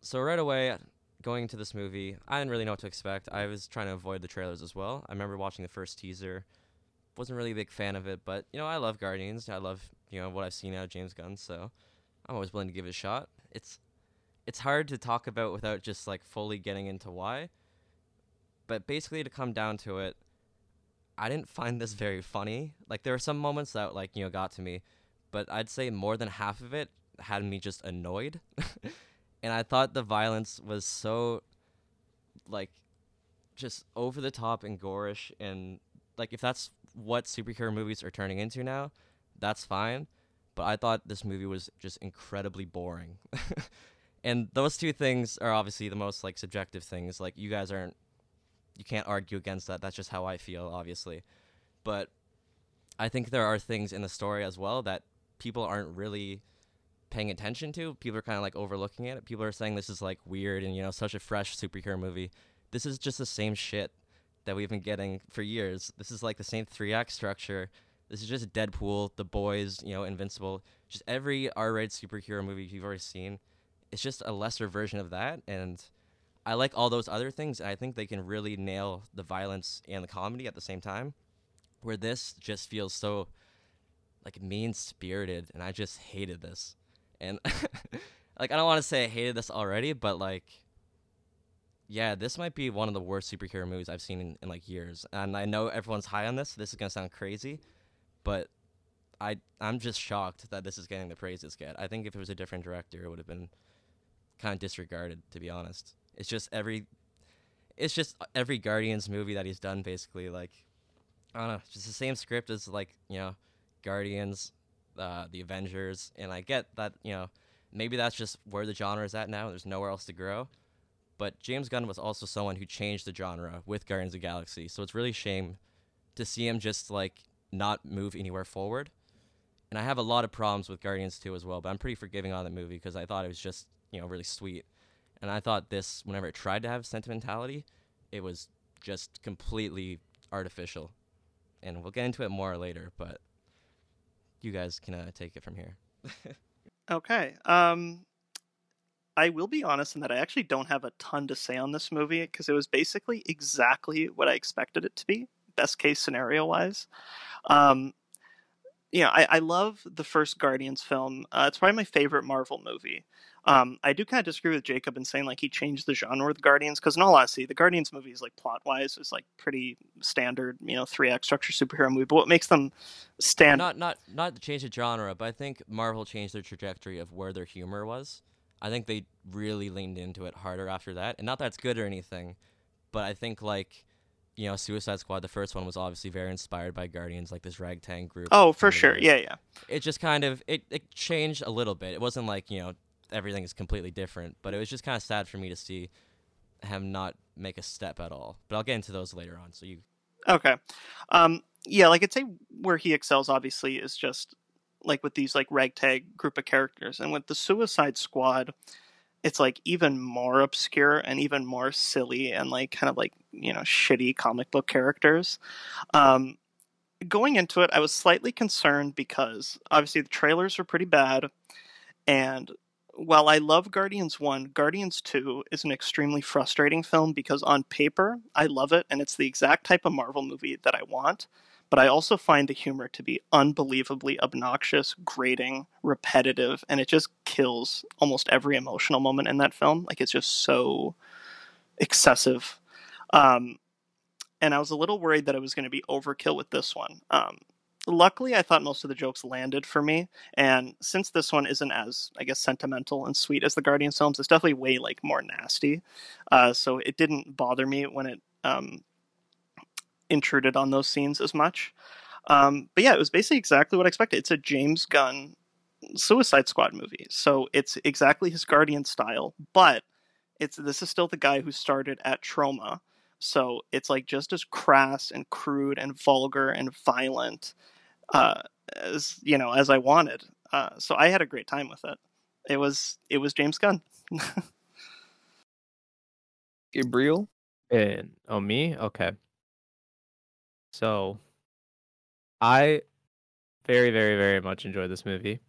Speaker 1: So right away, going into this movie, I didn't really know what to expect. I was trying to avoid the trailers as well. I remember watching the first teaser, wasn't really a big fan of it, but you know I love Guardians. I love you know what I've seen out of James Gunn, so I'm always willing to give it a shot. It's it's hard to talk about without just like fully getting into why. But basically, to come down to it, I didn't find this very funny. Like there were some moments that like you know got to me, but I'd say more than half of it had me just annoyed. and I thought the violence was so like just over the top and gorish and like if that's what superhero movies are turning into now, that's fine. But I thought this movie was just incredibly boring. And those two things are obviously the most like subjective things. Like you guys aren't you can't argue against that. That's just how I feel, obviously. But I think there are things in the story as well that people aren't really paying attention to. People are kind of like overlooking it. People are saying this is like weird and you know such a fresh superhero movie. This is just the same shit that we've been getting for years. This is like the same three act structure. This is just Deadpool, The Boys, you know, Invincible. Just every R-rated superhero movie you've already seen. It's just a lesser version of that, and I like all those other things. And I think they can really nail the violence and the comedy at the same time. Where this just feels so like mean spirited, and I just hated this. And like I don't want to say I hated this already, but like yeah, this might be one of the worst superhero movies I've seen in, in like years. And I know everyone's high on this. This is gonna sound crazy, but I I'm just shocked that this is getting the praise it's get. I think if it was a different director, it would have been kind of disregarded. To be honest, it's just every it's just every Guardians movie that he's done basically. Like I don't know, just the same script as like you know Guardians, uh, the Avengers, and I get that you know maybe that's just where the genre is at now. There's nowhere else to grow. But James Gunn was also someone who changed the genre with Guardians of the Galaxy, so it's really shame to see him just like not move anywhere forward. And I have a lot of problems with Guardians 2 as well, but I'm pretty forgiving on the movie because I thought it was just, you know, really sweet. And I thought this, whenever it tried to have sentimentality, it was just completely artificial. And we'll get into it more later, but you guys can uh, take it from here.
Speaker 4: Okay. Um, I will be honest in that I actually don't have a ton to say on this movie because it was basically exactly what I expected it to be, best case scenario wise. Um, yeah, I, I love the first Guardians film. Uh, it's probably my favorite Marvel movie. Um, I do kind of disagree with Jacob in saying like he changed the genre with Guardians because in all honesty, the Guardians movies like plot wise is like pretty standard, you know, three act structure superhero movie. But what makes them stand
Speaker 1: not not not to change the genre, but I think Marvel changed their trajectory of where their humor was. I think they really leaned into it harder after that, and not that it's good or anything, but I think like you know, Suicide Squad, the first one was obviously very inspired by Guardians, like this ragtag group.
Speaker 4: Oh, for sure.
Speaker 1: days.
Speaker 4: Yeah, yeah.
Speaker 1: It just kind of it, it changed a little bit. It wasn't like, you know, everything is completely different, but it was just kind of sad for me to see him not make a step at all. But I'll get into those later on. So you
Speaker 4: Okay. Um, yeah, like I'd say where he excels obviously is just like with these like ragtag group of characters. And with the Suicide Squad, it's like even more obscure and even more silly and like kind of like, you know, shitty comic book characters. Um, going into it, I was slightly concerned because obviously the trailers were pretty bad. And while I love Guardians 1, Guardians 2 is an extremely frustrating film because on paper, I love it and it's the exact type of Marvel movie that I want. But I also find the humor to be unbelievably obnoxious, grating, repetitive, and it just kills almost every emotional moment in that film. Like it's just so excessive. Um, and I was a little worried that it was going to be overkill with this one. Um, luckily, I thought most of the jokes landed for me. And since this one isn't as, I guess, sentimental and sweet as the Guardian films, it's definitely way like more nasty. Uh, so it didn't bother me when it um, intruded on those scenes as much. Um, but yeah, it was basically exactly what I expected. It's a James Gunn Suicide Squad movie, so it's exactly his Guardian style, but it's this is still the guy who started at Troma, so it's like just as crass and crude and vulgar and violent uh, as you know as I wanted. Uh, so I had a great time with it. It was it was James Gunn.
Speaker 2: Gabriel.
Speaker 3: And oh me? Okay. So I very, very, very much enjoyed this movie.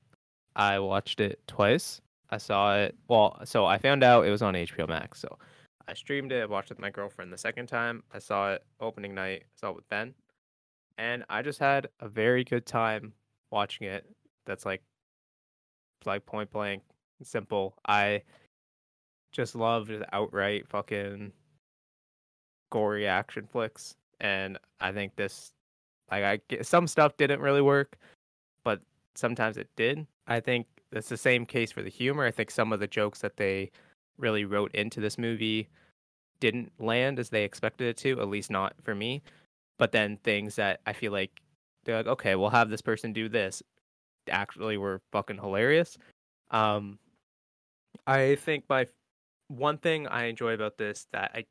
Speaker 3: I watched it twice. I saw it well, so I found out it was on HBO Max. So I streamed it, I watched it with my girlfriend the second time. I saw it opening night, saw it with Ben. And I just had a very good time watching it. That's like like point blank simple. I just love just outright fucking gory action flicks, and I think this, like, I get, some stuff didn't really work, but sometimes it did. I think it's the same case for the humor. I think some of the jokes that they really wrote into this movie didn't land as they expected it to, at least not for me. But then things that I feel like they're like, okay, we'll have this person do this, actually were fucking hilarious. Um, I think my one thing I enjoy about this that I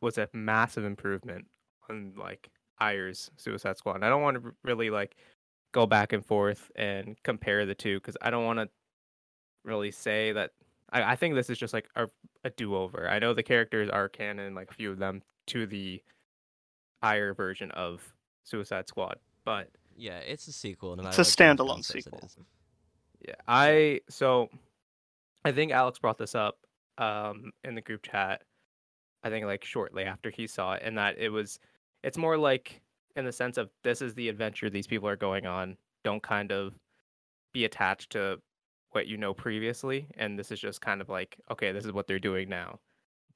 Speaker 3: was a massive improvement on like Ayer's Suicide Squad. And I don't want to really like go back and forth and compare the two because I don't want to really say that. I, I think this is just like a, a do over. I know the characters are canon, like a few of them, to the Ayer version of Suicide Squad, but
Speaker 1: Yeah, it's a sequel. No
Speaker 4: It's a standalone
Speaker 1: Gunn says it
Speaker 4: sequel.
Speaker 3: Yeah, I so I think Alex brought this up um in the group chat. I think like shortly after he saw it, and that it was it's more like in the sense of this is the adventure these people are going on. Don't kind of be attached to what you know previously, and this is just kind of like okay, this is what they're doing now.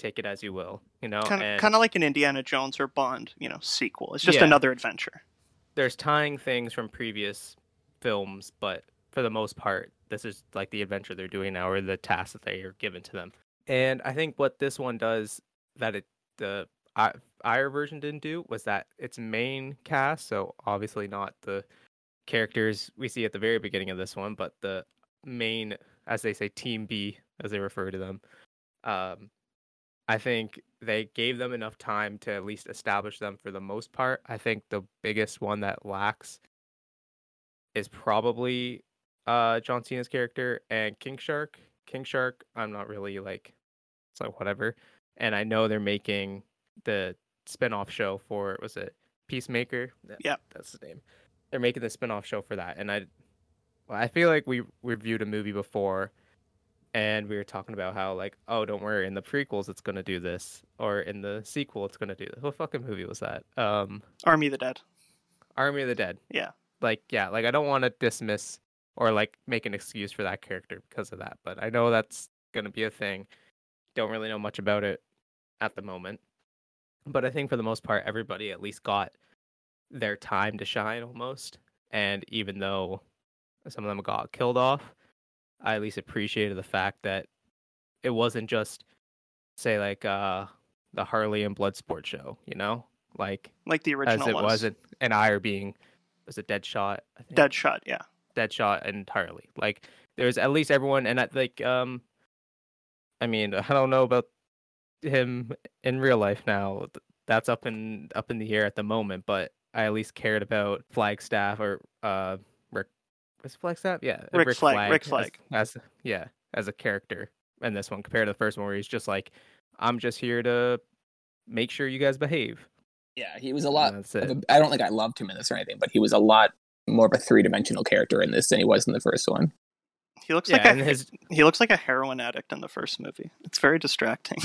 Speaker 3: Take it as you will, you know.
Speaker 4: Kind of,
Speaker 3: and
Speaker 4: kind of like an Indiana Jones or Bond, you know, sequel. It's just
Speaker 3: Yeah.
Speaker 4: another adventure.
Speaker 3: there's tying things from previous films, but for the most part, this is like the adventure they're doing now, or the task that they are given to them. And I think what this one does that it the I- Ayer version didn't do was that its main cast, so obviously not the characters we see at the very beginning of this one, but the main, as they say, Team B, as they refer to them. Um, I think they gave them enough time to at least establish them for the most part. I think the biggest one that lacks is probably uh John Cena's character and King Shark. King Shark, I'm not really like it's like whatever. And I know they're making the spin-off show for was it Peacemaker?
Speaker 4: Yeah.
Speaker 3: That's the name. They're making the spin-off show for that. And I well, I feel like we reviewed a movie before and we were talking about how like, oh, don't worry, in the prequels it's gonna do this, or in the sequel it's gonna do this. What fucking movie was that? Um,
Speaker 4: Army of the Dead.
Speaker 3: Army of the Dead.
Speaker 4: Yeah.
Speaker 3: Like, yeah, like I don't want to dismiss or like make an excuse for that character because of that, but I know that's gonna be a thing. Don't really know much about it at the moment, but I think for the most part, everybody at least got their time to shine almost. And even though some of them got killed off, I at least appreciated the fact that it wasn't just say like uh the Harley and Bloodsport show, you know, like
Speaker 4: Like the original
Speaker 3: as it
Speaker 4: was.
Speaker 3: wasn't an ire being was a Deadshot. I think.
Speaker 4: Deadshot, yeah.
Speaker 3: Deadshot entirely. Like there's at least everyone, and I like um, I mean I don't know about him in real life now. That's up in up in the air at the moment, but I at least cared about Flagstaff or uh. Was Flex Flagstaff? Yeah, uh,
Speaker 4: Rick Flag- Rick Flag.
Speaker 3: as, yeah as a character in this one compared to the first one where he's just like, I'm just here to make sure you guys behave.
Speaker 2: Yeah, he was a lot.
Speaker 3: That's
Speaker 2: of
Speaker 3: it.
Speaker 2: a- I don't think I loved him in this or anything, but he was a lot more of a three dimensional character in this than he was in the first one.
Speaker 4: He looks
Speaker 3: Yeah,
Speaker 4: like a
Speaker 3: his
Speaker 4: he looks like a heroin addict in the first movie. It's very distracting.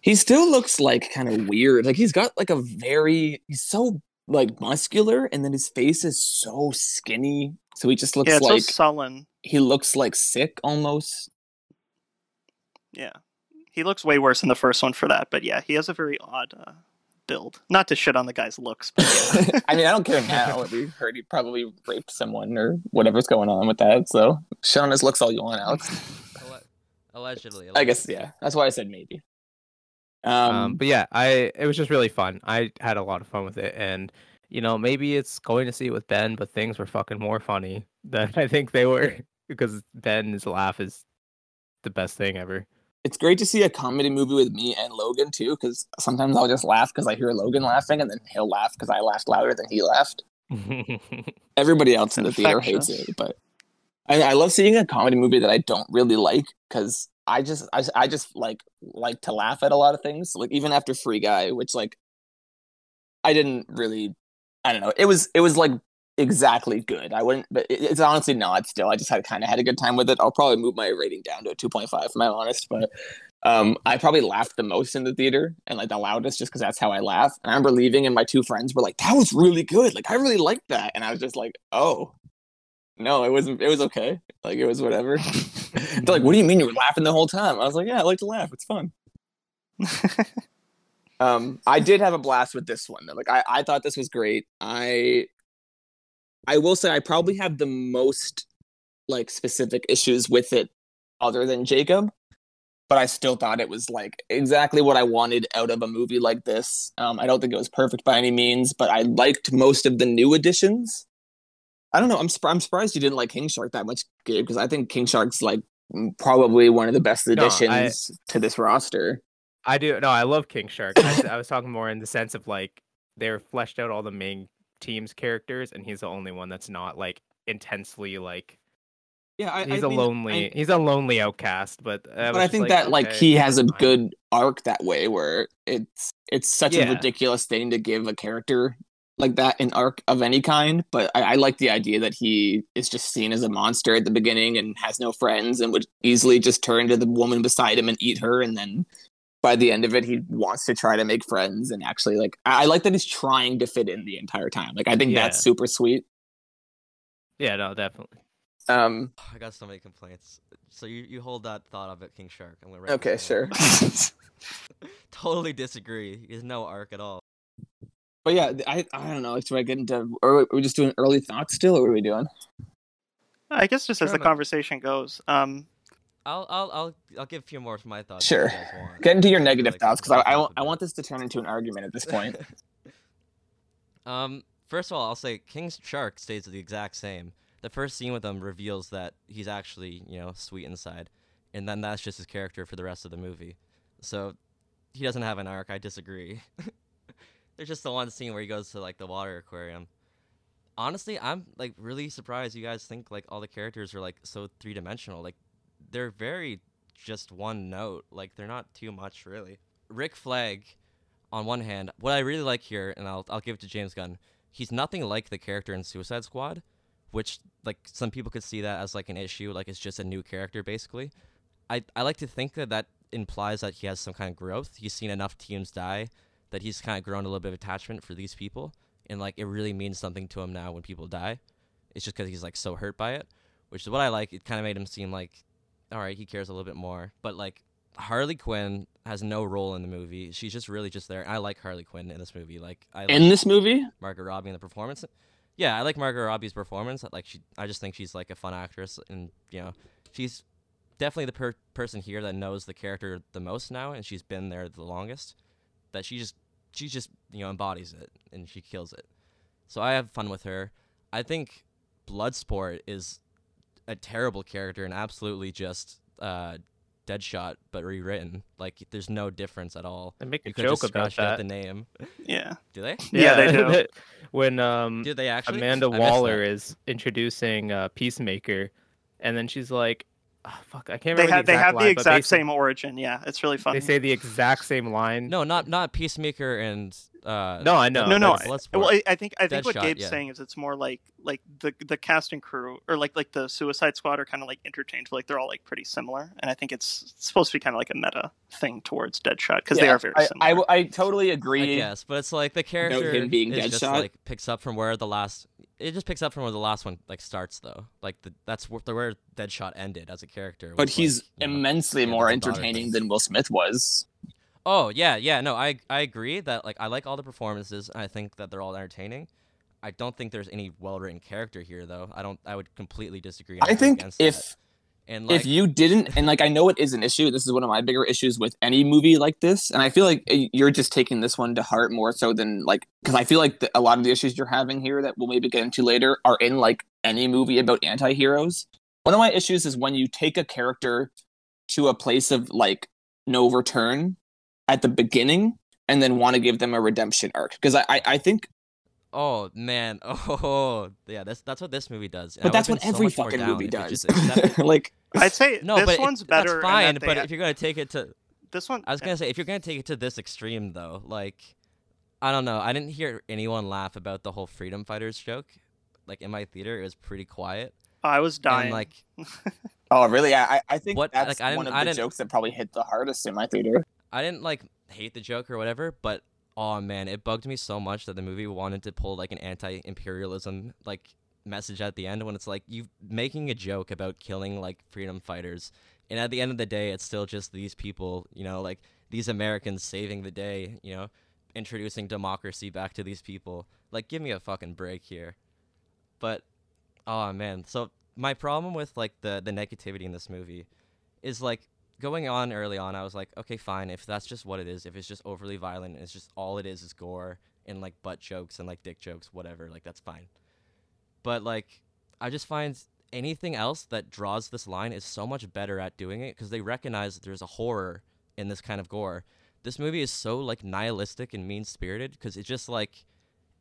Speaker 2: He still looks like kind of weird. Like he's got like a very he's so like muscular, and then his face is so skinny. So he just looks
Speaker 4: yeah, it's
Speaker 2: like
Speaker 4: so sullen.
Speaker 2: he looks like sick almost.
Speaker 4: Yeah. He looks way worse in the first one for that, but yeah, he has a very odd uh, build. Not to shit on the guy's looks, but yeah.
Speaker 2: I mean, I don't care now. We heard he probably raped someone or whatever's going on with that. So shit on his looks all you want, Alex.
Speaker 1: Alle- allegedly,
Speaker 2: I guess
Speaker 1: allegedly.
Speaker 2: yeah. That's why I said maybe. Um,
Speaker 3: um, but yeah, I it was just really fun. I had a lot of fun with it, and you know maybe it's going to see it with Ben, but things were fucking more funny than I think they were because Ben's laugh is the best thing ever.
Speaker 2: it's great to see a comedy movie with me and Logan too, because sometimes I'll just laugh because I hear Logan laughing, and then he'll laugh because I laughed louder than he laughed. Everybody else in the theater hates it, but I, I love seeing a comedy movie that I don't really like because I just I, I just like like to laugh at a lot of things. Like even after Free Guy, which like I didn't really I don't know. It was it was like exactly good. I wouldn't, but it, it's honestly not. Still, I just had kind of had a good time with it. I'll probably move my rating down to a two point five, if I'm honest. But um, I probably laughed the most in the theater and like the loudest, just because that's how I laugh. And I remember leaving, and my two friends were like, "That was really good. Like I really liked that." And I was just like, "Oh." No, it wasn't. It was okay. Like it was whatever. They're like, "What do you mean you were laughing the whole time?" I was like, "Yeah, I like to laugh. It's fun." um i did have a blast with this one though like i i thought this was great i i will say i probably have the most like specific issues with it other than jacob but i still thought it was like exactly what i wanted out of a movie like this um i don't think it was perfect by any means but i liked most of the new additions i don't know i'm, I'm surprised you didn't like king shark that much gabe because i think king shark's like probably one of the best
Speaker 3: I-
Speaker 2: additions to this roster.
Speaker 3: I do no, I love King Shark. I, I was talking more in the sense of like they're fleshed out all the main team's characters, and he's the only one that's not like intensely like
Speaker 2: Yeah, I,
Speaker 3: he's a lonely he's a lonely outcast. But I
Speaker 2: but I think that like he has a good arc that way where it's it's such a ridiculous thing to give a character like that an arc of any kind. But I, I like the idea that he is just seen as a monster at the beginning and has no friends and would easily just turn to the woman beside him and eat her and then by the end of it he wants to try to make friends and actually like I, I like that he's trying to fit in the entire time. Like I think
Speaker 3: Yeah.
Speaker 2: that's super sweet.
Speaker 3: Yeah, no, definitely.
Speaker 2: Um
Speaker 1: I got so many complaints. So you, you hold that thought of it, King Shark. I'm gonna write
Speaker 2: okay,
Speaker 1: this
Speaker 2: sure.
Speaker 1: totally disagree. There's no arc at all.
Speaker 2: But yeah, I I don't know. Should I get into? Or are we just doing early thoughts still, or what are we doing?
Speaker 4: I guess just as the
Speaker 1: man.
Speaker 4: conversation goes. Um,
Speaker 1: I'll I'll I'll I'll give a few more of my thoughts.
Speaker 2: Sure.
Speaker 1: you.
Speaker 2: Get into your negative
Speaker 1: like,
Speaker 2: thoughts because I
Speaker 1: open
Speaker 2: I want,
Speaker 1: a
Speaker 2: I want this to turn into an argument at this point.
Speaker 1: um, first of all, I'll say King's Shark stays the exact same. The first scene with him reveals that he's actually, you know, sweet inside, and then that's just his character for the rest of the movie. So he doesn't have an arc. I disagree. There's just the one scene where he goes to like the water aquarium. Honestly, I'm like really surprised you guys think like all the characters are like so three dimensional. Like they're very just one note. Like they're not too much really. Rick Flag, on one hand, what I really like here, and I'll I'll give it to James Gunn. He's nothing like the character in Suicide Squad, which like some people could see that as like an issue, like it's just a new character basically. I I like to think that that implies that he has some kind of growth. He's seen enough teams die that he's kind of grown a little bit of attachment for these people, and like it really means something to him now when people die. It's just because he's like so hurt by it, which is what I like. It kind of made him seem like, all right, he cares a little bit more. But like Harley Quinn has no role in the movie. She's just really just there. I like Harley Quinn in this movie. Like I like
Speaker 2: In this movie,
Speaker 1: Margot Robbie in the performance. Yeah, I like Margot Robbie's performance. Like she, I just think she's like a fun actress, and you know, she's definitely the per- person here that knows the character the most now, and she's been there the longest. That she just, she just you know embodies it, and she kills it. So I have fun with her. I think Bloodsport is a terrible character and absolutely just uh, Deadshot, but rewritten. Like there's no difference at all.
Speaker 3: They make a
Speaker 1: You could
Speaker 3: joke
Speaker 1: just
Speaker 3: about
Speaker 1: scratch out
Speaker 3: that.
Speaker 1: the name.
Speaker 4: yeah.
Speaker 1: Do they?
Speaker 4: Yeah, they do.
Speaker 3: when um
Speaker 1: Did they actually?
Speaker 3: Amanda Waller is introducing uh, Peacemaker, and then she's like, oh, "Fuck, I can't
Speaker 4: They
Speaker 3: remember
Speaker 4: have
Speaker 3: the
Speaker 4: they have
Speaker 3: line,
Speaker 4: the exact same origin. Yeah, it's really funny.
Speaker 3: They say the exact same line.
Speaker 1: No, not not Peacemaker and uh
Speaker 3: No, I know.
Speaker 4: no, no.
Speaker 1: that's
Speaker 4: I- Well, I, I think I think what
Speaker 1: Deadshot,
Speaker 4: Gabe's
Speaker 1: yeah.
Speaker 4: saying is it's more like like the the cast and crew or like like the Suicide Squad are kind of like interchangeable. Like they're all like pretty similar, and I think it's, it's supposed to be kind of like a meta thing towards Deadshot because they are very similar.
Speaker 2: I,
Speaker 4: similar.
Speaker 2: I, w- I totally agree.
Speaker 1: Yes, but it's like the character
Speaker 2: him being
Speaker 1: is just
Speaker 2: Deadshot?
Speaker 1: like picks up from where the last it just picks up from where the last one like starts though. Like the, that's where, where Deadshot ended as a character.
Speaker 2: But he's
Speaker 1: like, you know-
Speaker 2: immensely more entertaining than Will Smith was.
Speaker 1: Oh yeah, yeah. No, I I agree that like I like all the performances. and I think that they're all entertaining. I don't think there's any well written character here though. I don't. I would completely disagree.
Speaker 2: I think
Speaker 1: if that. And like
Speaker 2: if you didn't and like i know it is an issue this is one of my bigger issues with any movie like this and i feel like uh, you're just taking this one to heart more so than like because i feel like the, a lot of the issues you're having here that we'll maybe get into later are in like any movie about anti-heroes. One of my issues is when you take a character to a place of like no return at the beginning and then want to give them a redemption arc because I, I i think
Speaker 1: Oh man, oh yeah, that's that's what this movie does. and
Speaker 2: but
Speaker 1: I
Speaker 2: that's what
Speaker 1: been so
Speaker 2: every fucking movie does
Speaker 1: just
Speaker 2: like
Speaker 4: I'd say
Speaker 1: no,
Speaker 4: this
Speaker 1: but it-
Speaker 4: one's better.
Speaker 1: That's fine.
Speaker 4: that they-
Speaker 1: But if you're gonna take it to,
Speaker 4: this one,
Speaker 1: I was gonna say if you're gonna take it to this extreme though, like, I don't know. I didn't hear anyone laugh about the whole freedom fighters joke. Like in my theater, it was pretty quiet.
Speaker 4: I was dying.
Speaker 1: And like,
Speaker 2: oh really i i think
Speaker 1: What-
Speaker 2: that's
Speaker 1: like, I
Speaker 2: one of
Speaker 1: I
Speaker 2: the jokes that probably hit the hardest in my theater
Speaker 1: I didn't like hate the joke or whatever, but oh man, it bugged me so much that the movie wanted to pull like an anti-imperialism like message at the end when it's like you making a joke about killing like freedom fighters, and at the end of the day, it's still just these people, you know, like these Americans saving the day, you know, introducing democracy back to these people. Like, give me a fucking break here. But oh man, so my problem with like the the negativity in this movie is like going on early on, I was like, okay, fine. If that's just what it is, if it's just overly violent, and it's just all it is is gore and like butt jokes and like dick jokes, whatever, like that's fine. But like, I just find anything else that draws this line is so much better at doing it because they recognize there's a horror in this kind of gore. This movie is so like nihilistic and mean spirited because it's just like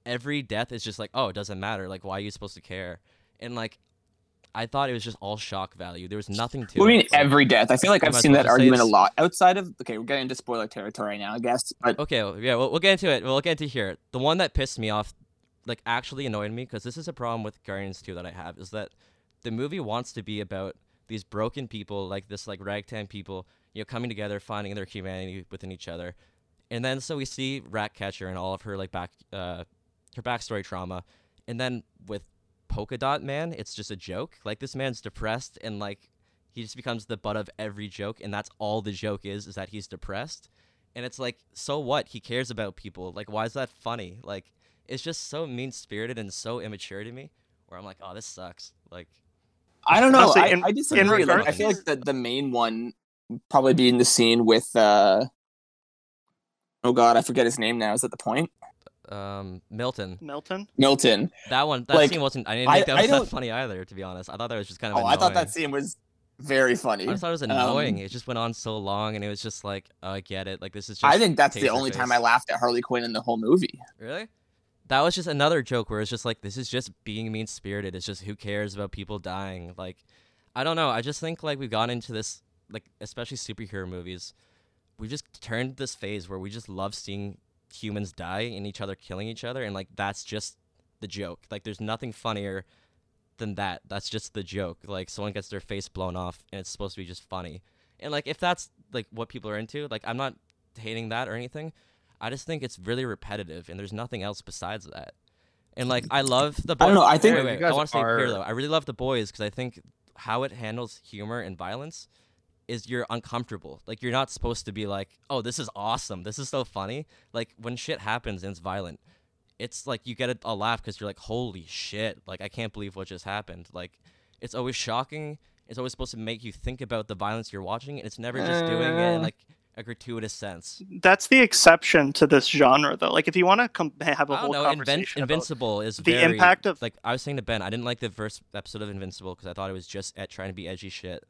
Speaker 1: every death is just like, oh, it doesn't matter. Like, why are you supposed to care? And like, I thought it was just all shock value. There was nothing to
Speaker 2: you
Speaker 1: it.
Speaker 2: mean
Speaker 1: Like-
Speaker 2: every death? I feel like
Speaker 1: I
Speaker 2: I've seen that argument a lot outside of. Okay, we're getting into spoiler territory now, I guess. But
Speaker 1: Okay, well, yeah, we'll, we'll get into it. We'll get into here. The one that pissed me off, like actually annoyed me, because this is a problem with Guardians 2 that I have, is that the movie wants to be about these broken people, like this like ragtag people, you know, coming together, finding their humanity within each other, and then so we see Ratcatcher and all of her like back, uh, her backstory trauma, and then with Polka Dot Man, it's just a joke. Like this man's depressed and like he just becomes the butt of every joke, and that's all the joke is, is that he's depressed and it's like so what he cares about people like why is that funny like it's just so mean spirited and so immature to me where i'm like oh this sucks like
Speaker 2: I don't know.
Speaker 4: Honestly,
Speaker 2: I,
Speaker 4: in-
Speaker 2: I disagree. Like, I feel like the, the main one probably being the scene with. uh Oh God, I forget his name now. Is that the point?
Speaker 1: Um milton
Speaker 4: Milton.
Speaker 2: Milton.
Speaker 1: that one that
Speaker 2: Like,
Speaker 1: scene wasn't i didn't
Speaker 2: I-
Speaker 1: think that
Speaker 2: I
Speaker 1: was that
Speaker 2: don't-
Speaker 1: funny either to be honest i thought that was just kind of
Speaker 2: Oh,
Speaker 1: annoying.
Speaker 2: I thought that scene was very funny.
Speaker 1: I thought it was
Speaker 2: Um,
Speaker 1: annoying. it just went on so long, and it was just like, oh, I get it. Like this is just.
Speaker 2: I think that's the only
Speaker 1: Taserface.
Speaker 2: time I laughed at Harley Quinn in the whole movie.
Speaker 1: Really? That was just another joke where it's just like this is just being mean spirited. It's just who cares about people dying. Like I don't know. I just think like we've gone into this like especially superhero movies. We just turned this phase where we just love seeing humans die and each other killing each other and like that's just the joke. Like there's nothing funnier than that. That's just the joke. Like someone gets their face blown off and it's supposed to be just funny. And like if that's like what people are into, like I'm not hating that or anything. I just think it's really repetitive, and there's nothing else besides that. And like, I love the.
Speaker 2: I don't know, I think-
Speaker 1: Wait,
Speaker 3: You
Speaker 1: wait, I want to say here though. I really love the boys because I think how it handles humor and violence is you're uncomfortable. Like you're not supposed to be like, oh, this is awesome. This is so funny. Like when shit happens and it's violent, it's like you get a, a laugh because you're like, holy shit! Like I can't believe what just happened. Like it's always shocking. It's always supposed to make you think about the violence you're watching, and it's never just doing it in
Speaker 2: Uh.
Speaker 1: like a gratuitous sense.
Speaker 4: That's the exception to this genre, though. Like, if you want to com- have a
Speaker 1: I
Speaker 4: whole
Speaker 1: know.
Speaker 4: Conversation about
Speaker 1: Invincible is
Speaker 4: the
Speaker 1: very,
Speaker 4: impact of-
Speaker 1: like I was saying to Ben. I didn't like the first episode of Invincible because I thought it was just at trying to be edgy shit,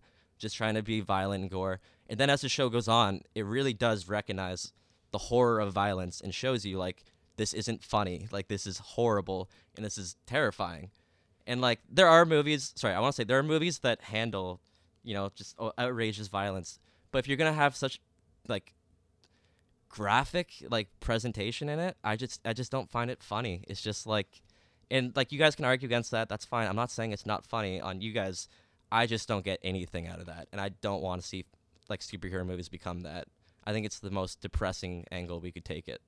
Speaker 1: just trying to be violent and gore. And then as the show goes on, it really does recognize the horror of violence and shows you like this isn't funny, like this is horrible and this is terrifying. And like there are movies, sorry, I want to say there are movies that handle, you know, just outrageous violence. But if you're gonna have such like graphic like presentation in it i just i just don't find it funny it's just like and like you guys can argue against that that's fine i'm not saying it's not funny on you guys i just don't get anything out of that and i don't want to see like superhero movies become that i think it's the most depressing angle we could take it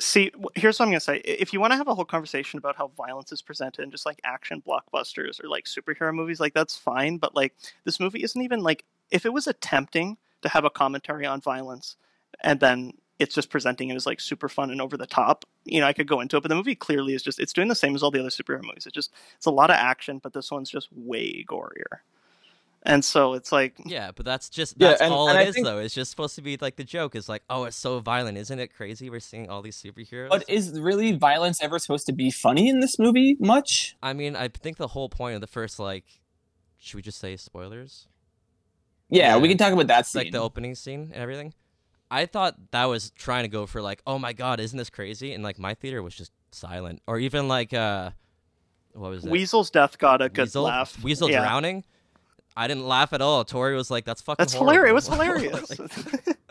Speaker 4: See, here's what I'm gonna say. If you want to have a whole conversation about how violence is presented in just like action blockbusters or like superhero movies, like that's fine. But like this movie isn't even like if it was attempting to have a commentary on violence, and then it's just presenting it as like super fun and over the top. You know, I could go into it, but the movie clearly is just it's doing the same as all the other superhero movies. It's just it's a lot of action, but this one's just way gorier. And so it's like
Speaker 1: yeah but that's just
Speaker 2: Yeah,
Speaker 1: that's
Speaker 2: and-
Speaker 1: all
Speaker 2: and
Speaker 1: it
Speaker 2: I
Speaker 1: is
Speaker 2: think-
Speaker 1: though it's just supposed to be like the joke is like oh it's so violent isn't it crazy we're seeing all these superheroes
Speaker 2: But is really violence ever supposed to be funny in this movie? Much?
Speaker 1: i mean i think the whole point of the first like should we just say spoilers
Speaker 2: Yeah,
Speaker 1: Yeah.
Speaker 2: we can talk about that scene.
Speaker 1: like the opening scene and everything. I thought that was trying to go for like, oh my god, isn't this crazy? And like my theater was just silent, or even like uh, what was it?
Speaker 4: Weasel's death got a good
Speaker 1: Weasel,
Speaker 4: laugh.
Speaker 1: Weasel
Speaker 4: Yeah.
Speaker 1: drowning. I didn't laugh at all. Tori was like, "That's fucking."
Speaker 4: That's hilarious. It was hilarious.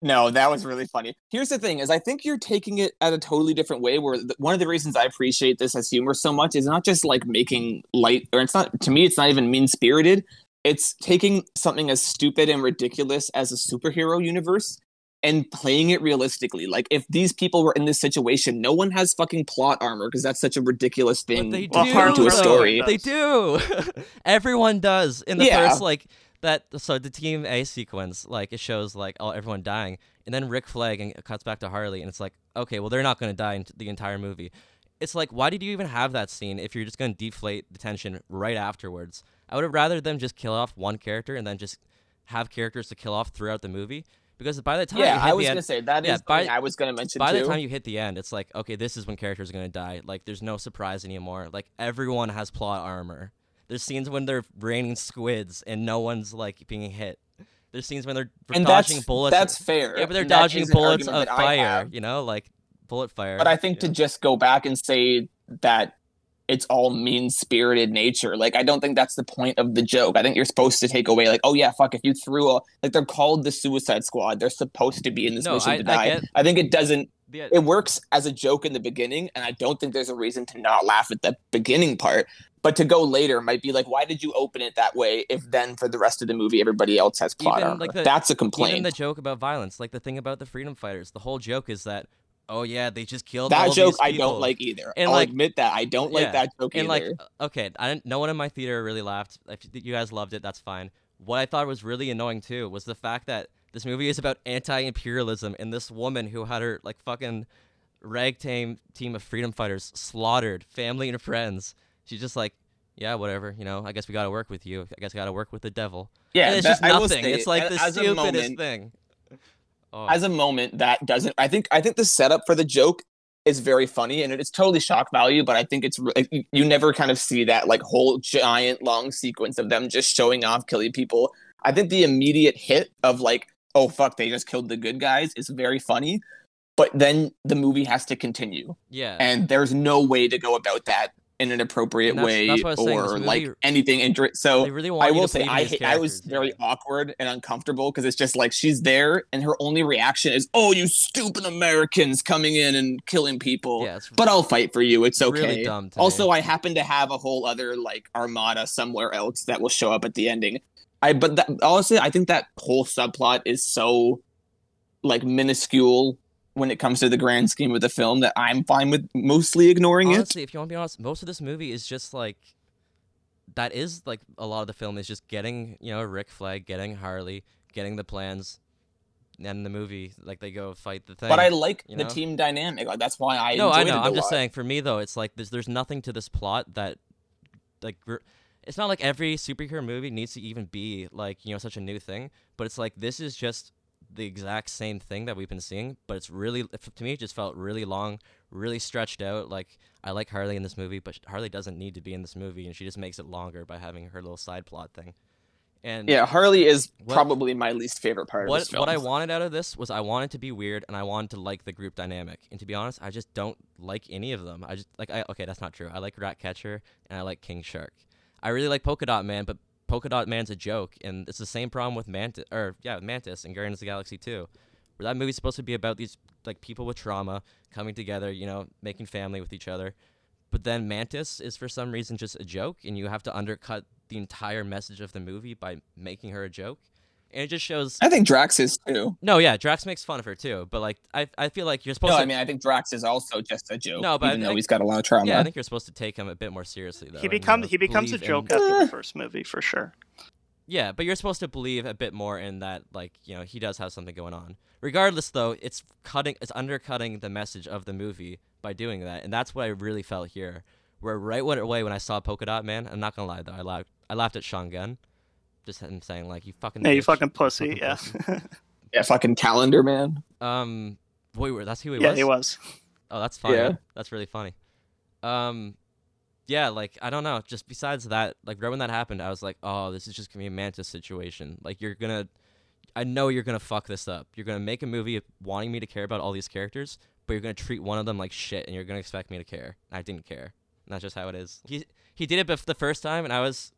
Speaker 2: No, that was really funny. Here's the thing: is I think you're taking it at a totally different way. Where th- one of the reasons I appreciate this as humor so much is not just like making light, or it's not to me. It's not even mean spirited. It's taking something as stupid and ridiculous as a superhero universe and playing it realistically. Like if these people were in this situation, no one has fucking plot armor because that's such a ridiculous
Speaker 1: but
Speaker 2: thing
Speaker 1: they
Speaker 2: to
Speaker 1: do.
Speaker 2: into a story.
Speaker 1: They do. everyone does in the
Speaker 2: Yeah.
Speaker 1: first like that. So the team A sequence, like it shows like oh everyone dying, and then Rick Flag and it cuts back to Harley, and it's like okay, well they're not going to die in the entire movie. It's like why did you even have that scene if you're just going to deflate the tension right afterwards? I would have rather them just kill off one character and then just have characters to kill off throughout the movie because by the time you
Speaker 2: Yeah,
Speaker 1: hit
Speaker 2: I was
Speaker 1: the
Speaker 2: gonna say that is
Speaker 1: yeah, by-
Speaker 2: I was gonna mention
Speaker 1: by
Speaker 2: too.
Speaker 1: the time you hit the end, it's like, okay, this is when characters are gonna die. Like, there's no surprise anymore. Like, everyone has plot armor. There's scenes when they're raining squids and no one's like being hit. There's scenes when they're
Speaker 2: and
Speaker 1: dodging
Speaker 2: that's
Speaker 1: bullets.
Speaker 2: that's fair.
Speaker 1: yeah, but they're
Speaker 2: and
Speaker 1: dodging bullets of
Speaker 2: argument that I
Speaker 1: fire. You know, like bullet fire.
Speaker 2: But I think
Speaker 1: you
Speaker 2: to just go back and say that it's all mean spirited nature, like I don't think that's the point of the joke. I think you're supposed to take away, like, oh yeah, fuck, if you threw a like they're called the Suicide Squad, they're supposed to be in this
Speaker 1: No,
Speaker 2: mission
Speaker 1: I-
Speaker 2: to
Speaker 1: I
Speaker 2: die.
Speaker 1: get-
Speaker 2: I think it doesn't.
Speaker 1: The-
Speaker 2: It works as a joke in the beginning, and I don't think there's a reason to not laugh at the beginning part. But to go later might be like, why did you open it that way? If then for the rest of the movie everybody else has plot
Speaker 1: Even,
Speaker 2: armor,
Speaker 1: like, the-
Speaker 2: that's a
Speaker 1: even
Speaker 2: complaint.
Speaker 1: the joke about violence, like the thing about the freedom fighters, the whole joke is that, oh yeah, they just killed all
Speaker 2: that joke I don't like either.
Speaker 1: And,
Speaker 2: I'll
Speaker 1: like-
Speaker 2: admit that I don't like that joke
Speaker 1: and
Speaker 2: either.
Speaker 1: like okay i didn't no one in my theater really laughed. If you guys loved it that's fine. What i thought was really annoying too was the fact that this movie is about anti-imperialism and this woman who had her like fucking ragtag team of freedom fighters slaughtered family and friends. She's just like yeah whatever you know i guess we gotta work with you. I guess we gotta work with the devil.
Speaker 2: Yeah,
Speaker 1: and it's just nothing.
Speaker 2: say,
Speaker 1: it's like the stupidest
Speaker 2: moment,
Speaker 1: thing oh,
Speaker 2: as a moment that doesn't i think i think the setup for the joke is very funny and it's totally shock value but i think it's like, you- you never kind of see that like whole giant long sequence of them just showing off killing people. I think the immediate hit of like oh fuck they just killed the good guys is very funny but then the movie has to continue.
Speaker 1: Yeah.
Speaker 2: And there's no way to go about that in an appropriate
Speaker 1: that's-
Speaker 2: way
Speaker 1: that's what I saying,
Speaker 2: or like anything inter- so
Speaker 1: really
Speaker 2: I will say I I was very awkward and uncomfortable because it's just like she's there and her only reaction is, "Oh, you stupid Americans coming in and killing people."
Speaker 1: yeah
Speaker 2: But I'll fight for you. It's okay.
Speaker 1: really dumb
Speaker 2: also. I happen to have a whole other like armada somewhere else that will show up at the ending. I but that, honestly, I think that whole subplot is so like minuscule when it comes to the grand scheme of the film that I'm fine with mostly ignoring it.
Speaker 1: honestly, if you want to be honest, most of this movie is just like that is like a lot of the film is just getting you know Rick Flag, getting Harley, getting the plans, and the movie like they go fight the thing.
Speaker 2: But I like
Speaker 1: you
Speaker 2: the
Speaker 1: know?
Speaker 2: team dynamic. Like that's why I
Speaker 1: no, I know. I'm just
Speaker 2: lot.
Speaker 1: saying. For me though, it's like there's there's nothing to this plot that like it's not like every superhero movie needs to even be like you know such a new thing. But it's like this is just the exact same thing that we've been seeing. But it's really to me it just felt really long, really stretched out. Like I like Harley in this movie, but Harley doesn't need to be in this movie, and she just makes it longer by having her little side plot thing. And
Speaker 2: Yeah, Harley is
Speaker 1: What-
Speaker 2: probably my least favorite part of
Speaker 1: what what I wanted out of this was I wanted to be weird and I wanted to like the group dynamic. And to be honest, I just don't like any of them. I just like I okay, that's not true. I like Ratcatcher and I like King Shark. I really like Polka Dot Man, but Polka Dot Man's a joke, and it's the same problem with Mantis or yeah, Mantis and Guardians of the Galaxy 2. Where that movie's supposed to be about these like people with trauma coming together, you know, making family with each other. But then Mantis is for some reason just a joke, and you have to undercut the entire message of the movie by making her a joke. And it just shows
Speaker 2: I think Drax is too.
Speaker 1: no, yeah, Drax makes fun of her too, but like I, I feel like you're supposed
Speaker 2: No,
Speaker 1: to.
Speaker 2: I mean I think Drax is also just a joke.
Speaker 1: No, but I
Speaker 2: even though
Speaker 1: think-
Speaker 2: he's got a lot of trauma.
Speaker 1: yeah, I think you're supposed to take him a bit more seriously though.
Speaker 4: he
Speaker 1: and, you
Speaker 4: becomes
Speaker 1: know,
Speaker 4: he becomes a joke
Speaker 1: in-
Speaker 4: after the first movie for sure.
Speaker 1: Yeah, but you're supposed to believe a bit more in that, like you know, he does have something going on. Regardless, though, it's cutting, it's undercutting the message of the movie by doing that, and that's what I really felt here. Where right away when I saw Polka Dot Man, I'm not gonna lie though, I laughed, I laughed at Sean Gunn, just him saying like, "You fucking
Speaker 4: Yeah, you fucking pussy.
Speaker 1: fucking
Speaker 4: Yeah,
Speaker 1: pussy."
Speaker 2: yeah, fucking calendar man.
Speaker 1: Um, wait, wait, that's who he
Speaker 4: yeah,
Speaker 1: was.
Speaker 4: he was.
Speaker 1: Oh, that's funny.
Speaker 2: Yeah.
Speaker 1: That's really funny. Um, yeah, like I don't know. Just besides that, like right when that happened, I was like, oh, this is just gonna be a Mantis situation. Like you're gonna, I know you're gonna fuck this up. You're gonna make a movie wanting me to care about all these characters, but you're gonna treat one of them like shit, and you're gonna expect me to care. I didn't care. And that's just how it is. He he did it bef- the first time, and I was,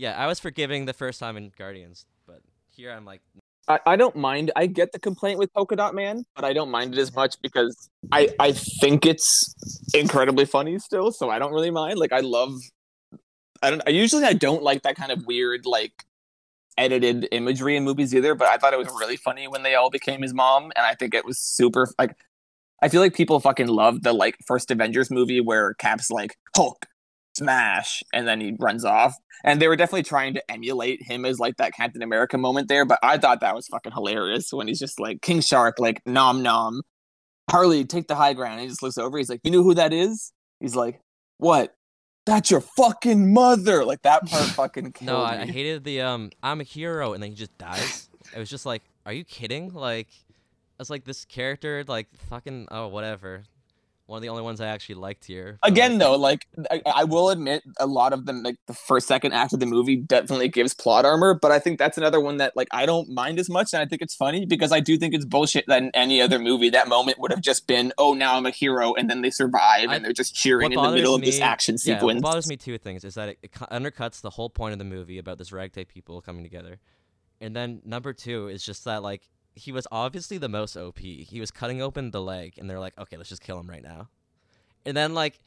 Speaker 1: yeah, I was forgiving the first time in Guardians, but here I'm like,
Speaker 2: I, I don't mind. I get the complaint with Polka Dot Man, but I don't mind it as much because I I think it's incredibly funny still. So I don't really mind. Like I love. I don't. I usually I don't like that kind of weird like edited imagery in movies either. But I thought it was really funny when they all became his mom, and I think it was super like. I feel like people fucking love the like first Avengers movie where Cap's like Hulk smash and then he runs off and they were definitely trying to emulate him as like that Captain America moment there. But I thought that was fucking hilarious when he's just like King Shark, like nom nom. Harley, take the high ground. And he just looks over. He's like, "You know who that is?" He's like, "What? That's your fucking mother!" Like that part fucking killed
Speaker 1: no, I, I hated the um, I'm a hero, and then he just dies. it was just like, are you kidding? Like, I was like, this character, like, fucking, oh, whatever. One of the only ones I actually liked here.
Speaker 2: Again, though, like I, I will admit, a lot of them, like the first, second act of the movie, definitely gives plot armor. But I think that's another one that, like, I don't mind as much, and I think it's funny because I do think it's bullshit that in any other movie, that moment would have just been, "Oh, now I'm a hero," and then they survive
Speaker 1: I-
Speaker 2: and they're just cheering in the middle of
Speaker 1: bothers
Speaker 2: this
Speaker 1: me-
Speaker 2: action
Speaker 1: Yeah,
Speaker 2: sequence.
Speaker 1: what bothers me two things is that it, it undercuts the whole point of the movie about this ragtag people coming together, and then number two is just that like he was obviously the most OP. He was cutting open the leg, and they're like, okay, let's just kill him right now, and then like.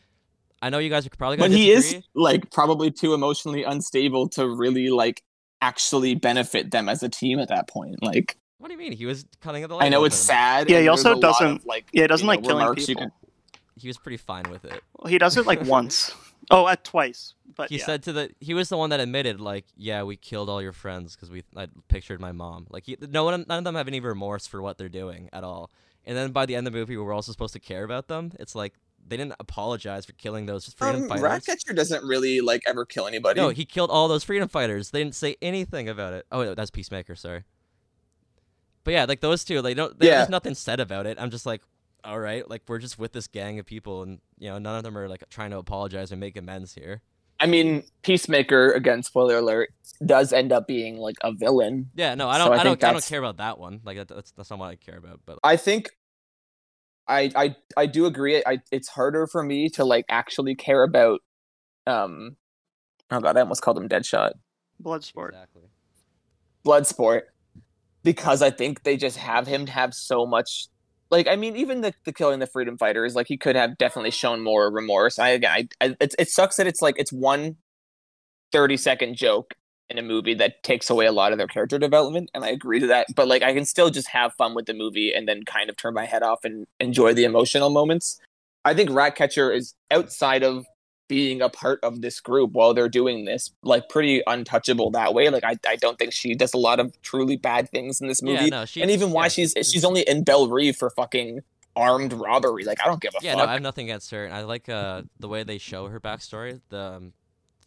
Speaker 1: I know you guys are probably
Speaker 2: but
Speaker 1: gonna
Speaker 2: he is like probably too emotionally unstable to really like actually benefit them as a team at that point. Like,
Speaker 1: What do you mean? He was cutting the leg.
Speaker 2: I know it's sad.
Speaker 4: Yeah, he also doesn't-
Speaker 2: of, like,
Speaker 4: Yeah, he doesn't
Speaker 2: you know,
Speaker 4: like killing people.
Speaker 2: can-
Speaker 1: He was pretty fine with it.
Speaker 4: Well, he does it like once. Oh, at twice. But
Speaker 1: he
Speaker 4: yeah.
Speaker 1: said to the he was the one that admitted like yeah we killed all your friends because we I pictured my mom like he, no one none of them have any remorse for what they're doing at all and then by the end of the movie we're also supposed to care about them it's like they didn't apologize for killing those freedom
Speaker 2: Um,
Speaker 1: fighters
Speaker 2: Ratcatcher doesn't really like ever kill anybody.
Speaker 1: no he killed all those freedom fighters they didn't say anything about it oh that's peacemaker sorry but yeah like those two they don't they,
Speaker 2: Yeah.
Speaker 1: there's nothing said about it i'm just like all right like we're just with this gang of people and you know none of them are like trying to apologize and make amends here
Speaker 2: I mean, Peacemaker, again, spoiler alert, does end up being like a villain.
Speaker 1: Yeah, no, I don't.
Speaker 2: I
Speaker 1: I, don't. I don't care about that one. Like that, that's that's not what I care about. But
Speaker 2: I think I I I do agree. I it's harder for me to like actually care about um oh god, I almost called him Deadshot.
Speaker 4: Bloodsport.
Speaker 1: exactly.
Speaker 2: Bloodsport. Because I think they just have him have so much like I mean even the, the killing the freedom fighters like he could have definitely shown more remorse. I again I, I it, it sucks that it's like it's one 30 second joke in a movie that takes away a lot of their character development and I agree to that but like I can still just have fun with the movie and then kind of turn my head off and enjoy the emotional moments. I think Ratcatcher is outside of being a part of this group while they're doing this like pretty untouchable that way like I, I don't think she does a lot of truly bad things in this movie
Speaker 1: Yeah, no, she.
Speaker 2: and even why
Speaker 1: yeah,
Speaker 2: she's she's only in Belle Reve for fucking armed robbery like I don't give a
Speaker 1: Yeah,
Speaker 2: fuck
Speaker 1: no, I have nothing against her. And I like uh the way they show her backstory. The um,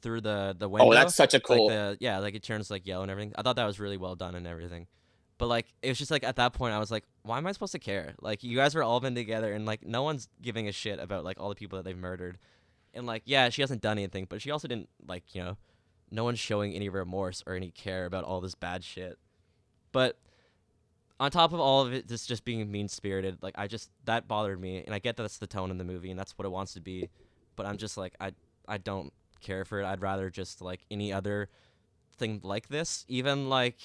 Speaker 1: through the the window.
Speaker 2: oh that's such a cool
Speaker 1: Like the yeah, like it turns like yellow and everything. I thought that was really well done and everything. But like it was just like at that point I was like, why am I supposed to care? Like you guys were all been together and like no one's giving a shit about like all the people that they've murdered. And like yeah, she hasn't done anything, but she also didn't like, you know, no one's showing any remorse or any care about all this bad shit. But on top of all of it just just being mean spirited, like I just that bothered me and I get that that's the tone in the movie and that's what it wants to be. But I'm just like I I don't care for it. I'd rather just like any other thing like this. Even like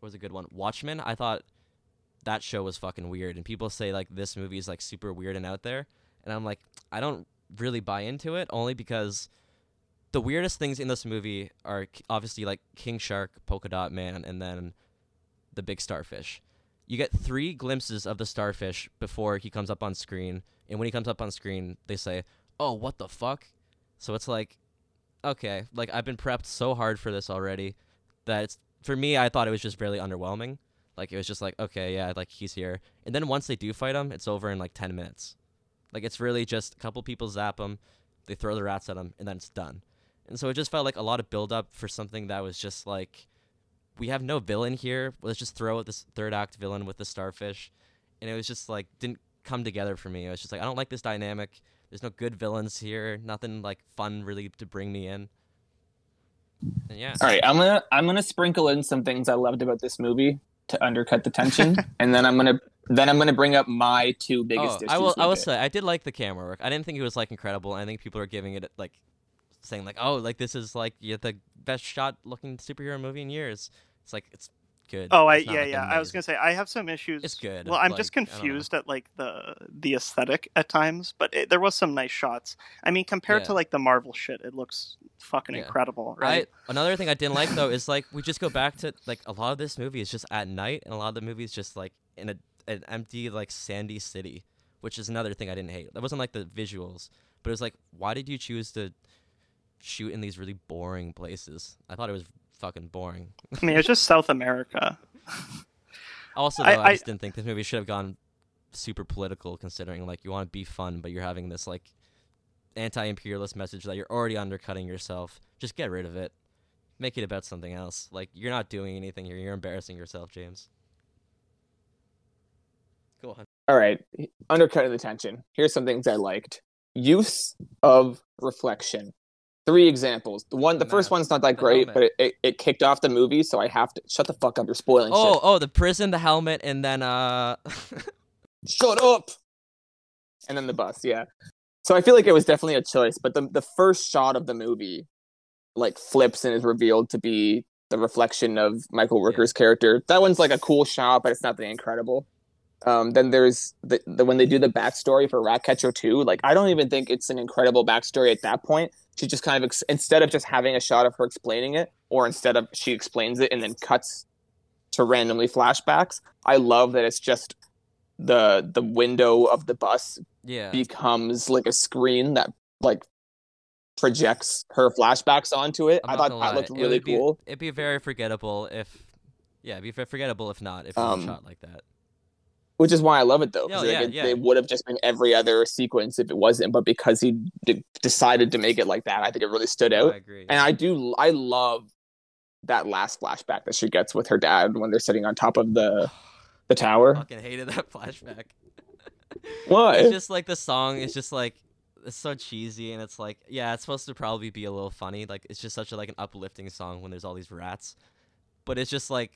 Speaker 1: what was a good one? Watchmen. I thought that show was fucking weird, and people say like this movie is like super weird and out there, and I'm like I don't really buy into it only because the weirdest things in this movie are obviously like King Shark, Polka Dot Man, and then the big starfish. You get three glimpses of the starfish before he comes up on screen, and when he comes up on screen, they say, "Oh, what the fuck?" So it's like, okay, like I've been prepped so hard for this already that it's for me. I thought it was just really underwhelming. Like it was just like, okay, yeah, like he's here, and then once they do fight him, it's over in like ten minutes. Like it's really just a couple people zap him, they throw the rats at him, and then it's done. And so it just felt like a lot of build up for something that was just like, we have no villain here. Let's just throw this third act villain with the starfish, and it was just like didn't come together for me. I was just like, I don't like this dynamic. There's no good villains here. Nothing like fun really to bring me in. And yeah,
Speaker 2: All right, I'm gonna I'm gonna sprinkle in some things I loved about this movie to undercut the tension, and then I'm gonna then I'm gonna bring up my two biggest
Speaker 1: oh,
Speaker 2: issues.
Speaker 1: I will. I will
Speaker 2: it.
Speaker 1: say I did like the camera work. I didn't think it was like incredible. I think people are giving it like saying like, oh, like this is like yeah, the best shot looking superhero movie in years. It's like it's good.
Speaker 4: Oh, I yeah
Speaker 1: like,
Speaker 4: yeah. I was gonna say I have some issues.
Speaker 1: It's good,
Speaker 4: Well, I'm just
Speaker 1: like, I
Speaker 4: confused at like the the aesthetic at times, but it, there was some nice shots. I mean, compared
Speaker 1: Yeah.
Speaker 4: to like the Marvel shit, it looks fucking
Speaker 1: Yeah.
Speaker 4: incredible, right?
Speaker 1: I another thing I didn't like though is like we just go back to like a lot of this movie is just at night, and a lot of the movies just like in a an empty like sandy city, which is another thing I didn't hate. That wasn't like the visuals, but it was like, why did you choose to shoot in these really boring places? I thought it was fucking boring.
Speaker 4: I mean, it's just South America.
Speaker 1: Also, though,
Speaker 4: I-
Speaker 1: I,
Speaker 4: I-
Speaker 1: just didn't think this movie should have gone super political, considering like you want to be fun, but you're having this like anti-imperialist message that you're already undercutting yourself. Just get rid of it. Make it about something else. Like you're not doing anything here. You're embarrassing yourself, James. Go on.
Speaker 2: All right, undercutting the tension. Here's some things I liked. Use of reflection. Three examples. The one, the
Speaker 1: The
Speaker 2: first one's not that great,
Speaker 1: helmet.
Speaker 2: but it, it, it kicked off the movie, so I have to shut the fuck up. You're spoiling
Speaker 1: Oh,
Speaker 2: shit.
Speaker 1: oh, the prison, the helmet, and then uh,
Speaker 2: Shut up. And then the bus, yeah. So I feel like it was definitely a choice, but the the first shot of the movie, like flips and is revealed to be the reflection of Michael Rooker's character. That one's like a cool shot, but it's nothing incredible. Um, then there's the, the when they do the backstory for Ratcatcher 2, like I don't even think it's an incredible backstory at that point. She just kind of ex- instead of just having a shot of her explaining it, or instead of she explains it and then cuts to randomly flashbacks. I love that it's just the the window of the bus
Speaker 1: yeah,
Speaker 2: becomes like a screen that like projects her flashbacks onto it. I thought that
Speaker 1: lie,
Speaker 2: looked really
Speaker 1: would be-
Speaker 2: cool.
Speaker 1: It'd be very forgettable if, yeah, it'd be forgettable if not if it was
Speaker 2: Um,
Speaker 1: shot like that.
Speaker 2: Which is why I love it though.
Speaker 1: Oh,
Speaker 2: like,
Speaker 1: yeah,
Speaker 2: it,
Speaker 1: yeah.
Speaker 2: it would have just been every other sequence if it wasn't, but because he d- decided to make it like that, I think it really stood
Speaker 1: No,
Speaker 2: out.
Speaker 1: I agree.
Speaker 2: And I do, I love that last flashback that she gets with her dad when they're sitting on top of the the tower.
Speaker 1: fucking hated that flashback.
Speaker 2: Why?
Speaker 1: It's just like the song is just like it's so cheesy and it's like yeah, it's supposed to probably be a little funny. Like it's just such a like an uplifting song when there's all these rats, but it's just like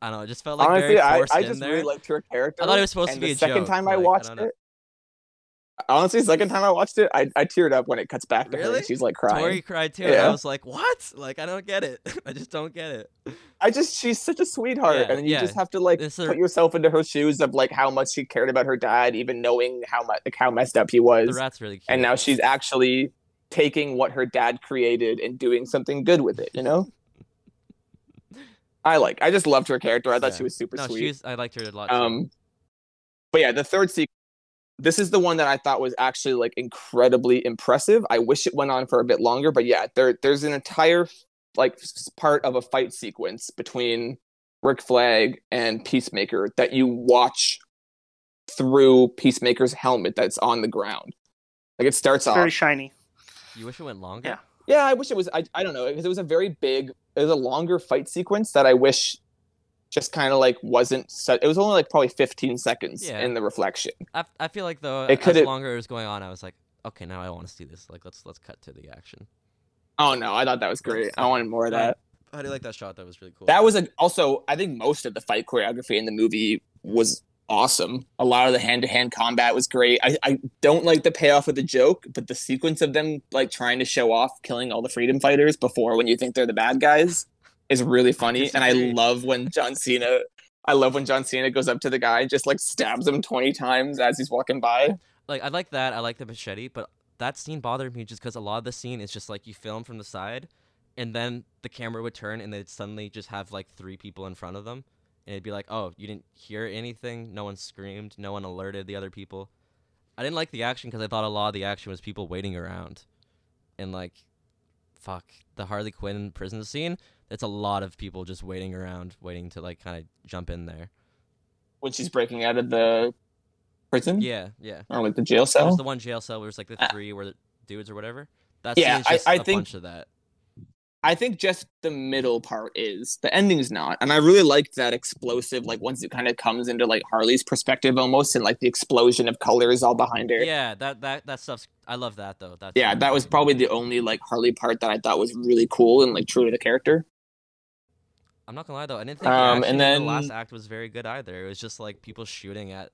Speaker 1: I don't know. It just felt like
Speaker 2: Honestly,
Speaker 1: very
Speaker 2: I,
Speaker 1: forced
Speaker 2: I
Speaker 1: in
Speaker 2: just
Speaker 1: there.
Speaker 2: really liked her character.
Speaker 1: I thought it was supposed to be
Speaker 2: the
Speaker 1: a
Speaker 2: second
Speaker 1: joke,
Speaker 2: time I
Speaker 1: like, I
Speaker 2: watched
Speaker 1: know.
Speaker 2: it. Honestly, second time I watched it, I, I teared up when it cuts back to her and she's like crying.
Speaker 1: Tori cried too, and I was like, "What? Like, I don't get it. I just don't get it."
Speaker 2: I just she's such a sweetheart,
Speaker 1: Yeah,
Speaker 2: and you
Speaker 1: yeah.
Speaker 2: just have to like
Speaker 1: It's a-
Speaker 2: put yourself into her shoes of like how much she cared about her dad, even knowing how much like how messed up he was.
Speaker 1: The rat's really cute.
Speaker 2: and now she's actually taking what her dad created and doing something good with it. You know, I like. I just loved her character. I thought
Speaker 1: Yeah.
Speaker 2: she was super
Speaker 1: no,
Speaker 2: sweet.
Speaker 1: she's I liked her a lot. too.
Speaker 2: Um, but yeah, the third sequence. This is the one that I thought was actually like incredibly impressive. I wish it went on for a bit longer, but yeah, there there's an entire like part of a fight sequence between Rick Flag and Peacemaker that you watch through Peacemaker's helmet that's on the ground. Like it starts off.
Speaker 4: Very shiny.
Speaker 1: you wish it went longer.
Speaker 4: Yeah.
Speaker 2: Yeah, I wish it was. I, I don't know because it was a very big. It was a longer fight sequence that I wish just kind of like wasn't. Set, it was only like probably 15 seconds
Speaker 1: Yeah.
Speaker 2: in the reflection.
Speaker 1: I, I feel like though,
Speaker 2: It
Speaker 1: as
Speaker 2: could've-
Speaker 1: longer it was going on, I was like, okay, now I want to see this. Like, let's let's cut to the action.
Speaker 2: Oh no, I thought that was great. I wanted more of that.
Speaker 1: How do you like that shot? That was really cool.
Speaker 2: That was a, also. I think most of the fight choreography in the movie was awesome. A lot of the hand to hand combat was great. I, I don't like the payoff of the joke, but the sequence of them like trying to show off killing all the freedom fighters before when you think they're the bad guys is really funny. And I love when John Cena. I love when John Cena goes up to the guy and just like stabs him twenty times as he's walking by.
Speaker 1: like I like that. I like the machete, but that scene bothered me just because a lot of the scene is just like you film from the side, and then the camera would turn and they'd suddenly just have like three people in front of them, and it'd be like, oh, you didn't hear anything. No one screamed. No one alerted the other people. I didn't like the action because I thought a lot of the action was people waiting around, and like, fuck the Harley Quinn prison scene. It's a lot of people just waiting around, waiting to like kind of jump in there.
Speaker 2: when she's breaking out of the prison
Speaker 1: Yeah, yeah.
Speaker 2: or like the jail
Speaker 1: There's
Speaker 2: cell.
Speaker 1: the one jail cell where it's like the
Speaker 2: Uh,
Speaker 1: three where the dudes or whatever. That's
Speaker 2: Yeah, I- I
Speaker 1: a
Speaker 2: think-
Speaker 1: bunch of that.
Speaker 2: I think just the middle part is the ending's not, and I really liked that explosive. Like once it kind of comes into like Harley's perspective almost, and like the explosion of colors all behind her.
Speaker 1: Yeah, that that that stuff's. I love that though. That's
Speaker 2: yeah, that was probably the only like Harley part that I thought was really cool and like true to the character.
Speaker 1: I'm not gonna lie though. I didn't think
Speaker 2: Um,
Speaker 1: the
Speaker 2: and
Speaker 1: in the last act was very good either. It was just like people shooting at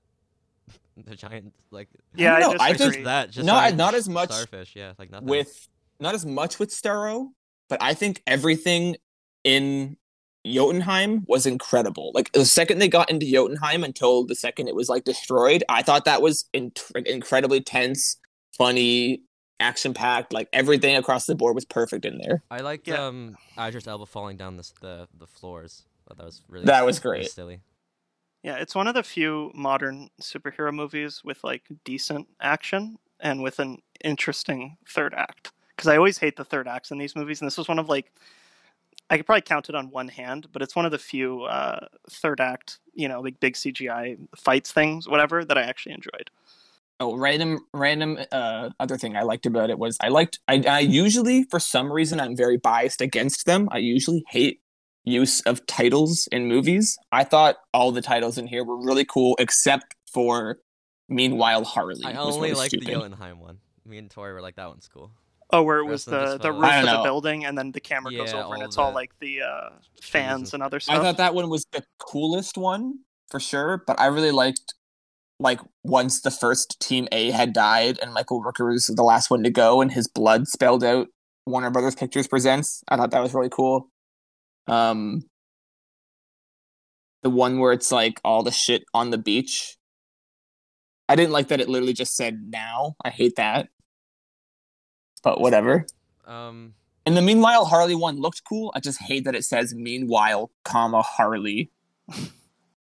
Speaker 1: the giant like.
Speaker 4: Yeah,
Speaker 2: I
Speaker 4: I,
Speaker 2: don't I
Speaker 4: disagree.
Speaker 1: Just that. Just
Speaker 2: Not-
Speaker 1: giant
Speaker 2: not as much
Speaker 1: starfish. Yeah, like nothing.
Speaker 2: With not as much with Starro, but I think everything in Jotunheim was incredible. Like the second they got into Jotunheim until the second it was like destroyed, I thought that was in- incredibly tense, funny, action packed. Like everything across the board was perfect in there.
Speaker 1: I liked
Speaker 4: Yeah.
Speaker 1: um Idris Elba falling down the the the floors. I that was really
Speaker 2: That was
Speaker 1: really
Speaker 2: great.
Speaker 1: silly.
Speaker 4: Yeah, it's one of the few modern superhero movies with like decent action and with an interesting third act. Because I always hate the third acts in these movies, and this was one of like I could probably count it on one hand, but it's one of the few uh, third act, you know, like big CGI fights things, whatever, that I actually enjoyed.
Speaker 2: Oh, random, random. Uh, other thing I liked about it was I liked. I, I usually, for some reason, I'm very biased against them. I usually hate use of titles in movies. I thought all the titles in here were really cool, except for Meanwhile Harley.
Speaker 1: I only
Speaker 2: really
Speaker 1: like the
Speaker 2: stupid.
Speaker 1: Jotunheim one. Me and Tori were like, that one's cool.
Speaker 4: Oh, where it was
Speaker 1: rest of them
Speaker 4: the the roof of
Speaker 2: don't
Speaker 4: the building, and then the camera goes over, and it's all
Speaker 1: the
Speaker 4: like the uh,
Speaker 1: and
Speaker 4: fans and other stuff.
Speaker 2: I thought that one was the coolest one for sure, but I really liked like once the first team A had died and Michael Rooker was the last one to go and his blood spelled out Warner Brothers Pictures presents. I thought that was really cool. Um the one where it's like all the shit on the beach. I didn't like that it literally just said now. I hate that. But whatever.
Speaker 1: Um,
Speaker 2: And the meanwhile Harley one looked cool. I just hate that it says meanwhile, comma Harley.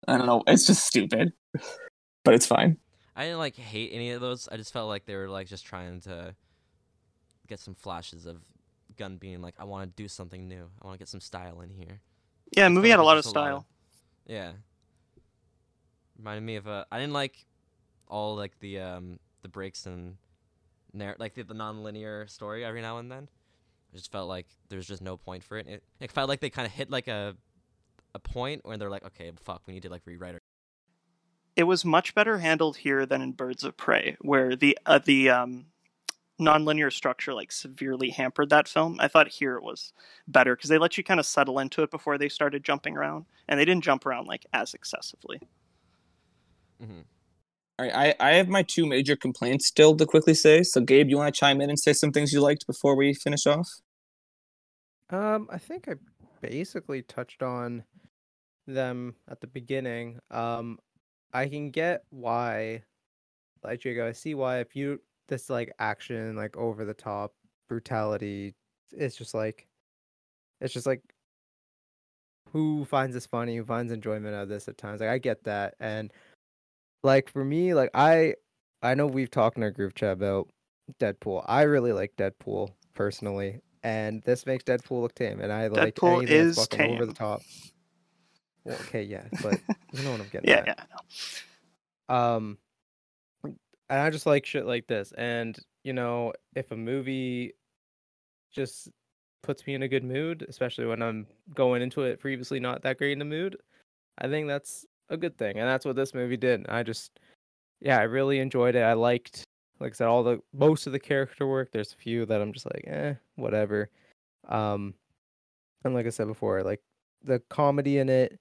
Speaker 2: I don't know. It's just stupid, but it's fine.
Speaker 1: I didn't like hate any of those. I just felt like they were like just trying to get some flashes of Gunn being like, I want to do something new. I want to get some style in here.
Speaker 4: yeah, the movie had a lot
Speaker 1: there's
Speaker 4: of
Speaker 1: just
Speaker 4: style.
Speaker 1: Yeah. Reminded me of a. I didn't like all like the um the breaks and narr- like the, the non-linear story every now and then. I just felt like there's just no point for it. It, it felt like they kind of hit like a a point where they're like, okay, fuck, we need to like rewrite it.
Speaker 4: It was much better handled here than in Birds of Prey, where the uh, the um, nonlinear structure like severely hampered that film. I thought here it was better because they let you kind of settle into it before they started jumping around, and they didn't jump around like as excessively.
Speaker 1: Mm hmm
Speaker 2: All right, I, I have my two major complaints still to quickly say. So, Gabe, you want to chime in and say some things you liked before we finish off?
Speaker 3: Um, I think I basically touched on them at the beginning. Um, I can get why, like Jacob, I see why if you this like action, like over the top brutality, it's just like, it's just like, who finds this funny? Who finds enjoyment out of this at times? Like I get that, and like for me, like I, I know we've talked in our group chat about Deadpool. I really like Deadpool personally, and this makes Deadpool look tame. And I like
Speaker 4: Deadpool
Speaker 3: anything that's
Speaker 4: is
Speaker 3: fucking over the top. Well, okay, yeah, but you know what I'm getting at.
Speaker 4: Yeah,
Speaker 3: at.
Speaker 4: yeah. I know.
Speaker 3: Um, and I just like shit like this. And you know, if a movie just puts me in a good mood, especially when I'm going into it previously not that great in a mood, I think that's a good thing. And that's what this movie did. I just, yeah, I really enjoyed it. I liked, like I said, all the most of the character work. There's a few that I'm just like, eh, whatever. Um, and like I said before, like the comedy in it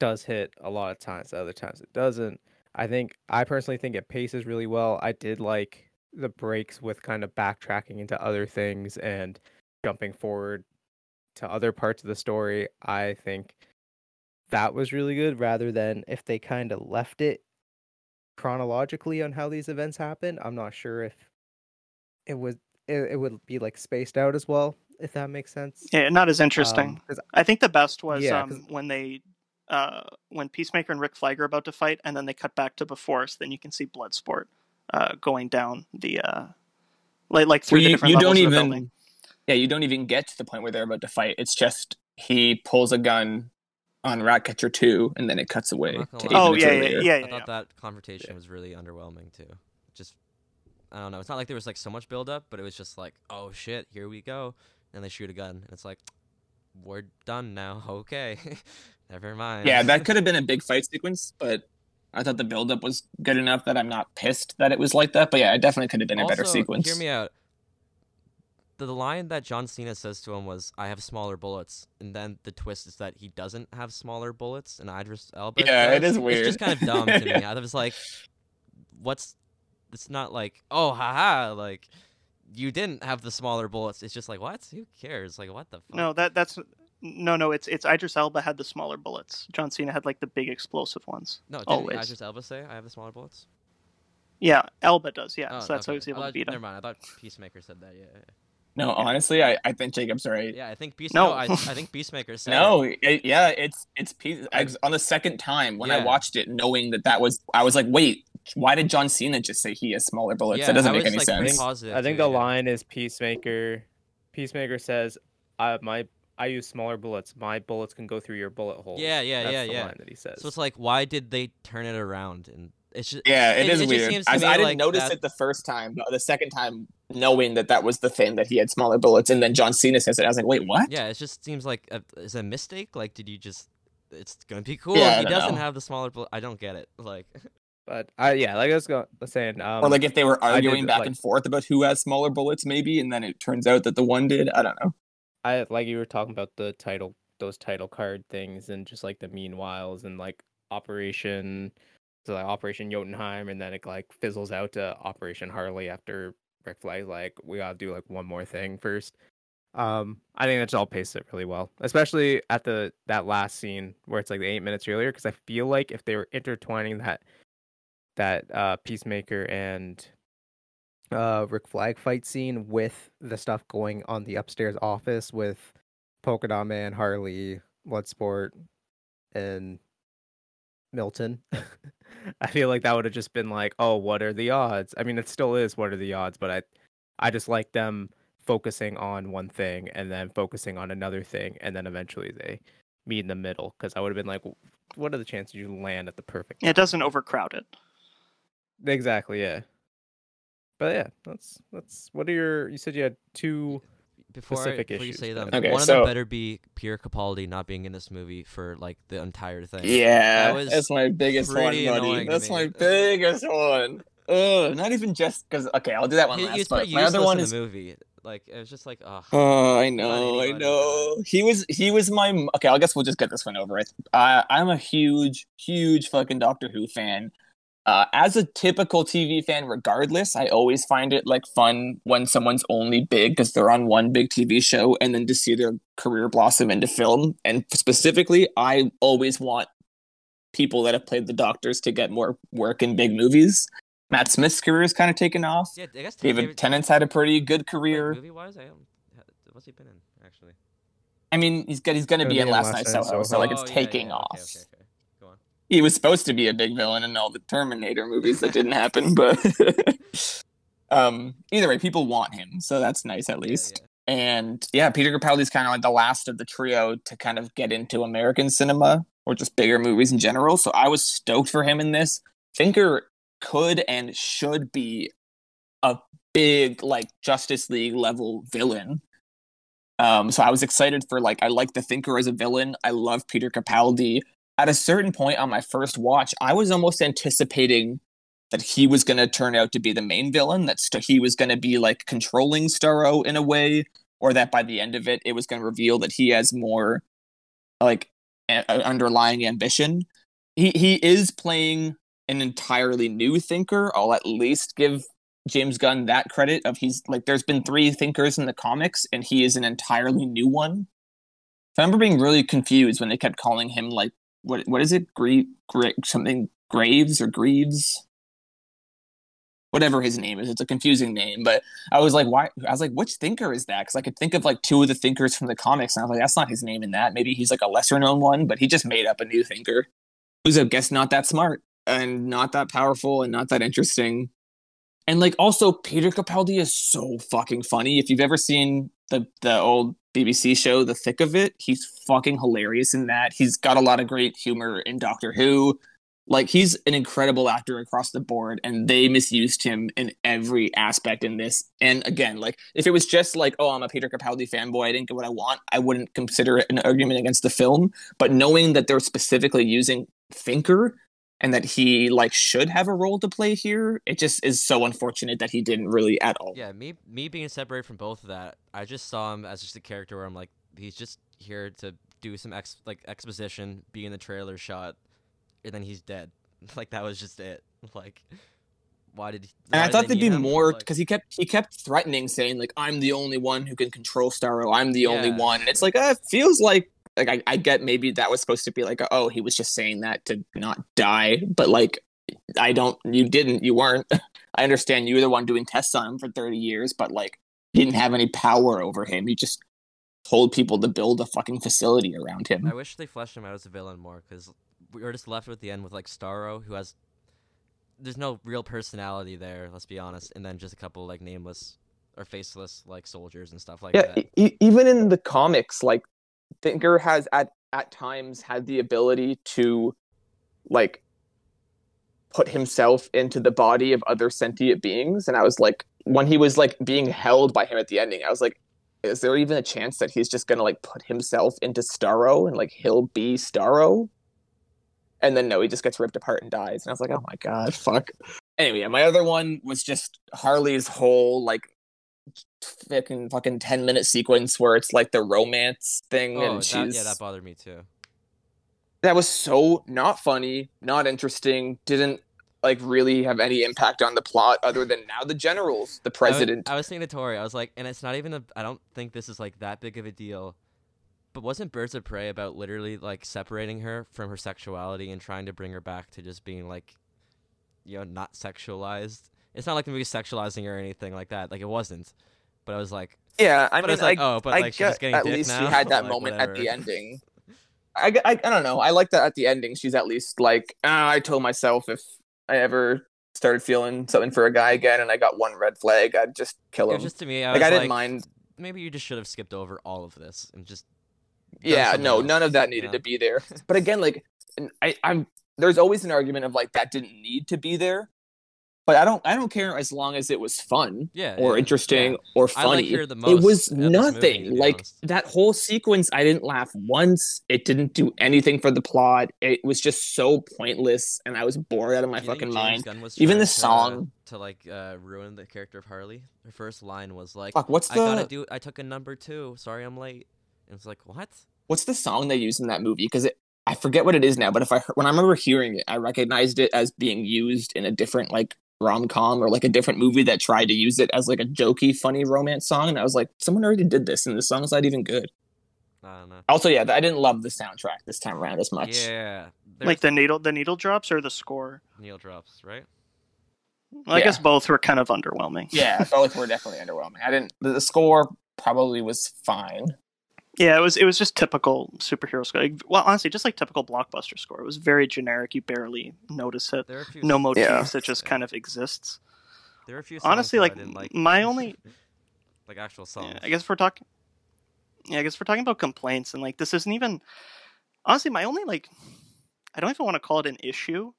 Speaker 3: does hit a lot of times. Other times it doesn't. I think I personally think it paces really well. I did like the breaks with kind of backtracking into other things and jumping forward to other parts of the story. I think that was really good rather than if they kind of left it chronologically on how these events happened. I'm not sure if it would it, it would be like spaced out as well, if that makes sense.
Speaker 4: Yeah, not as interesting.
Speaker 3: Um, 'cause
Speaker 4: I think the best was
Speaker 3: Yeah, 'cause-
Speaker 4: um, when they uh, when Peacemaker and Rick Flag are about to fight, and then they cut back to before, so then you can see Bloodsport uh, going down the uh, like like through
Speaker 2: Well,
Speaker 4: the
Speaker 2: you,
Speaker 4: different
Speaker 2: you
Speaker 4: levels
Speaker 2: don't
Speaker 4: of the
Speaker 2: even,
Speaker 4: building.
Speaker 2: yeah, you don't even get to the point where they're about to fight. It's just he pulls a gun on Ratcatcher 2, and then it cuts away
Speaker 1: not gonna
Speaker 2: to
Speaker 1: lie.
Speaker 2: eight
Speaker 4: Oh yeah, yeah, yeah,
Speaker 1: I thought
Speaker 4: yeah.
Speaker 1: that confrontation was really underwhelming too. Just I don't know. It's not like there was like so much build up, but it was just like, oh shit, here we go, and they shoot a gun, and it's like, we're done now. Okay, never mind.
Speaker 2: Yeah, that could have been a big fight sequence, but I thought the buildup was good enough that I'm not pissed that it was like that. But yeah, it definitely could have been a better sequence.
Speaker 1: Hear me out. The, the line that John Cena says to him was, "I have smaller bullets," and then the twist is that he doesn't have smaller bullets, and Idris Elba.
Speaker 2: Yeah, it
Speaker 1: does.
Speaker 2: is
Speaker 1: It's just kind of dumb to me. I was like, "What's?" It's not like, "Oh, haha!" Like, you didn't have the smaller bullets. It's just like, what? Who cares? Like, what the fuck?
Speaker 4: No, that that's no, no. It's it's Idris Elba had the smaller bullets. John Cena had like the big explosive ones.
Speaker 1: no. Didn't
Speaker 4: always.
Speaker 1: Idris Elba say, "I have the smaller bullets"?
Speaker 4: Yeah, Elba does. Yeah,
Speaker 1: Oh,
Speaker 4: so that's how
Speaker 1: okay.
Speaker 4: he's able
Speaker 1: I
Speaker 4: to
Speaker 1: beat
Speaker 4: beat
Speaker 1: Never mind. I thought Peacemaker said that. Yeah. yeah.
Speaker 2: No, honestly, I, I think Jacob's right.
Speaker 1: Yeah, I think Peace.
Speaker 4: No.
Speaker 1: No, I, I think Peacemaker said.
Speaker 2: No, it, yeah, it's it's pe-
Speaker 1: I-
Speaker 2: I, on the second time when I watched it, knowing that that was, I was like, wait, why did John Cena just say he has smaller bullets?
Speaker 1: Yeah,
Speaker 2: that doesn't
Speaker 1: I
Speaker 2: make
Speaker 1: was,
Speaker 2: any
Speaker 1: like,
Speaker 2: sense.
Speaker 1: positive
Speaker 3: I think
Speaker 1: too,
Speaker 3: the
Speaker 1: yeah.
Speaker 3: line is Peacemaker. Peacemaker says, "I my I use smaller bullets. My bullets can go through your bullet holes."
Speaker 1: Yeah, yeah, yeah.
Speaker 3: That's
Speaker 1: yeah,
Speaker 3: the
Speaker 1: yeah.
Speaker 3: line that he says.
Speaker 1: So it's like, why did they turn it around? And it's just
Speaker 2: Yeah, it
Speaker 1: It-
Speaker 2: is
Speaker 1: it just
Speaker 2: weird.
Speaker 1: seems to
Speaker 2: I,
Speaker 1: me
Speaker 2: I didn't
Speaker 1: like
Speaker 2: notice
Speaker 1: that-
Speaker 2: it the first time, but the second time knowing that that was the thing that he had smaller bullets, and then John Cena says it. I was like, wait, what?
Speaker 1: Yeah, it just seems like a, is a mistake. Like, did you just? It's gonna be cool.
Speaker 2: Yeah,
Speaker 1: he doesn't
Speaker 2: know.
Speaker 1: have the smaller. Bullet. I don't get it. Like,
Speaker 3: But I yeah, like I was going saying, um,
Speaker 2: or like if they were
Speaker 3: I did,
Speaker 2: arguing back
Speaker 3: like-
Speaker 2: and forth about who has smaller bullets, maybe, and then it turns out that the one did. I don't know.
Speaker 3: I like you were talking about the title, those title card things, and just like the meanwhiles and like Operation, so like Operation Jotunheim, and then it like fizzles out to Operation Harley after Rick Flag. Like we gotta do like one more thing first. Um, I think that's all paced it really well, especially at the that last scene where it's like the eight minutes earlier, because I feel like if they were intertwining that that uh Peacemaker and uh Rick Flag fight scene with the stuff going on the upstairs office with Polka Dot Man, Harley, Bloodsport, and Milton. I feel like that would have just been like, oh, what are the odds? I mean, it still is what are the odds, but I I just like them focusing on one thing and then focusing on another thing and then eventually they meet in the middle because I would have been like, what are the chances you land at the perfect?
Speaker 4: Yeah, it doesn't overcrowd it.
Speaker 3: Exactly, yeah. But yeah, that's that's what are your you said you had two
Speaker 1: before, I,
Speaker 3: Specific
Speaker 1: before you say them.
Speaker 2: Okay,
Speaker 1: one of them better be Peter Capaldi not being in this movie for like the entire thing.
Speaker 2: Yeah,
Speaker 1: That was
Speaker 2: that's my biggest one, buddy. That's
Speaker 1: me.
Speaker 2: my biggest one. Ugh, not even just because. Okay, I'll do that one
Speaker 1: He,
Speaker 2: last.
Speaker 1: he
Speaker 2: but my other one
Speaker 1: in
Speaker 2: is
Speaker 1: the movie. Like it was just like, oh,
Speaker 2: Oh, I know, I
Speaker 1: anybody,
Speaker 2: know. He was, he was my. Okay, I guess we'll just get this one over with. Uh, I'm a huge, huge fucking Doctor Who fan. Uh, as a typical TV fan, regardless, I always find it like fun when someone's only big because they're on one big TV show, and then to see their career blossom into film. And specifically, I always want people that have played the Doctors to get more work in big movies. Matt Smith's career is kind of taken off.
Speaker 1: yeah. I guess
Speaker 2: David Tennant's had a pretty good career.
Speaker 1: Movie wise, I don't. What's he been in actually?
Speaker 2: I mean, he's got, he's going to be in Last Night Soho, so like it's
Speaker 1: Oh, yeah,
Speaker 2: taking
Speaker 1: yeah,
Speaker 2: off.
Speaker 1: Okay, okay, okay.
Speaker 2: He was supposed to be a big villain in all the Terminator movies that didn't happen, but um, either way, people want him, so that's nice at
Speaker 1: Yeah,
Speaker 2: least.
Speaker 1: yeah.
Speaker 2: And yeah, Peter Capaldi's kind of like the last of the trio to kind of get into American cinema or just bigger movies in general. So I was stoked for him in this. Thinker could and should be a big like Justice League level villain. Um, so I was excited for like I like the Thinker as a villain. I love Peter Capaldi. At a certain point on my first watch, I was almost anticipating that he was going to turn out to be the main villain. That st- he was going to be like controlling Starro in a way, or that by the end of it, it was going to reveal that he has more like a- underlying ambition. He he is playing an entirely new thinker. I'll at least give James Gunn that credit of he's like there's been three thinkers in the comics and he is an entirely new one. I remember being really confused when they kept calling him like what what is it? Gre- Gre- something Graves or Greaves? Whatever his name is, it's a confusing name. But I was like, why? I was like, which thinker is that? Because I could think of like two of the thinkers from the comics, and I was like, that's not his name in that. Maybe he's like a lesser known one, but he just made up a new thinker who's I guess not that smart and not that powerful and not that interesting. And like also Peter Capaldi is so fucking funny. If you've ever seen the the old BBC show The Thick of It, he's fucking hilarious in that. He's got a lot of great humor in Doctor Who. Like he's an incredible actor across the board and they misused him in every aspect in this. And again, like if it was just like, oh, I'm a Peter Capaldi fanboy, I didn't get what I want, I wouldn't consider it an argument against the film. But knowing that they're specifically using Thinker and that he like should have a role to play here, it just is so unfortunate that he didn't really at all.
Speaker 1: Yeah, me me being separated from both of that, I just saw him as just a character where I'm like, he's just here to do some ex like exposition, be in the trailer shot, and then he's dead. Like that was just it. Like, why did? He,
Speaker 2: And
Speaker 1: why
Speaker 2: I thought there'd be more
Speaker 1: Like-
Speaker 2: because he kept he kept threatening, saying like I'm the only one who can control Starro. I'm the only one. And it's like uh, it feels like like I, I get maybe that was supposed to be like oh he was just saying that to not die, but like I don't you didn't you weren't. I understand you were the one doing tests on him for 30 years, but like you didn't have any power over him. You just told people to build a fucking facility around him.
Speaker 1: I wish they fleshed him out as a villain more because we were just left with the end with like Starro, who has there's no real personality there. Let's be honest, and then just a couple like nameless or faceless like soldiers and stuff like
Speaker 2: yeah,
Speaker 1: that.
Speaker 2: e- even in the comics, like Thinker has at at times had the ability to like put himself into the body of other sentient beings, and I was like, when he was like being held by him at the ending, I was like, is there even a chance that he's just gonna like put himself into Starro and like he'll be Starro? And then no, he just gets ripped apart and dies. And I was like, oh my god, fuck. Anyway, my other one was just Harley's whole like fucking fucking ten minute sequence where it's like the romance thing
Speaker 1: Oh,
Speaker 2: and
Speaker 1: that,
Speaker 2: she's
Speaker 1: yeah, that bothered me too.
Speaker 2: that was so not funny, not interesting, didn't like really have any impact on the plot other than now the generals, the
Speaker 1: I was-
Speaker 2: president.
Speaker 1: I was, saying to Tori, I was like, and it's not even a. I don't think this is like that big of a deal. But wasn't Birds of Prey about literally like separating her from her sexuality and trying to bring her back to just being like, you know, not sexualized? It's not like the movie sexualizing her or anything like that. Like it wasn't. But I was like,
Speaker 2: yeah, I mean,
Speaker 1: it's like,
Speaker 2: I,
Speaker 1: oh, but
Speaker 2: I
Speaker 1: like she's
Speaker 2: get
Speaker 1: getting
Speaker 2: at least
Speaker 1: now.
Speaker 2: she had that
Speaker 1: Like,
Speaker 2: moment at the
Speaker 1: whatever.
Speaker 2: ending. I don't know. I like that at the ending. She's at least like, ah, I told myself if I ever started feeling something for a guy again and I got one red flag, I'd just kill
Speaker 1: It
Speaker 2: him.
Speaker 1: was just to me. I
Speaker 2: like
Speaker 1: was
Speaker 2: I didn't
Speaker 1: like,
Speaker 2: mind.
Speaker 1: Maybe you just should have skipped over all of this and just.
Speaker 2: Yeah, no,
Speaker 1: else,
Speaker 2: none of that needed
Speaker 1: yeah.
Speaker 2: to be there. But again, like, I, I'm there's always an argument of like that didn't need to be there. But I don't, I don't care as long as it was fun
Speaker 1: Yeah.
Speaker 2: or
Speaker 1: yeah,
Speaker 2: interesting
Speaker 1: yeah.
Speaker 2: or
Speaker 1: I like
Speaker 2: funny.
Speaker 1: the
Speaker 2: it was
Speaker 1: this movie,
Speaker 2: nothing. like
Speaker 1: honest.
Speaker 2: that whole sequence, I didn't laugh once. It didn't do anything for the plot. It was just so pointless, and I was bored out of my fucking mind. Even the song.
Speaker 1: to like uh, ruin the character of Harley. Her first line was like,
Speaker 2: Fuck, what's the?
Speaker 1: "I gotta do. I took a number two. Sorry, I'm late." And it's like, what?
Speaker 2: what's the song they used in that movie? Because it, I forget what it is now. But if I when I remember hearing it, I recognized it as being used in a different like rom com or like a different movie that tried to use it as like a jokey, funny romance song. And I was like, someone already did this, and the song's not even good.
Speaker 1: I don't know.
Speaker 2: Also, yeah, I didn't love the soundtrack this time around as much.
Speaker 1: Yeah,
Speaker 4: like the needle, the needle drops or the score.
Speaker 1: needle drops, right?
Speaker 4: Well, I
Speaker 2: Yeah.
Speaker 4: guess both were kind of underwhelming.
Speaker 2: Yeah, both were definitely underwhelming. I didn't. The, the score probably was fine.
Speaker 4: Yeah, it was it was just typical superhero score. Like, well, honestly, just like typical blockbuster score. It was very generic. You barely notice it.
Speaker 1: There are a few.
Speaker 4: No
Speaker 1: s-
Speaker 4: motifs.
Speaker 2: Yeah.
Speaker 4: It just
Speaker 1: Yeah.
Speaker 4: kind of exists.
Speaker 1: There are a few. Songs
Speaker 4: Honestly,
Speaker 1: that
Speaker 4: like,
Speaker 1: I didn't like
Speaker 4: my only-
Speaker 1: like actual songs.
Speaker 4: Yeah, I guess if we're talking. Yeah, I guess if we're talking about complaints and like this isn't even. Honestly, my only like, I don't even want to call it an issue,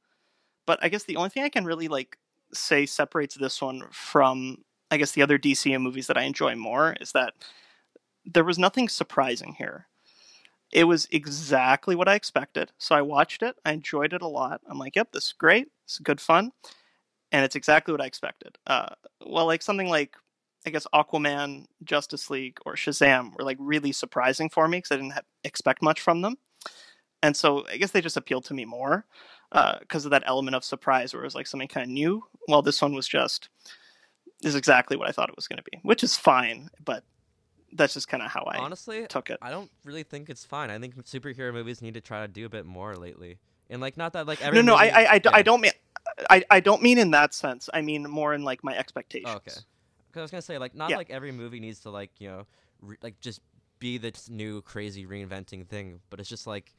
Speaker 4: but I guess the only thing I can really like say separates this one from I guess the other DCM movies that I enjoy more is that there was nothing surprising here. It was exactly what I expected. So I watched it. I enjoyed it a lot. I'm like, yep, this is great. It's good fun. And it's exactly what I expected. Uh, well, like something like, I guess, Aquaman, Justice League, or Shazam were like really surprising for me because I didn't expect much from them. And so I guess they just appealed to me more because of that element of surprise where it was like something kind of new. Well, this one was just, is exactly what I thought it was going to be, which is fine. But that's just kind of how I
Speaker 1: Honestly,
Speaker 4: took it.
Speaker 1: I don't really think it's fine. I think superhero movies need to try to do a bit more lately. And like, not that like every
Speaker 4: no, no, I,
Speaker 1: movie-
Speaker 4: I, I, I
Speaker 1: yeah.
Speaker 4: don't mean, I, I don't mean in that sense. I mean more in like my expectations.
Speaker 1: Oh, okay. Because I was gonna say like not
Speaker 4: Yeah.
Speaker 1: like every movie needs to like you know re- like just be this new crazy reinventing thing, but it's just like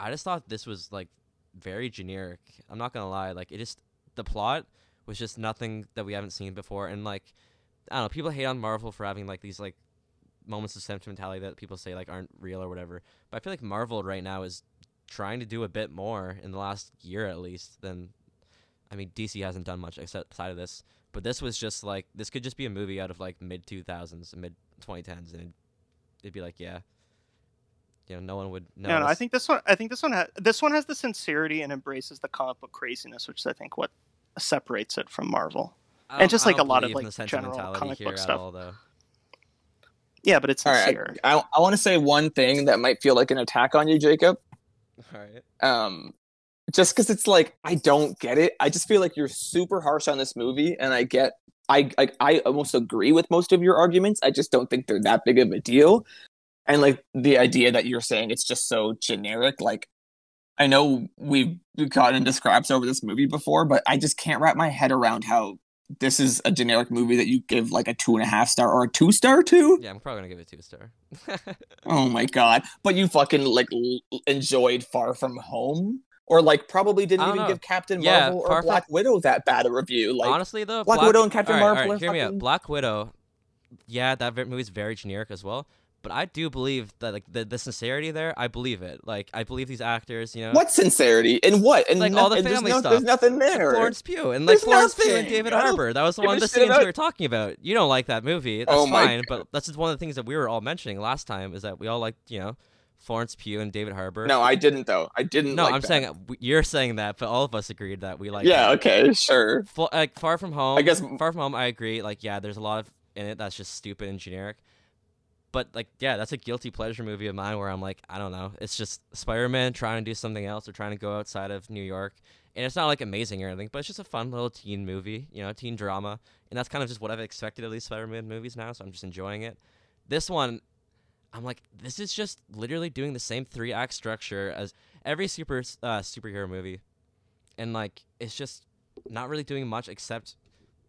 Speaker 1: I just thought this was like very generic. I'm not gonna lie, like it just the plot was just nothing that we haven't seen before, and like I don't know, people hate on Marvel for having like these like moments of sentimentality that people say like aren't real or whatever. But I feel like Marvel right now is trying to do a bit more in the last year at least than I mean DC hasn't done much except side of this. But this was just like this could just be a movie out of like mid two thousands mid twenty tens and it'd, it'd be like, yeah. You know, no one would know.
Speaker 4: No, no, I think this one. I think this one. Ha- this one has the sincerity and embraces the comic book craziness, which is, I think, what separates it from Marvel. and just, like, a lot of, like, general comic book stuff.
Speaker 1: All, though.
Speaker 4: Yeah, but it's
Speaker 2: All right,
Speaker 4: sincere.
Speaker 2: I, I want to say one thing that might feel like an attack on you, Jacob.
Speaker 1: All right.
Speaker 2: Um, just because it's like I don't get it. I just feel like you're super harsh on this movie, and I get. I like I almost agree with most of your arguments. I just don't think they're that big of a deal. And like the idea that you're saying it's just so generic, like I know we've gotten into scraps over this movie before, but I just can't wrap my head around how this is a generic movie that you give like a two and a half star or a two star to.
Speaker 1: Yeah, I'm probably gonna give it two star.
Speaker 2: Oh my god! But you fucking like l- enjoyed Far From Home, or like probably didn't even
Speaker 1: know.
Speaker 2: give Captain
Speaker 1: Yeah,
Speaker 2: Marvel or
Speaker 1: From-
Speaker 2: Black Widow that bad a review. Like,
Speaker 1: Honestly, though,
Speaker 2: Black Widow and Captain
Speaker 1: all right,
Speaker 2: Marvel
Speaker 1: right,
Speaker 2: are
Speaker 1: hear me out. Black Widow, yeah, that movie's very generic as well. But I do believe that like the, the sincerity there, I believe it. Like I believe these actors, you know,
Speaker 2: What sincerity and what and
Speaker 1: Like all the
Speaker 2: nothing- there's
Speaker 1: family
Speaker 2: no-
Speaker 1: stuff.
Speaker 2: There's nothing there.
Speaker 1: Florence Pugh and like
Speaker 2: There's
Speaker 1: Florence Pugh and. David Harbour. That was one of the scenes
Speaker 2: about-
Speaker 1: we were talking about. You don't like that movie. That's
Speaker 2: Oh
Speaker 1: fine, but that's just one of the things that we were all mentioning last time is that we all like, you know, Florence Pugh and David Harbour.
Speaker 2: No, I didn't though. I didn't.
Speaker 1: No,
Speaker 2: like
Speaker 1: I'm
Speaker 2: that.
Speaker 1: saying you're saying that, but all of us agreed that we like.
Speaker 2: yeah.
Speaker 1: that.
Speaker 2: Okay. Sure.
Speaker 1: Fl- like Far From Home.
Speaker 2: I guess-
Speaker 1: Far From Home. I agree. Like, yeah, there's a lot of in it that's just stupid and generic. But like, yeah, that's a guilty pleasure movie of mine where I'm like, I don't know, it's just Spider-Man trying to do something else or trying to go outside of New York, and it's not like amazing or anything, but it's just a fun little teen movie, you know, teen drama, and that's kind of just what I've expected of these Spider-Man movies now, so I'm just enjoying it. This one, I'm like, this is just literally doing the same three act structure as every super uh, superhero movie, and like it's just not really doing much except,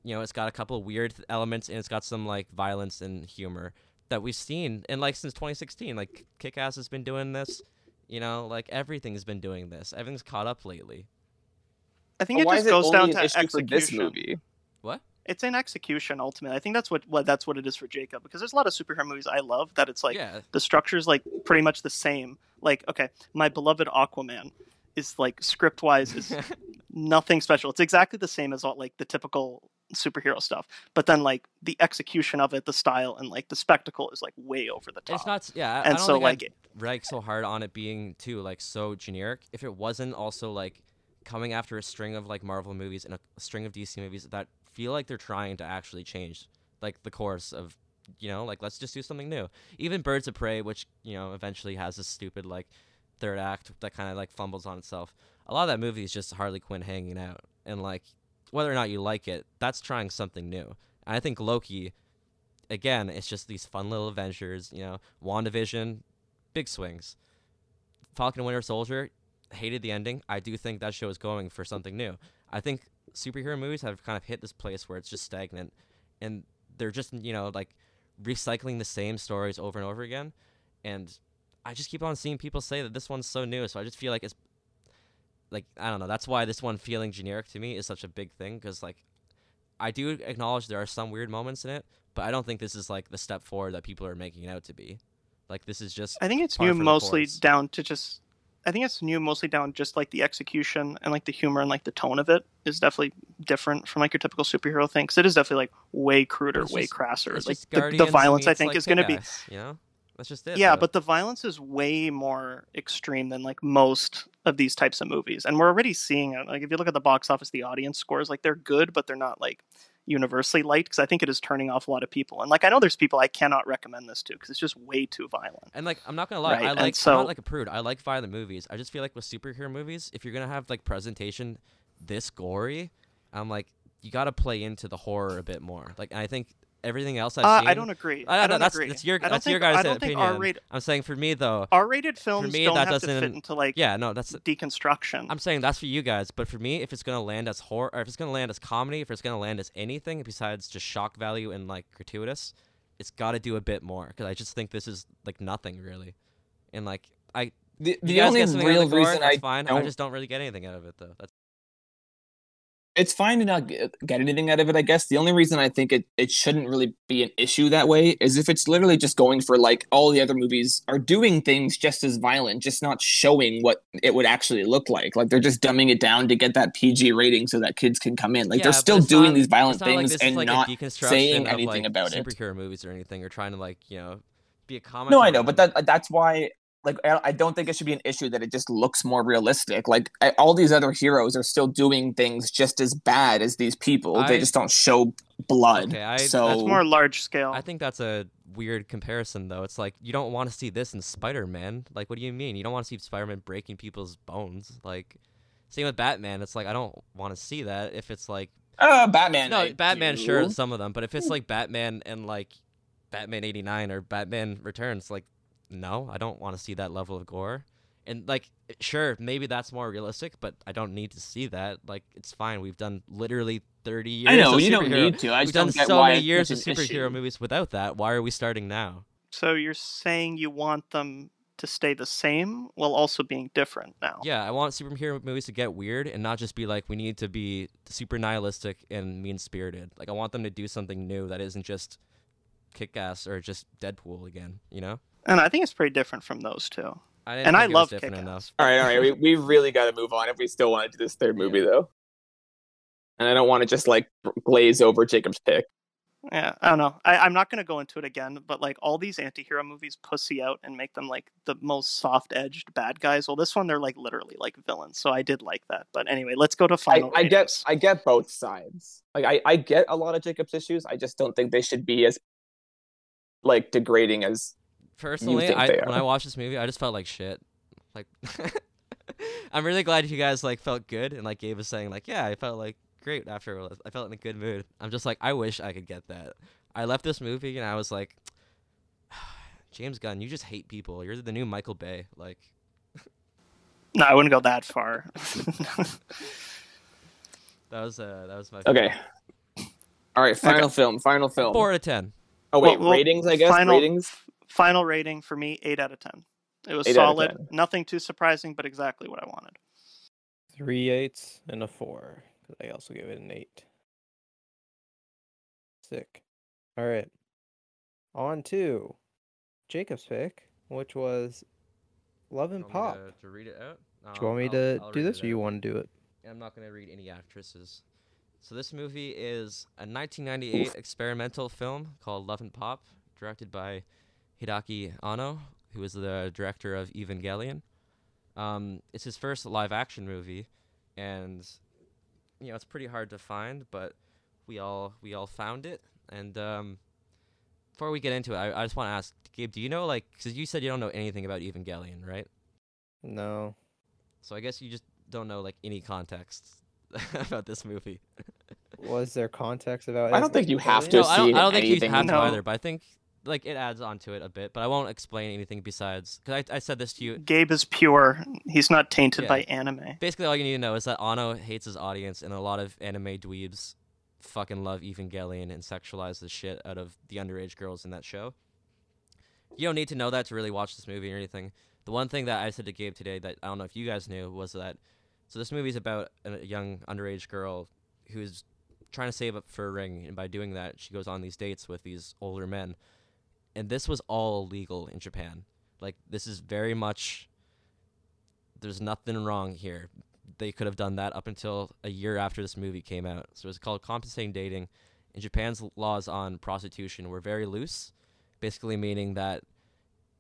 Speaker 1: you know, it's got a couple of weird elements and it's got some like violence and humor that we've seen and like since 2016. Like Kick Ass has been doing this, you know, like everything's been doing this. Everything's caught up lately.
Speaker 4: I think
Speaker 2: But
Speaker 4: it just
Speaker 2: is it
Speaker 4: goes down to
Speaker 2: issue for this
Speaker 4: execution.
Speaker 2: movie?
Speaker 1: What?
Speaker 4: It's an execution ultimately. I think that's what, what that's what it is for Jacob because there's a lot of superhero movies I love that it's like
Speaker 1: yeah,
Speaker 4: the is like pretty much the same. Like okay, my beloved Aquaman is like script wise is nothing special. It's exactly the same as all like the typical superhero stuff. But then like the execution of it, the style and like the spectacle is like way over the top.
Speaker 1: it's not. Yeah,
Speaker 4: and so like
Speaker 1: rag so hard on it being too like so generic. If it wasn't also like coming after a string of like Marvel movies and a, a string of DC movies that feel like they're trying to actually change like the course of you know like let's just do something new. Even Birds of Prey, which you know eventually has this stupid like third act that kind of like fumbles on itself. A lot of that movie is just Harley Quinn hanging out and like whether or not you like it, that's trying something new. And I think Loki again, it's just these fun little adventures, you know, WandaVision, big swings. Falcon Winter Soldier, hated the ending. I do think that show is going for something new. I think superhero movies have kind of hit this place where it's just stagnant and they're just, you know, like recycling the same stories over and over again. And I just keep on seeing people say that this one's so new, so I just feel like it's like I don't know. That's why this one feeling generic to me is such a big thing because like I do acknowledge there are some weird moments in it, but I don't think this is like the step forward that people are making it out to be. Like this is just
Speaker 4: I think it's new mostly down to just. I think it's new mostly down just like the execution and like the humor and like the tone of it is definitely different from like your typical superhero thing because it is definitely like way cruder,
Speaker 1: It's
Speaker 4: way
Speaker 1: just-
Speaker 4: crasser. Like the, the violence I think is going to be
Speaker 1: you know that's just it.
Speaker 4: yeah,
Speaker 1: though.
Speaker 4: but the violence is way more extreme than like most of these types of movies, and we're already seeing it. Like if you look at the box office, the audience scores like they're good, but they're not like universally liked because I think it is turning off a lot of people. And like I know there's people I cannot recommend this to because it's just way too violent.
Speaker 1: And like, I'm not gonna lie,
Speaker 4: Right,
Speaker 1: I
Speaker 4: and
Speaker 1: like. I'm not like a prude. I like violent movies. I just feel like with superhero movies, if you're gonna have like presentation this gory, I'm like, you gotta play into the horror a bit more. Like, I think everything else I've
Speaker 4: Uh,
Speaker 1: seen.
Speaker 4: I don't agree.
Speaker 1: I
Speaker 4: I
Speaker 1: know,
Speaker 4: don't
Speaker 1: that's
Speaker 4: agree.
Speaker 1: that's your
Speaker 4: I don't
Speaker 1: that's
Speaker 4: think,
Speaker 1: your guys'
Speaker 4: I don't
Speaker 1: opinion.
Speaker 4: R-rated
Speaker 1: I'm saying for me though,
Speaker 4: R-rated films
Speaker 1: me,
Speaker 4: don't
Speaker 1: that
Speaker 4: have to fit into like
Speaker 1: yeah, no, that's
Speaker 4: deconstruction.
Speaker 1: I'm saying that's for you guys, but for me, if it's gonna land as horror, or if it's gonna land as comedy, if it's gonna land as anything besides just shock value and like gratuitous, it's got to do a bit more because I just think this is like nothing really, and like I
Speaker 2: The, the only
Speaker 1: get something out of
Speaker 2: real
Speaker 1: the gore,
Speaker 2: reason
Speaker 1: that's
Speaker 2: I
Speaker 1: fine. I
Speaker 2: don't
Speaker 1: just don't really get anything out of it though. That's
Speaker 2: it's fine to not get, get anything out of it, I guess. The only reason I think it, it shouldn't really be an issue that way is if it's literally just going for like all the other movies are doing things just as violent, just not showing what it would actually look like. Like they're just dumbing it down to get that PG rating so that kids can come in. Like
Speaker 1: Yeah,
Speaker 2: they're still doing
Speaker 1: not-
Speaker 2: these violent
Speaker 1: not like
Speaker 2: things and
Speaker 1: like
Speaker 2: not saying anything
Speaker 1: like,
Speaker 2: about it.
Speaker 1: superhero movies or anything, or trying to like you know be a comment.
Speaker 2: No, I know, but that that's why like I I don't think it should be an issue that it just looks more realistic. Like I, all these other heroes are still doing things just as bad as these people.
Speaker 1: I-
Speaker 2: they just don't show blood.
Speaker 1: Okay, I-
Speaker 2: so
Speaker 4: That's more large scale.
Speaker 1: I think that's a weird comparison, though. It's like you don't want to see this in Spider-Man. Like, what do you mean? You don't want to see Spider-Man breaking people's bones? Like, same with Batman. It's like I don't want to see that if it's like
Speaker 2: uh, Batman.
Speaker 1: no
Speaker 2: I
Speaker 1: Batman,
Speaker 2: do.
Speaker 1: sure, some of them, but if it's like Batman and like Batman '89 or Batman Returns, like, no, I don't want to see that level of gore. And like, sure, maybe that's more realistic, but I don't need to see that. Like, it's fine. We've done literally 30 years.
Speaker 2: I know
Speaker 1: of
Speaker 2: you don't need to. I
Speaker 1: We've done so many years of superhero
Speaker 2: issue.
Speaker 1: movies without that. Why are we starting now?
Speaker 4: so you're saying you want them to stay the same while also being different now.
Speaker 1: Yeah, I want superhero movies to get weird and not just be like we need to be super nihilistic and mean spirited. Like I want them to do something new that isn't just Kick Ass or just Deadpool again. You know.
Speaker 4: And I think it's pretty different from those two.
Speaker 1: I
Speaker 4: And I
Speaker 1: think it was
Speaker 4: love
Speaker 1: different
Speaker 4: Kick-Ass.
Speaker 1: enough.
Speaker 2: All right, all right. We we really got to move on if we still want to do this third movie though. And I don't want to just like glaze over Jacob's pick.
Speaker 4: Yeah, I don't know. I, I'm not going to go into it again, but like all these anti-hero movies pussy out and make them like the most soft-edged bad guys. Well, this one they're like literally like villains, so I did like that. But anyway, let's go to final.
Speaker 2: I get. I get both sides. Like I, I get a lot of Jacob's issues. I just don't think they should be as like degrading as
Speaker 1: Personally, I when. I watched this movie, I just felt like shit. Like, I'm really glad you guys like felt good and like Gabe was saying like, yeah, I felt like great after. I felt in a good mood. I'm just like, I wish I could get that. I left this movie and I was like, James Gunn, you just hate people. You're the new Michael Bay. Like,
Speaker 4: No, I wouldn't go that far.
Speaker 1: that was uh, that was my
Speaker 2: okay. All right, final film, final film.
Speaker 1: four out of ten.
Speaker 2: Oh wait,
Speaker 4: Well, well,
Speaker 2: ratings. I guess
Speaker 4: final-
Speaker 2: ratings.
Speaker 4: Final rating for me, eight out of ten. It was
Speaker 2: Eight
Speaker 4: solid. Nothing too surprising, but exactly what I wanted.
Speaker 3: Three eights and a four. 'cause I also gave it an eight. Sick. All right. On to Jacob's pick, which was Love and
Speaker 1: You want me
Speaker 3: Pop.
Speaker 1: To, to read it out.
Speaker 3: Do you want me
Speaker 1: I'll-
Speaker 3: to
Speaker 1: I'll
Speaker 3: do this, or you want to do it?
Speaker 1: I'm not going to read any actresses. So this movie is a 1998 experimental film called Love and Pop, directed by Hideaki Anno, who is the director of Evangelion. Um, it's his first live-action movie, and you know it's pretty hard to find, but we all we all found it. And um, before we get into it, I, I just want to ask Gabe, do you know like because you said you don't know anything about Evangelion, right?
Speaker 3: No.
Speaker 1: So I guess you just don't know like any context about this movie.
Speaker 3: Was there context about?
Speaker 2: I don't think you have to
Speaker 1: no, I don't, I don't think you
Speaker 2: anything
Speaker 1: have to
Speaker 4: No.
Speaker 1: either, but I think like it adds on to it a bit. But I won't explain anything besides because I, I said this to you.
Speaker 4: Gabe is pure. He's not tainted
Speaker 1: Yeah.
Speaker 4: by anime.
Speaker 1: Basically, all you need to know is that Anno hates his audience, and a lot of anime dweebs fucking love Evangelion and sexualize the shit out of the underage girls in that show. You don't need to know that to really watch this movie or anything. The one thing that I said to Gabe today that I don't know if you guys knew was that so this movie is about a young underage girl who's trying to save up for a ring, and by doing that, she goes on these dates with these older men. And this was all legal in Japan. Like this is very much there's nothing wrong here. They could have done that up until a year after this movie came out. So it's called compensating dating. And Japan's laws on prostitution were very loose, basically meaning that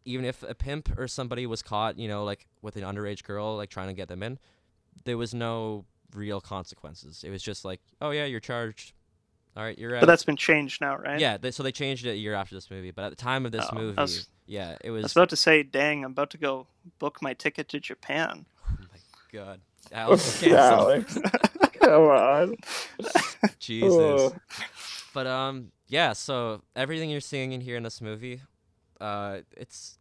Speaker 1: even if a pimp or somebody was caught, you know, like with an underage girl, like trying to get them in, there was no real consequences. It was just like, oh yeah, you're charged. All right, you're out.
Speaker 4: But that's been changed now, right?
Speaker 1: yeah. They, so they changed it a year after this movie, but at the time of this
Speaker 4: Oh,
Speaker 1: movie,
Speaker 4: was-
Speaker 1: yeah, it was.
Speaker 4: I
Speaker 1: was.
Speaker 4: was about to say, dang, I'm about to go book my ticket to Japan.
Speaker 1: oh my god, Alex, cancel.
Speaker 2: Alex. Come on.
Speaker 1: Jesus.
Speaker 2: Oh.
Speaker 1: But um, yeah. So everything you're seeing in here in this movie, uh, it's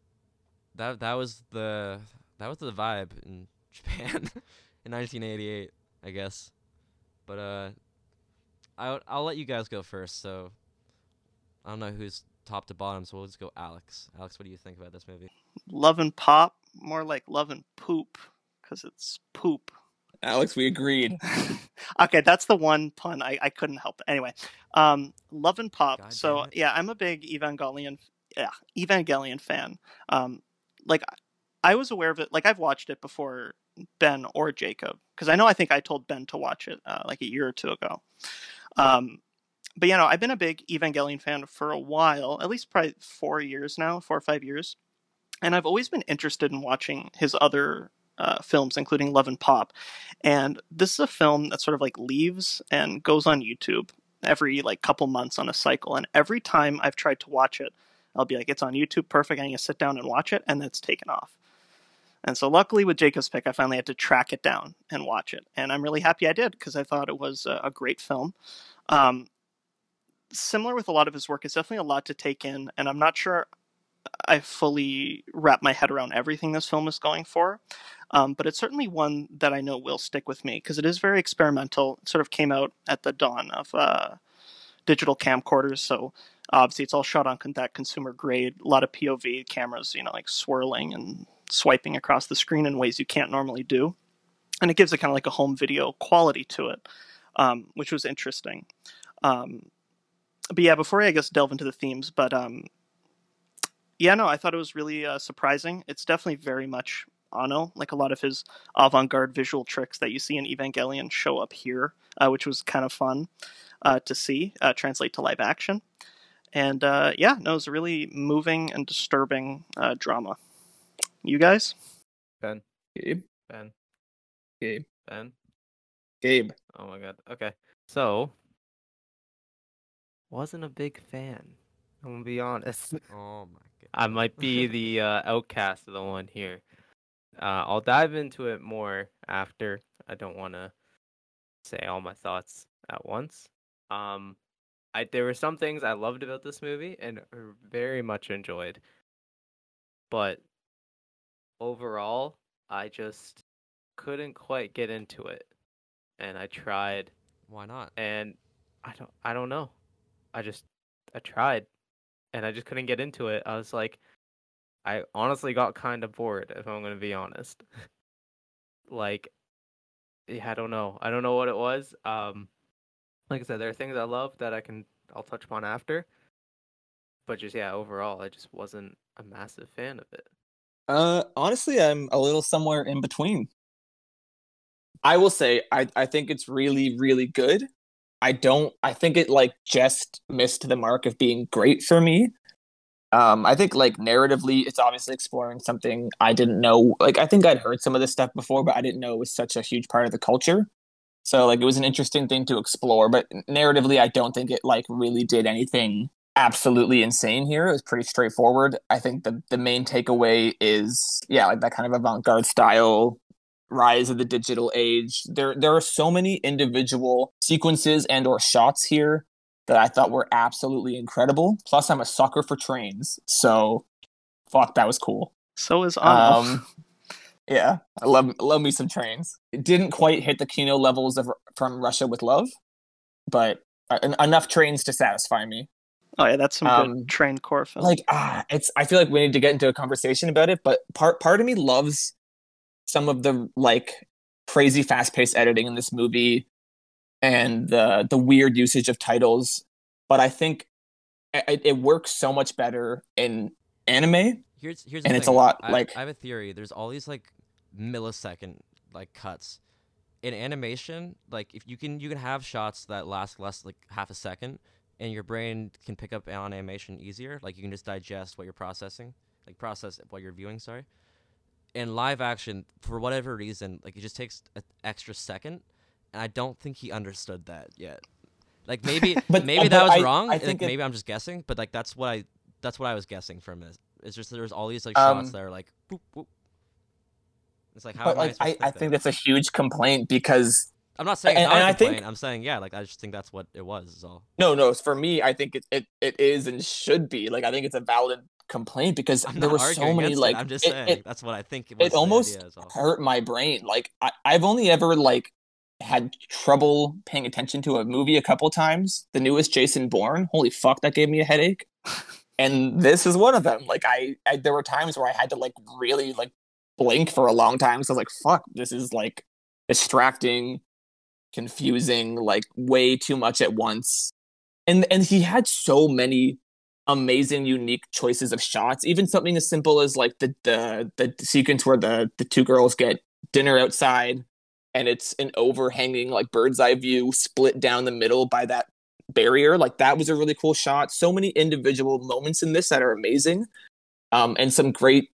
Speaker 1: that that was the that was the vibe in Japan in 1988, I guess. But uh, I'll I'll let you guys go first. So I don't know who's top to bottom, so we'll just go Alex. Alex, what do you think about this movie?
Speaker 4: Love and pop, more like love and poop, because it's poop.
Speaker 2: Alex, we agreed.
Speaker 4: okay, that's the one pun I, I couldn't help. Anyway, um, love and pop.
Speaker 1: God
Speaker 4: so yeah, I'm a big Evangelion, yeah, Evangelion fan. Um, like I was aware of it. Like I've watched it before Ben or Jacob, because I know I think I told Ben to watch it uh, like a year or two ago. Um, but you know, I've been a big Evangelion fan for a while, at least probably four years now, four or five years, and I've always been interested in watching his other uh, films, including Love and Pop. And this is a film that sort of like leaves and goes on YouTube every like couple months on a cycle. And every time I've tried to watch it, I'll be like, it's on YouTube, perfect. I'm gonna sit down and watch it, and it's taken off. And so, luckily, with Jacob's pick, I finally had to track it down and watch it, and I'm really happy I did because I thought it was a, great film. Um, similar with a lot of his work, it's definitely a lot to take in, and I'm not sure I fully wrap my head around everything this film is going for. Um, but it's certainly one that I know will stick with me because it is very experimental. It sort of came out at the dawn of uh, digital camcorders, so obviously it's all shot on that consumer grade. A lot of POV cameras, you know, like swirling and swiping across the screen in ways you can't normally do, and it gives a kind of like a home video quality to it, um, which was interesting. Um, but yeah, before I, I guess delve into the themes, but um, yeah, no, I thought it was really uh, surprising. It's definitely very much Anno, like a lot of his avant-garde visual tricks that you see in Evangelion show up here, uh, which was kind of fun uh, to see uh, translate to live action. And uh, yeah, no, it was a really moving and disturbing uh, drama. You guys?
Speaker 3: Ben,
Speaker 2: Gabe,
Speaker 3: Ben,
Speaker 2: Gabe,
Speaker 3: Ben.
Speaker 2: Gabe.
Speaker 3: Oh my god. Okay. So, wasn't a big fan. I'm gonna be honest.
Speaker 1: Oh my god.
Speaker 3: I might be the uh, outcast of the one here. Uh, I'll dive into it more after. I don't want to say all my thoughts at once. Um, I there were some things I loved about this movie and er, very much enjoyed, but overall, I just couldn't quite get into it, and I tried,
Speaker 1: Why not?
Speaker 3: and I don't I don't know. I just I tried and I just couldn't get into it. I was like I honestly got kind of bored if I'm going to be honest. like yeah, I don't know. I don't know what it was. Um like I said there are things I love that I can I'll touch upon after. But just yeah, overall I just wasn't a massive fan of it.
Speaker 2: Uh, honestly, I'm a little somewhere in between. I will say I I think it's really really good. I don't. I think it like just missed the mark of being great for me. Um, I think like narratively, it's obviously exploring something I didn't know. Like I think I'd heard some of this stuff before, but I didn't know it was such a huge part of the culture. So like it was an interesting thing to explore. But narratively, I don't think it like really did anything absolutely insane here. It was pretty straightforward. I think the the main takeaway is yeah, like that kind of avant-garde style rise of the digital age. There there are so many individual sequences and or shots here that I thought were absolutely incredible. Plus I'm a sucker for trains. So fuck that was cool.
Speaker 4: So is Anno.
Speaker 2: Um yeah, I love love me some trains. It didn't quite hit the Kino levels of from Russia with Love, but uh, enough trains to satisfy me.
Speaker 4: Oh yeah, that's some
Speaker 2: um,
Speaker 4: good train core film.
Speaker 2: like ah it's i feel like we need to get into a conversation about it but part part of me loves some of the like crazy fast-paced editing in this movie and the the weird usage of titles but i think it, it works so much better in anime
Speaker 1: Here's here's the
Speaker 2: And it's a lot,
Speaker 1: I,
Speaker 2: like-
Speaker 1: I have a theory. There's all these like millisecond like cuts in animation. Like if you can you can have shots that last less like half a second, and your brain can pick up on animation easier. Like you can just digest what you're processing, like process what you're viewing. Sorry. In live action, for whatever reason, like it just takes an extra second, and I don't think he understood that yet. Like maybe
Speaker 2: But-
Speaker 1: maybe
Speaker 2: uh,
Speaker 1: that was
Speaker 2: I-
Speaker 1: wrong.
Speaker 2: I
Speaker 1: like,
Speaker 2: think it-
Speaker 1: maybe I'm just guessing, but like that's what I that's what I was guessing from this. It's just there's all these like
Speaker 2: Um,
Speaker 1: shots that are like boop boop. It's like how
Speaker 2: but
Speaker 1: am I,
Speaker 2: like
Speaker 1: supposed
Speaker 2: i, I
Speaker 1: think
Speaker 2: think
Speaker 1: that?
Speaker 2: that's a huge complaint because
Speaker 1: I'm not saying it's
Speaker 2: and- and I think-
Speaker 1: I'm saying yeah, like I just think that's what it was. Is all.
Speaker 2: no no for me i think it, it, it is and should be like i think it's a valid complaint because there were so many like
Speaker 1: it. I'm just
Speaker 2: it-
Speaker 1: saying
Speaker 2: it-
Speaker 1: that's what I think. It, was
Speaker 2: it almost
Speaker 1: idea
Speaker 2: hurt my brain. Like I, I've only ever like had trouble paying attention to a movie a couple times. The newest Jason Bourne, holy fuck, that gave me a headache. and this is one of them. Like I, I, there were times where I had to like really like blink for a long time. So I was like, fuck, this is like distracting, confusing, like way too much at once. And and he had so many amazing unique choices of shots even something as simple as like the the the sequence where the the two girls get dinner outside and it's an overhanging like bird's eye view split down the middle by that barrier. Like that was a really cool shot. So many individual moments in this that are amazing um and some great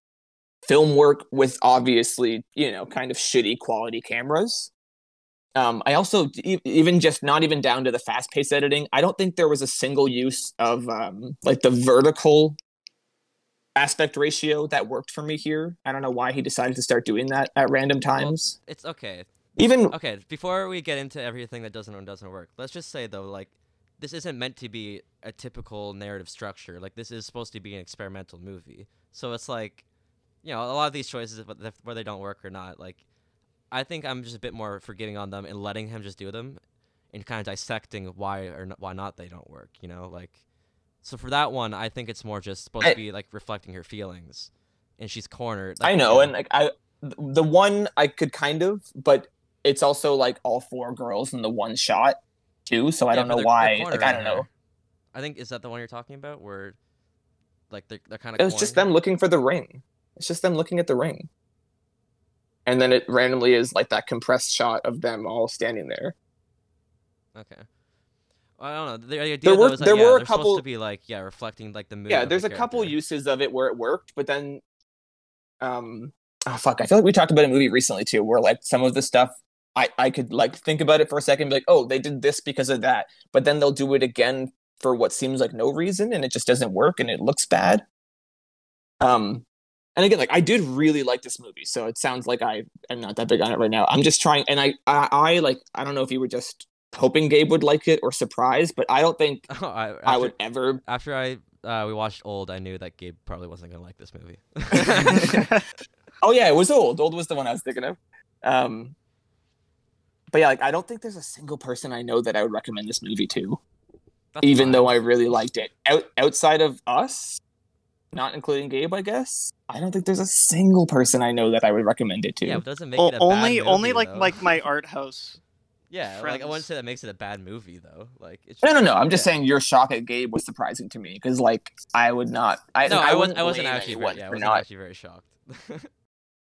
Speaker 2: film work with obviously you know kind of shitty quality cameras um, I also even just not even down to the fast paced editing. I don't think there was a single use of um, like the vertical aspect ratio that worked for me here. I don't know why he decided to start doing that at random times.
Speaker 1: It's okay.
Speaker 2: even
Speaker 1: Okay, before we get into everything that doesn't and doesn't work, let's just say though, like, this isn't meant to be a typical narrative structure. Like, this is supposed to be an experimental movie. So it's like, you know, a lot of these choices, whether they don't work or not, like, I think I'm just a bit more forgiving on them and letting him just do them, and kind of dissecting why or why not they don't work. You know, like, so for that one, I think it's more just supposed
Speaker 2: I-
Speaker 1: to be like reflecting her feelings, and she's cornered.
Speaker 2: I know,
Speaker 1: you
Speaker 2: and like I, the one I could kind of, but it's also like all four girls in the one shot too. So I
Speaker 1: Yeah,
Speaker 2: don't know
Speaker 1: they're-
Speaker 2: why.
Speaker 1: cornered
Speaker 2: Like I don't
Speaker 1: her.
Speaker 2: know.
Speaker 1: I think is that the one you're talking about where like they're they're kind of
Speaker 2: It was just them looking for the ring. It's just them looking at the ring. And then it randomly is like that compressed shot of them all standing there.
Speaker 1: Okay. I don't know. The idea
Speaker 2: There were-
Speaker 1: is
Speaker 2: there
Speaker 1: yeah,
Speaker 2: were a couple-
Speaker 1: to be like yeah, reflecting like the mood.
Speaker 2: yeah, there's
Speaker 1: the
Speaker 2: a couple uses of it where it worked, but then um oh fuck, I feel like we talked about a movie recently too, where like some of the stuff I, I could like think about it for a second, be like, oh, they did this because of that, but then they'll do it again for what seems like no reason, and it just doesn't work, and it looks bad. Um, and again, like I did really like this movie, so it sounds like I am not that big on it right now. I'm just trying, and I, I, I like, I don't know if you were just hoping Gabe would like it or surprised, but I don't think
Speaker 1: Oh, I, after,
Speaker 2: I would ever
Speaker 1: after I uh, we watched Old, I knew that Gabe probably wasn't gonna like this movie.
Speaker 2: Oh yeah, it was old. Old was the one I was thinking of. Um, but yeah, like I don't think there's a single person I know that I would recommend this movie to,
Speaker 1: That's
Speaker 2: even
Speaker 1: fine.
Speaker 2: though I really liked it. Out, outside of us, not including Gabe, I guess. I don't think there's a single person I know that I would recommend it to.
Speaker 1: yeah, it doesn't make
Speaker 4: O-
Speaker 1: it a
Speaker 4: only
Speaker 1: bad
Speaker 4: only like
Speaker 1: though.
Speaker 4: like my art house.
Speaker 1: yeah, like I wouldn't say that makes it a bad movie though. Like it's
Speaker 2: no, no, no. I'm just
Speaker 1: yeah.
Speaker 2: saying your shock at Gabe was surprising to me because, like, I would not. I
Speaker 1: No,
Speaker 2: I,
Speaker 1: I, was,
Speaker 2: wouldn't
Speaker 1: I wasn't actually.
Speaker 2: anyone
Speaker 1: Very, yeah, I wasn't
Speaker 2: not
Speaker 1: actually very shocked.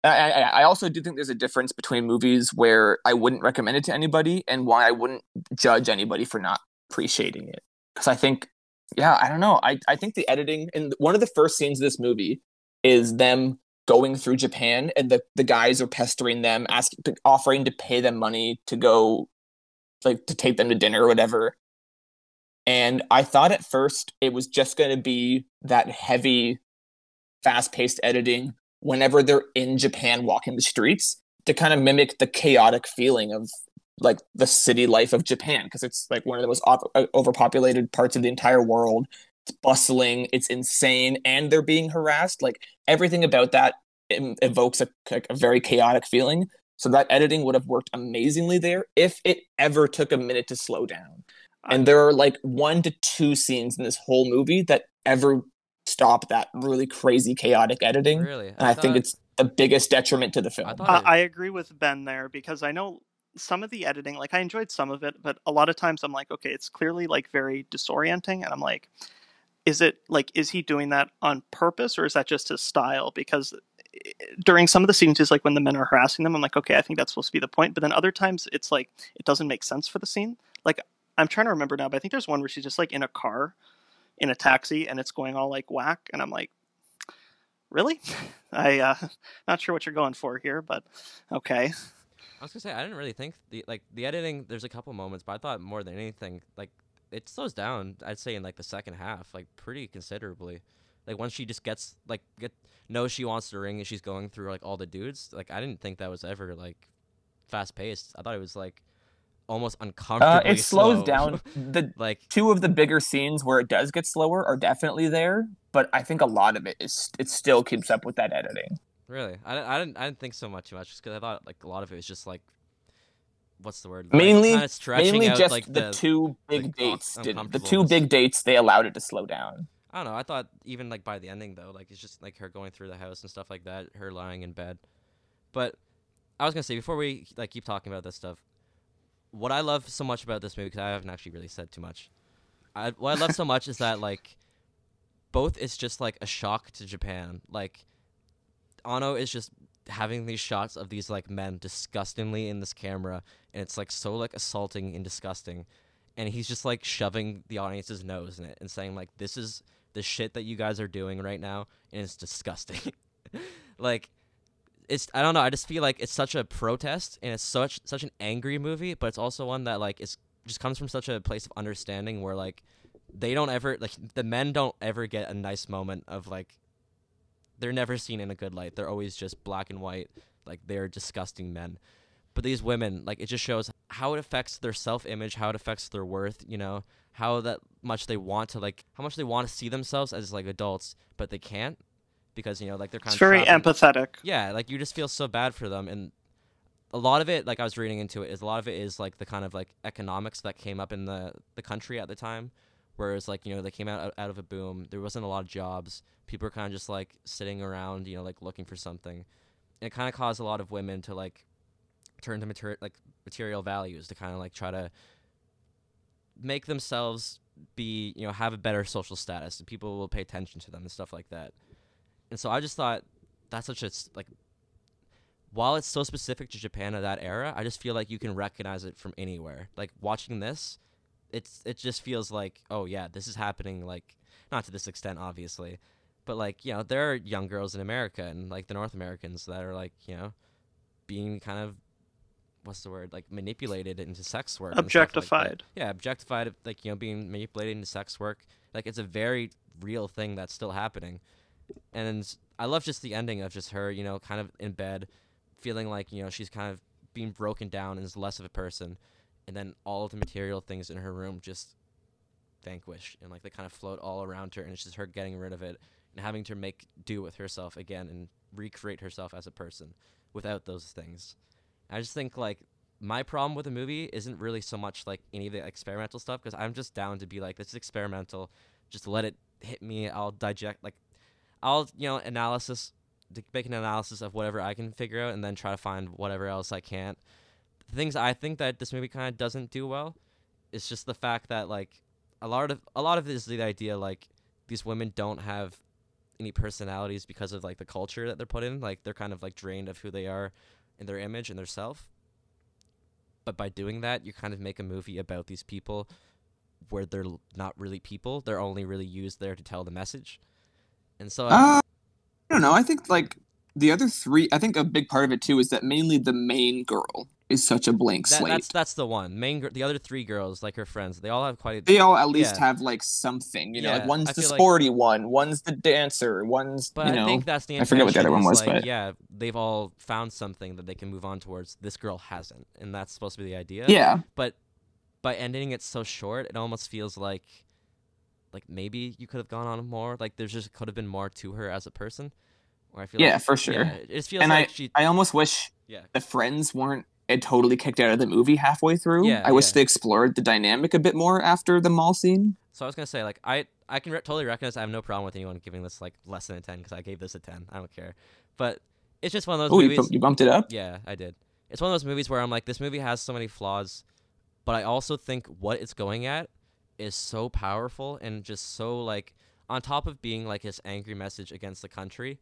Speaker 2: I, I, I also do think there's a difference between movies where I wouldn't recommend it to anybody and why I wouldn't judge anybody for not appreciating it. Because I think, yeah, I don't know. I, I think the editing and one of the first scenes of this movie is them going through Japan and the, the guys are pestering them, asking, offering to pay them money to go, like to take them to dinner or whatever. And I thought at first it was just going to be that heavy, fast paced editing whenever they're in Japan walking the streets to kind of mimic the chaotic feeling of like the city life of Japan because it's like one of the most op- uh, overpopulated parts of the entire world. It's bustling, it's insane, and they're being harassed. Like everything about that em- evokes a, like, a very chaotic feeling. So that editing would have worked amazingly there if it ever took a minute to slow down. And there are like one to two scenes in this whole movie that ever stop that really crazy chaotic editing.
Speaker 1: really,
Speaker 2: And I, think it's the biggest detriment to the film.
Speaker 1: I
Speaker 4: I, I agree with Ben there because I know some of the editing, like I enjoyed some of it, but a lot of times I'm like, okay, it's clearly like very disorienting, and I'm like, is it like is he doing that on purpose or is that just his style? Because eh, during some of the scenes, like when the men are harassing them, I'm like, okay, I think that's supposed to be the point. But then other times, it's like it doesn't make sense for the scene. Like I'm trying to remember now, but I think there's one where she's just like in a car, in a taxi, and it's going all like whack, and I'm like, really? I uh, not sure what you're going for here, but okay.
Speaker 1: I was gonna say I didn't really think the like the editing. There's a couple moments, but I thought more than anything, like it slows down. I'd say in like the second half, like pretty considerably. Like once she just gets like get knows she wants the ring and she's going through like all the dudes. Like I didn't think that was ever like fast paced. I thought it was like almost
Speaker 2: Uh, it slows
Speaker 1: slow.
Speaker 2: down. The
Speaker 1: like
Speaker 2: two of the bigger scenes where it does get slower are definitely there, but I think a lot of it is it still keeps up with that editing.
Speaker 1: Really, I, didn't- I didn't I didn't think so much too much because I thought like a lot of it was just like what's the word?
Speaker 2: Mainly-
Speaker 1: kind of stretching
Speaker 2: Mainly
Speaker 1: out
Speaker 2: just
Speaker 1: like
Speaker 2: the, two big
Speaker 1: like,
Speaker 2: dates. Did, the two big dates they allowed it to slow down.
Speaker 1: I don't know. I thought even like by the ending though, like it's just like her going through the house and stuff like that, her lying in bed. But I was gonna say before we like keep talking about this stuff, what I love so much about this movie because I haven't actually really said too much. I, what I love so much is that like both is just like a shock to Japan. Like Anno is just having these shots of these like men disgustingly in this camera, and it's like so like assaulting and disgusting and he's just like shoving the audience's nose in it and saying like this is the shit that you guys are doing right now and it's disgusting. Like it's i don't know i just feel like it's such a protest and it's such such an angry movie but it's also one that like is just comes from such a place of understanding where like they don't ever like the men don't ever get a nice moment of like they're never seen in a good light. They're always just black and white like they're disgusting men. But these women like it just shows how it affects their self-image how it affects their worth you know? How that much they want to like how much they want to see themselves as like adults but they can't because you know like they're kind
Speaker 4: It's
Speaker 1: of
Speaker 4: very
Speaker 1: in-
Speaker 4: empathetic.
Speaker 1: yeah like you just feel so bad for them and a lot of it like i was reading into it is a lot of it is like the kind of like economics that came up in the the country at the time whereas like you know they came out out of a boom there wasn't a lot of jobs people were kind of just like sitting around you know like looking for something and it kind of caused a lot of women to like turn to material like material values to kind of like try to make themselves be you know have a better social status and people will pay attention to them and stuff like that. And so I just thought that's such a like while it's so specific to Japan of that era, I just feel like you can recognize it from anywhere. Like watching this, it's it just feels like oh yeah, this is happening like not to this extent obviously, but like you know there are young girls in America and like the North Americans that are like you know being kind of what's the word like manipulated into sex work stuff like.
Speaker 4: Objectified.
Speaker 1: yeah objectified like you know being manipulated into sex work like it's a very real thing that's still happening and i love just the ending of just her you know kind of in bed feeling like you know she's kind of being broken down and is less of a person and then all the material things in her room just vanquish and like they kind of float all around her and it's just her getting rid of it and having to make do with herself again and recreate herself as a person without those things. I just think like my problem with the movie isn't really so much like any of the experimental stuff because i'm just down to be like this is experimental just let it hit me i'll digest like i'll you know analysis make an analysis of whatever i can figure out and then try to find whatever else i can't the things i think that this movie kind of doesn't do well is just the fact that like a lot of a lot of it is the idea like these women don't have any personalities because of like the culture that they're put in like they're kind of like drained of who they are and their image and their self but by doing that you kind of make a movie about these people where they're not really people they're only really used there to tell the message and so
Speaker 2: Uh, I don't know. I think like the other three. I think a big part of it too is that mainly the main girl is such a blank
Speaker 1: that,
Speaker 2: slate.
Speaker 1: that's that's the one main gr- the other three girls like her friends they all have quite a
Speaker 2: They all at least
Speaker 1: Yeah.
Speaker 2: have like something. You know,
Speaker 1: Yeah,
Speaker 2: like one's
Speaker 1: I
Speaker 2: the
Speaker 1: feel like-
Speaker 2: sporty one, one's the dancer, one's
Speaker 1: But
Speaker 2: you
Speaker 1: I think that's the
Speaker 2: I forget what the other one was,
Speaker 1: like,
Speaker 2: but-
Speaker 1: yeah, they've all found something that they can move on towards. This girl hasn't, and that's supposed to be the idea.
Speaker 2: yeah,
Speaker 1: But by ending it so short, it almost feels like, like maybe you could have gone on more. Like there's just could have been more to her as a person. Or I feel
Speaker 2: Yeah,
Speaker 1: like,
Speaker 2: for sure.
Speaker 1: Yeah, it just feels
Speaker 2: And
Speaker 1: like she.
Speaker 2: I almost wish
Speaker 1: Yeah.
Speaker 2: the friends weren't uh, totally kicked out of the movie halfway through.
Speaker 1: Yeah,
Speaker 2: I wish
Speaker 1: yeah.
Speaker 2: they explored the dynamic a bit more after the mall scene.
Speaker 1: So I was gonna say like I I can re- totally recognize I have no problem with anyone giving this like less than a ten because I gave this a ten. I don't care. But it's just one of those
Speaker 2: Oh, you,
Speaker 1: movies.
Speaker 2: bu- you bumped it up.
Speaker 1: Yeah, I did. It's one of those movies where I'm like, this movie has so many flaws, but I also think what it's going at is so powerful and just so like on top of being like his angry message against the country,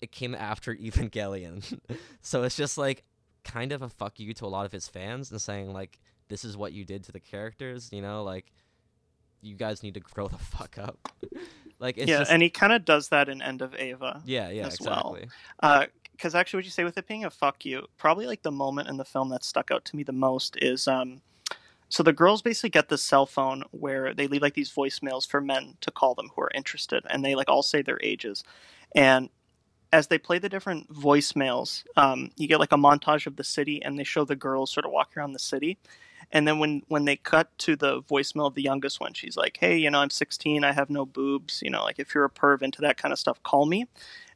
Speaker 1: it came after Evangelion. so it's just like kind of a fuck you to a lot of his fans and saying like this is what you did to the characters, you know, like you guys need to grow the fuck up. like it's
Speaker 4: yeah,
Speaker 1: just
Speaker 4: and he kind of does that in End of Eva.
Speaker 1: yeah, yeah,
Speaker 4: as well.
Speaker 1: exactly.
Speaker 4: because actually what you say with it being a fuck you probably like the moment in the film that stuck out to me the most is um so the girls basically get this cell phone where they leave like these voicemails for men to call them who are interested and they like all say their ages and as they play the different voicemails um, you get like a montage of the city and they show the girls sort of walking around the city. And then when when they cut to the voicemail of the youngest one she's like hey you know i'm 16 i have no boobs you know like if you're a perv into that kind of stuff call me.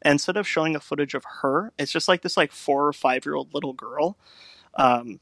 Speaker 4: And instead of showing a footage of her it's just like this like four or five year old little girl um,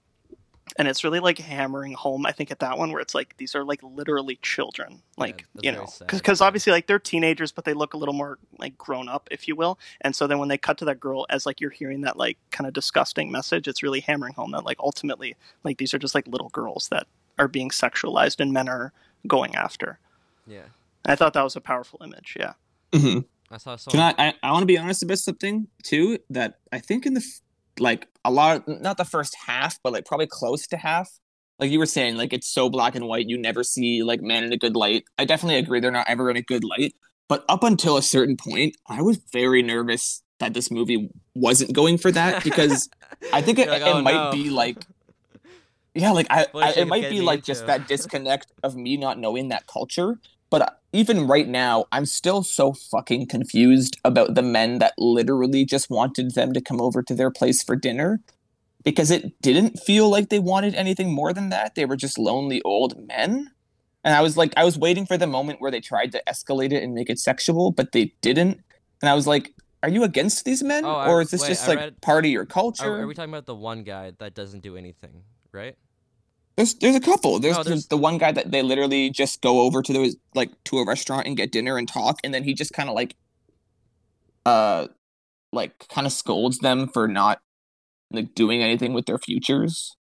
Speaker 4: and it's really like hammering home i think at that one where it's like these are like literally children like
Speaker 1: that's
Speaker 4: you know
Speaker 1: sad,
Speaker 4: because obviously like they're teenagers but they look a little more like grown up if you will and so then when they cut to that girl as like you're hearing that like kind of disgusting message it's really hammering home that like ultimately like these are just like little girls that are being sexualized and men are going after
Speaker 1: Yeah.
Speaker 4: i thought that was a powerful image yeah
Speaker 2: hmm
Speaker 1: I saw so
Speaker 2: Can I? I, I want to be honest about something too. That I think in the f- like a lot, not the first half, but like probably close to half. Like you were saying, like it's so black and white. You never see like men in a good light. I definitely agree. They're not ever in a good light. But up until a certain point, I was very nervous that this movie wasn't going for that because I think it,
Speaker 1: like,
Speaker 2: it
Speaker 1: "Oh,
Speaker 2: might
Speaker 1: no."
Speaker 2: be like yeah, like I, I it might be like just that disconnect of me not knowing that culture. But even right now, I'm still so fucking confused about the men that literally just wanted them to come over to their place for dinner because it didn't feel like they wanted anything more than that. They were just lonely old men. And I was like, I was waiting for the moment where they tried to escalate it and make it sexual, but they didn't. And I was like, are you against these men?
Speaker 1: Oh,
Speaker 2: or is this
Speaker 1: wait,
Speaker 2: just
Speaker 1: I
Speaker 2: like
Speaker 1: read-
Speaker 2: part of your culture?
Speaker 1: Are, are we talking about the one guy that doesn't do anything, right?
Speaker 2: There's there's a couple. There's,
Speaker 1: No,
Speaker 2: there's
Speaker 1: there's-
Speaker 2: the one guy that they literally just go over to the like to a restaurant and get dinner and talk, and then he just kind of like, uh, like kind of scolds them for not like doing anything with their futures.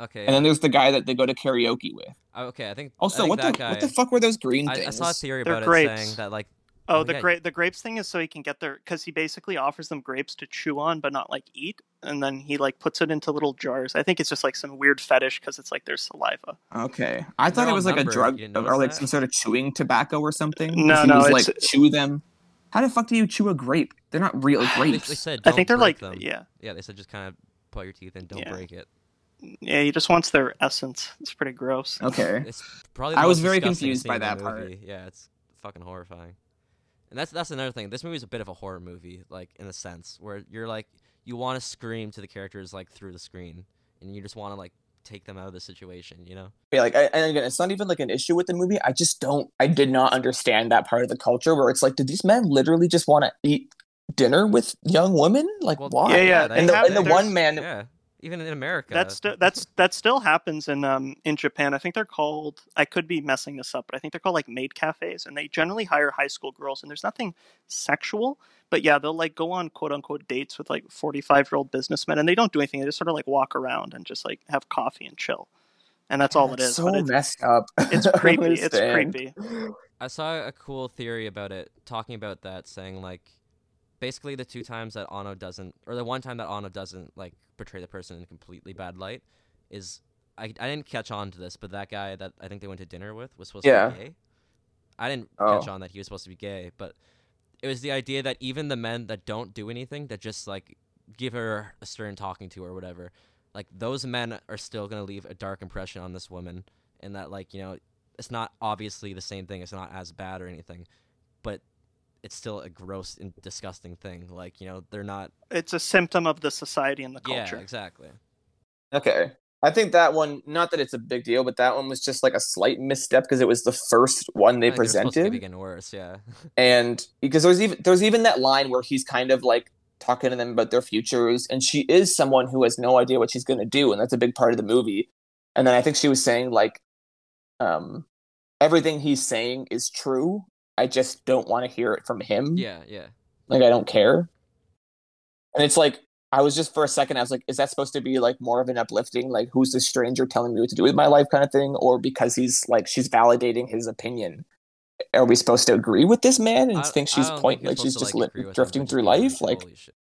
Speaker 1: Okay.
Speaker 2: and then there's the guy that they go to karaoke with.
Speaker 1: uh, okay, I think. I
Speaker 2: Also,
Speaker 1: think
Speaker 2: what the
Speaker 1: guy,
Speaker 2: what the fuck were those green
Speaker 1: I,
Speaker 2: things?
Speaker 1: I saw a theory
Speaker 4: They're
Speaker 1: about it
Speaker 4: grapes.
Speaker 1: saying that like
Speaker 4: Oh,
Speaker 1: Oh,
Speaker 4: the
Speaker 1: yeah.
Speaker 4: grape the grapes thing is so he can get their because he basically offers them grapes to chew on but not like eat, and then he like puts it into little jars. I think it's just like some weird fetish because it's like their saliva.
Speaker 2: Okay, I
Speaker 1: They're
Speaker 2: thought it was like a
Speaker 1: numbered.
Speaker 2: drug
Speaker 1: You didn't
Speaker 2: or
Speaker 1: notice
Speaker 2: like
Speaker 1: that?
Speaker 2: some sort of chewing tobacco or something. 'Cause
Speaker 4: No,
Speaker 2: he
Speaker 4: no,
Speaker 2: was
Speaker 4: it's-
Speaker 2: like chew them. How the fuck do you chew a grape? They're not real
Speaker 1: they,
Speaker 2: grapes.
Speaker 1: they said
Speaker 4: I
Speaker 1: don't
Speaker 4: think they're
Speaker 1: break
Speaker 4: like
Speaker 1: them.
Speaker 4: yeah
Speaker 1: Yeah, they said just kind of put your teeth in, don't
Speaker 4: Yeah.
Speaker 1: break it.
Speaker 4: yeah. He just wants their essence. It's pretty gross.
Speaker 2: Okay.
Speaker 1: It's probably. The
Speaker 2: I was very
Speaker 1: disgusting
Speaker 2: confused
Speaker 1: scene
Speaker 2: by
Speaker 1: in the
Speaker 2: that part.
Speaker 1: movie. Yeah, it's fucking horrifying. And that's that's another thing. This movie is a bit of a horror movie, like in a sense, where you're like you want to scream to the characters like through the screen, and you just want to like take them out of the situation. You know?
Speaker 2: Yeah, like, I, and again, it's not even like an issue with the movie. I just don't. I did not understand that part of the culture where it's like, did these men literally just want to eat dinner with young women? Like,
Speaker 1: Well,
Speaker 2: why?
Speaker 4: Yeah, yeah,
Speaker 1: they
Speaker 2: And the, and the one man,
Speaker 1: Yeah, even in America.
Speaker 4: That's st- that's that still happens in um in Japan. I think they're called. I could be messing this up, but I think they're called like maid cafes, and they generally hire high school girls. And there's nothing sexual, but yeah, they'll like go on quote unquote dates with like 45 year old businessmen, and they don't do anything. They just sort of like walk around and just like have coffee and chill, and that's all it
Speaker 2: That's
Speaker 4: is.
Speaker 2: So
Speaker 4: but it's,
Speaker 2: messed up.
Speaker 4: it's creepy. It's creepy.
Speaker 1: I saw a cool theory about it, talking about that, saying like, basically the two times that Anno doesn't, or the one time that Anno doesn't like portray the person in a completely bad light, is I I didn't catch on to this, but that guy that I think they went to dinner with was supposed
Speaker 2: Yeah.
Speaker 1: to be gay. I didn't
Speaker 2: Oh.
Speaker 1: catch on that he was supposed to be gay, but it was the idea that even the men that don't do anything, that just like give her a stern talking to or whatever, like those men are still gonna leave a dark impression on this woman, and that like you know it's not obviously the same thing. It's not as bad or anything, but it's still a gross and disgusting thing. Like you know they're not.
Speaker 4: It's a symptom of the society and the culture.
Speaker 1: Yeah, exactly.
Speaker 2: Okay. I think that one, not that it's a big deal, but that one was just like a slight misstep because it was the first one they
Speaker 1: I think they're supposed to
Speaker 2: presented.
Speaker 1: keep getting worse. Yeah.
Speaker 2: and because there's even there's even that line where he's kind of like talking to them about their futures and she is someone who has no idea what she's going to do and that's a big part of the movie and then i think she was saying like um everything he's saying is true i just don't want to hear it from him
Speaker 1: yeah, yeah.
Speaker 2: like i don't care and it's like i was just for a second i was like is that supposed to be like more of an uplifting like who's this stranger telling me what to do with my life kind of thing or because he's like she's validating his opinion are we supposed to agree with this man and
Speaker 1: I-
Speaker 2: think she's point like she's just li-
Speaker 1: agree with him,
Speaker 2: drifting through life like
Speaker 1: "Holy shit."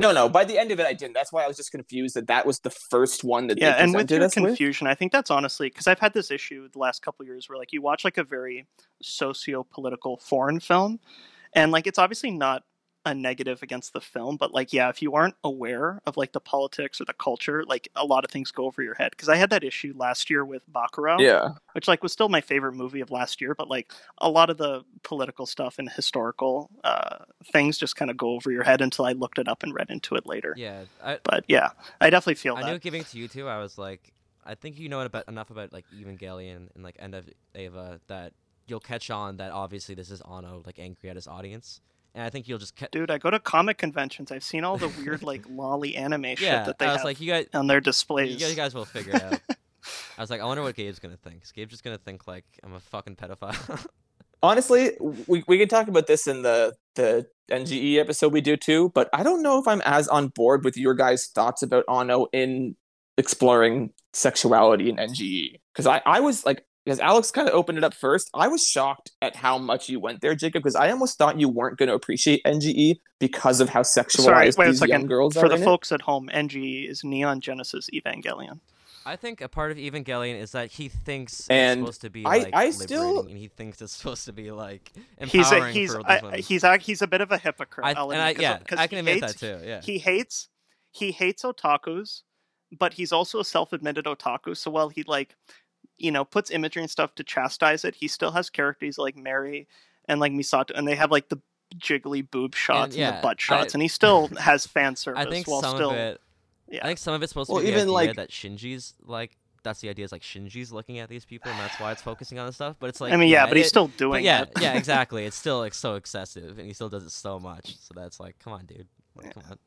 Speaker 2: No no by the end of it i didn't that's why i was just confused that that was the first one that
Speaker 4: yeah
Speaker 2: they
Speaker 4: and with your
Speaker 2: us with.
Speaker 4: confusion i think that's honestly because i've had this issue the last couple years where like you watch like a very socio-political foreign film and like it's obviously not a negative against the film but like yeah if you aren't aware of like the politics or the culture like a lot of things go over your head. Because i had that issue last year with bacurau
Speaker 2: yeah.
Speaker 4: which like was still my favorite movie of last year but like a lot of the political stuff and historical uh, things just kind of go over your head until i looked it up and read into it later.
Speaker 1: Yeah, I,
Speaker 4: but yeah i definitely feel
Speaker 1: I
Speaker 4: that.
Speaker 1: knew giving it to you too. I was like, I think you know about enough about like Evangelion and like End of Eva that you'll catch on that obviously this is Anno like angry at his audience, and I think you'll just ca-
Speaker 4: Dude, I go to comic conventions. I've seen all the weird like lolly anime
Speaker 1: yeah.
Speaker 4: shit that they
Speaker 1: I was
Speaker 4: have
Speaker 1: like, you guys,
Speaker 4: on their
Speaker 1: you
Speaker 4: displays.
Speaker 1: guys, you guys will figure it out. I was like, I wonder what Gabe's gonna think. 'cause Gabe's just gonna think like I'm a fucking pedophile.
Speaker 2: honestly we, we can talk about this in the the nge episode we do too but i don't know if i'm as on board with your guys thoughts about Anno in exploring sexuality in nge because i i was like because alex kind of opened it up first i was shocked at how much you went there jacob because i almost thought you weren't going to appreciate nge because of how sexualized
Speaker 4: Sorry, wait a
Speaker 2: these young girls
Speaker 4: For
Speaker 2: are
Speaker 4: the
Speaker 2: in it.
Speaker 4: folks at home, NGE is Neon Genesis Evangelion.
Speaker 1: I think a part of Evangelion is that he thinks
Speaker 2: And
Speaker 1: it's supposed to be
Speaker 2: I-
Speaker 1: like
Speaker 2: I
Speaker 1: liberating,
Speaker 2: still-
Speaker 1: and he thinks it's supposed to be like
Speaker 4: He's a,
Speaker 1: empowering
Speaker 4: he's
Speaker 1: for these
Speaker 4: I,
Speaker 1: women.
Speaker 4: he's a, he's a bit of a hypocrite.
Speaker 1: I,
Speaker 4: I'll
Speaker 1: and I,
Speaker 4: admit, 'cause-
Speaker 1: yeah,
Speaker 4: 'cause
Speaker 1: I can admit
Speaker 4: hates,
Speaker 1: that too. Yeah.
Speaker 4: He hates he hates otakus, but he's also a self-admitted otaku. So while he like you know puts imagery and stuff to chastise it, he still has characters like Mary and like Misato, and they have like the jiggly boob shots and,
Speaker 1: yeah,
Speaker 4: the butt shots,
Speaker 1: I-
Speaker 4: and he still has fan service
Speaker 1: I think
Speaker 4: while
Speaker 1: some
Speaker 4: still
Speaker 1: of it.
Speaker 4: yeah.
Speaker 1: I think some of it's supposed
Speaker 2: Well,
Speaker 1: to be the
Speaker 2: even,
Speaker 1: idea
Speaker 2: like-
Speaker 1: that Shinji's like that's the idea is like Shinji's looking at these people and that's why it's focusing on this stuff. But it's like
Speaker 4: I mean, yeah, but he's still doing
Speaker 1: yeah,
Speaker 4: it.
Speaker 1: yeah, exactly. It's still like so excessive, and he still does it so much. So that's like, come on, dude, like,
Speaker 4: Yeah.
Speaker 1: come on.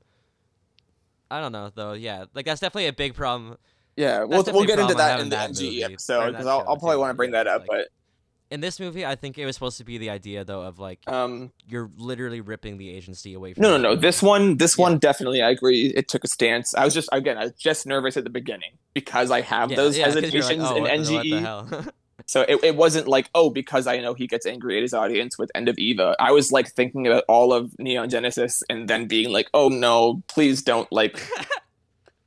Speaker 1: I don't know though. Yeah, like that's definitely a big problem.
Speaker 2: Yeah we'll, we'll get into that in the nge episode because I'll, I'll probably want to bring that up
Speaker 1: like-
Speaker 2: but
Speaker 1: In this movie, I think it was supposed to be the idea though of like
Speaker 2: Um,
Speaker 1: you're literally ripping the agency away from.
Speaker 2: no, no, no. This one, this
Speaker 1: Yeah.
Speaker 2: one definitely, I agree. It took a stance. I was just again, I was just nervous at the beginning because I have
Speaker 1: Yeah,
Speaker 2: those
Speaker 1: yeah, you're like,
Speaker 2: hesitations
Speaker 1: "Oh,
Speaker 2: in
Speaker 1: what
Speaker 2: NGE.
Speaker 1: hell?"
Speaker 2: So it, it wasn't like, oh, because I know he gets angry at his audience with End of Eva. I was like thinking about all of Neon Genesis and then being like, oh no, please don't like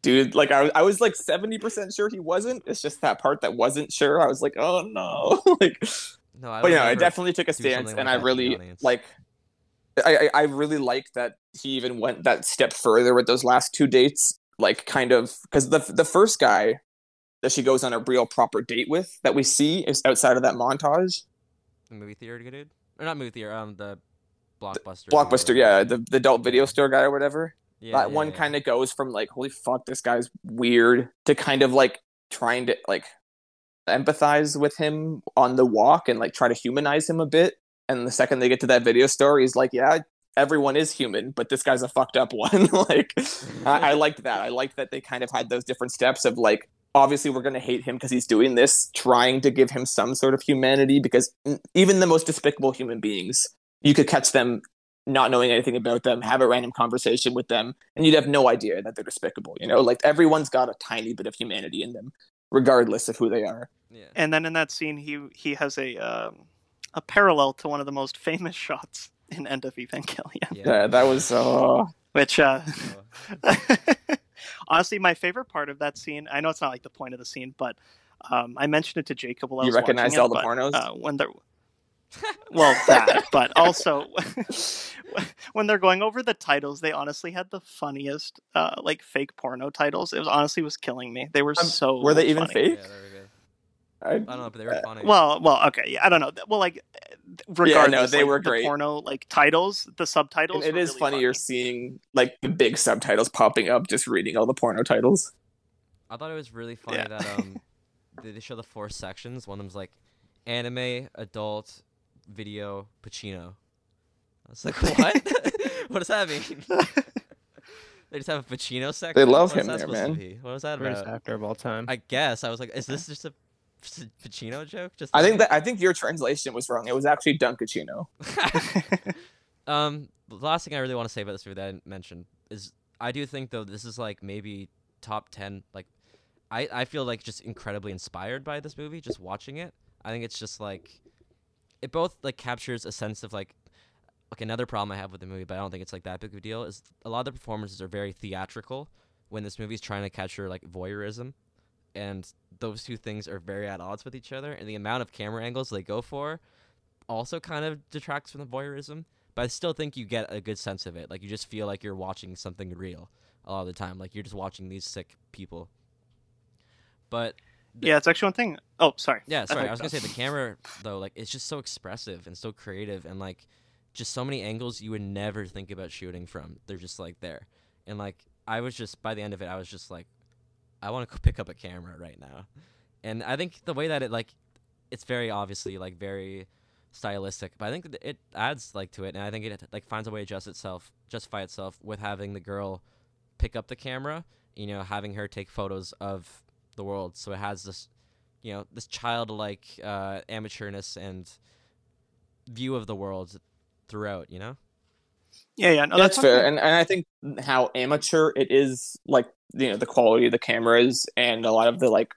Speaker 2: dude, like I was I was like 70% sure he wasn't. It's just that part that wasn't sure. I was like, oh no. like
Speaker 1: no, I
Speaker 2: but yeah, I definitely took a stance
Speaker 1: like
Speaker 2: and I really like I, I I really like that he even went that step further with those last two dates. Like kind of because the the first guy that she goes on a real proper date with that we see is outside of that montage.
Speaker 1: the movie theater dude, or not movie theater, um, the blockbuster.
Speaker 2: Blockbuster, yeah, the, the adult video store guy or whatever.
Speaker 1: Yeah,
Speaker 2: that
Speaker 1: yeah,
Speaker 2: one
Speaker 1: yeah.
Speaker 2: kind of goes from like, holy fuck, this guy's weird to kind of like trying to like empathize with him on the walk and like try to humanize him a bit. And the second they get to that video store, he's like, yeah, everyone is human, but this guy's a fucked up one. like, I, I liked that. I liked that they kind of had those different steps of like, obviously we're going to hate him because he's doing this, trying to give him some sort of humanity because mm, even the most despicable human beings, you could catch them not knowing anything about them, have a random conversation with them, and you'd have no idea that they're despicable. You know, like everyone's got a tiny bit of humanity in them, regardless of who they are.
Speaker 1: yeah.
Speaker 4: And then in that scene, he he has a um, a parallel to one of the most famous shots in End of Evangelion,
Speaker 1: yeah.
Speaker 2: Yeah, that was. Uh,
Speaker 4: which uh, honestly, my favorite part of that scene. I know it's not like the point of the scene, but um, I mentioned it to Jacob while I
Speaker 2: You
Speaker 4: was watching
Speaker 2: recognized
Speaker 4: it,
Speaker 2: all the
Speaker 4: but,
Speaker 2: pornos?
Speaker 4: uh, when they're well that, but also when they're going over the titles, they honestly had the funniest uh, like fake porno titles. It was honestly was killing me. They were
Speaker 2: Um,
Speaker 4: so
Speaker 2: were they even
Speaker 4: funny.
Speaker 2: fake?
Speaker 1: yeah, they.
Speaker 2: I,
Speaker 1: I don't know, but they were funny.
Speaker 4: Well, well, okay, yeah, I don't know. Well, like, regardless,
Speaker 2: they
Speaker 4: like,
Speaker 2: were
Speaker 4: the
Speaker 2: great.
Speaker 4: porno like titles, the subtitles.
Speaker 2: and it
Speaker 4: were
Speaker 2: is
Speaker 4: really
Speaker 2: funny you're seeing like the big subtitles popping up, just reading all the porno titles.
Speaker 1: I thought it was really funny
Speaker 4: Yeah.
Speaker 1: that um they, they show the four sections. One of them's like anime, adult, video, Pacino. I was like, what? what does that mean? they just have a Pacino section.
Speaker 2: They love
Speaker 1: What's
Speaker 2: him
Speaker 1: that
Speaker 2: there,
Speaker 1: supposed to
Speaker 2: man.
Speaker 1: be? What was that
Speaker 3: Greatest
Speaker 1: about?
Speaker 3: actor of all time.
Speaker 1: I guess I was like, is this just a Pacino joke? Just
Speaker 2: I
Speaker 1: a-
Speaker 2: think that I think your translation was wrong. It was actually Dunkachino.
Speaker 1: um, the last thing I really want to say about this movie that I didn't mention is I do think though this is like maybe top ten. Like, I I feel like just incredibly inspired by this movie just watching it. I think it's just like it both like captures a sense of like like another problem I have with the movie, but I don't think it's like that big of a deal. Is a lot of the performances are very theatrical when this movie's trying to capture like voyeurism, and those two things are very at odds with each other. And the amount of camera angles they go for also kind of detracts from the voyeurism. But I still think you get a good sense of it. Like you just feel like you're watching something real a lot of the time. Like you're just watching these sick people. But
Speaker 4: yeah, it's actually one thing. Oh, sorry.
Speaker 1: yeah, sorry. I was gonna say the camera though, like it's just so expressive and so creative and like just so many angles you would never think about shooting from. They're just like there. And like I was just by the end of it, I was just like, I want to pick up a camera right now. And I think the way that it like, it's very obviously like very stylistic, but I think that it adds like to it, and I think it like finds a way to adjust itself, justify itself with having the girl pick up the camera. You know, having her take photos of the world, so it has this you know this childlike uh, amateurness and view of the world throughout. You know.
Speaker 4: Yeah, yeah. No,
Speaker 2: that's,
Speaker 4: that's
Speaker 2: fair,
Speaker 4: something-
Speaker 2: and and I think how amateur it is, like you know, the quality of the cameras and a lot of the like,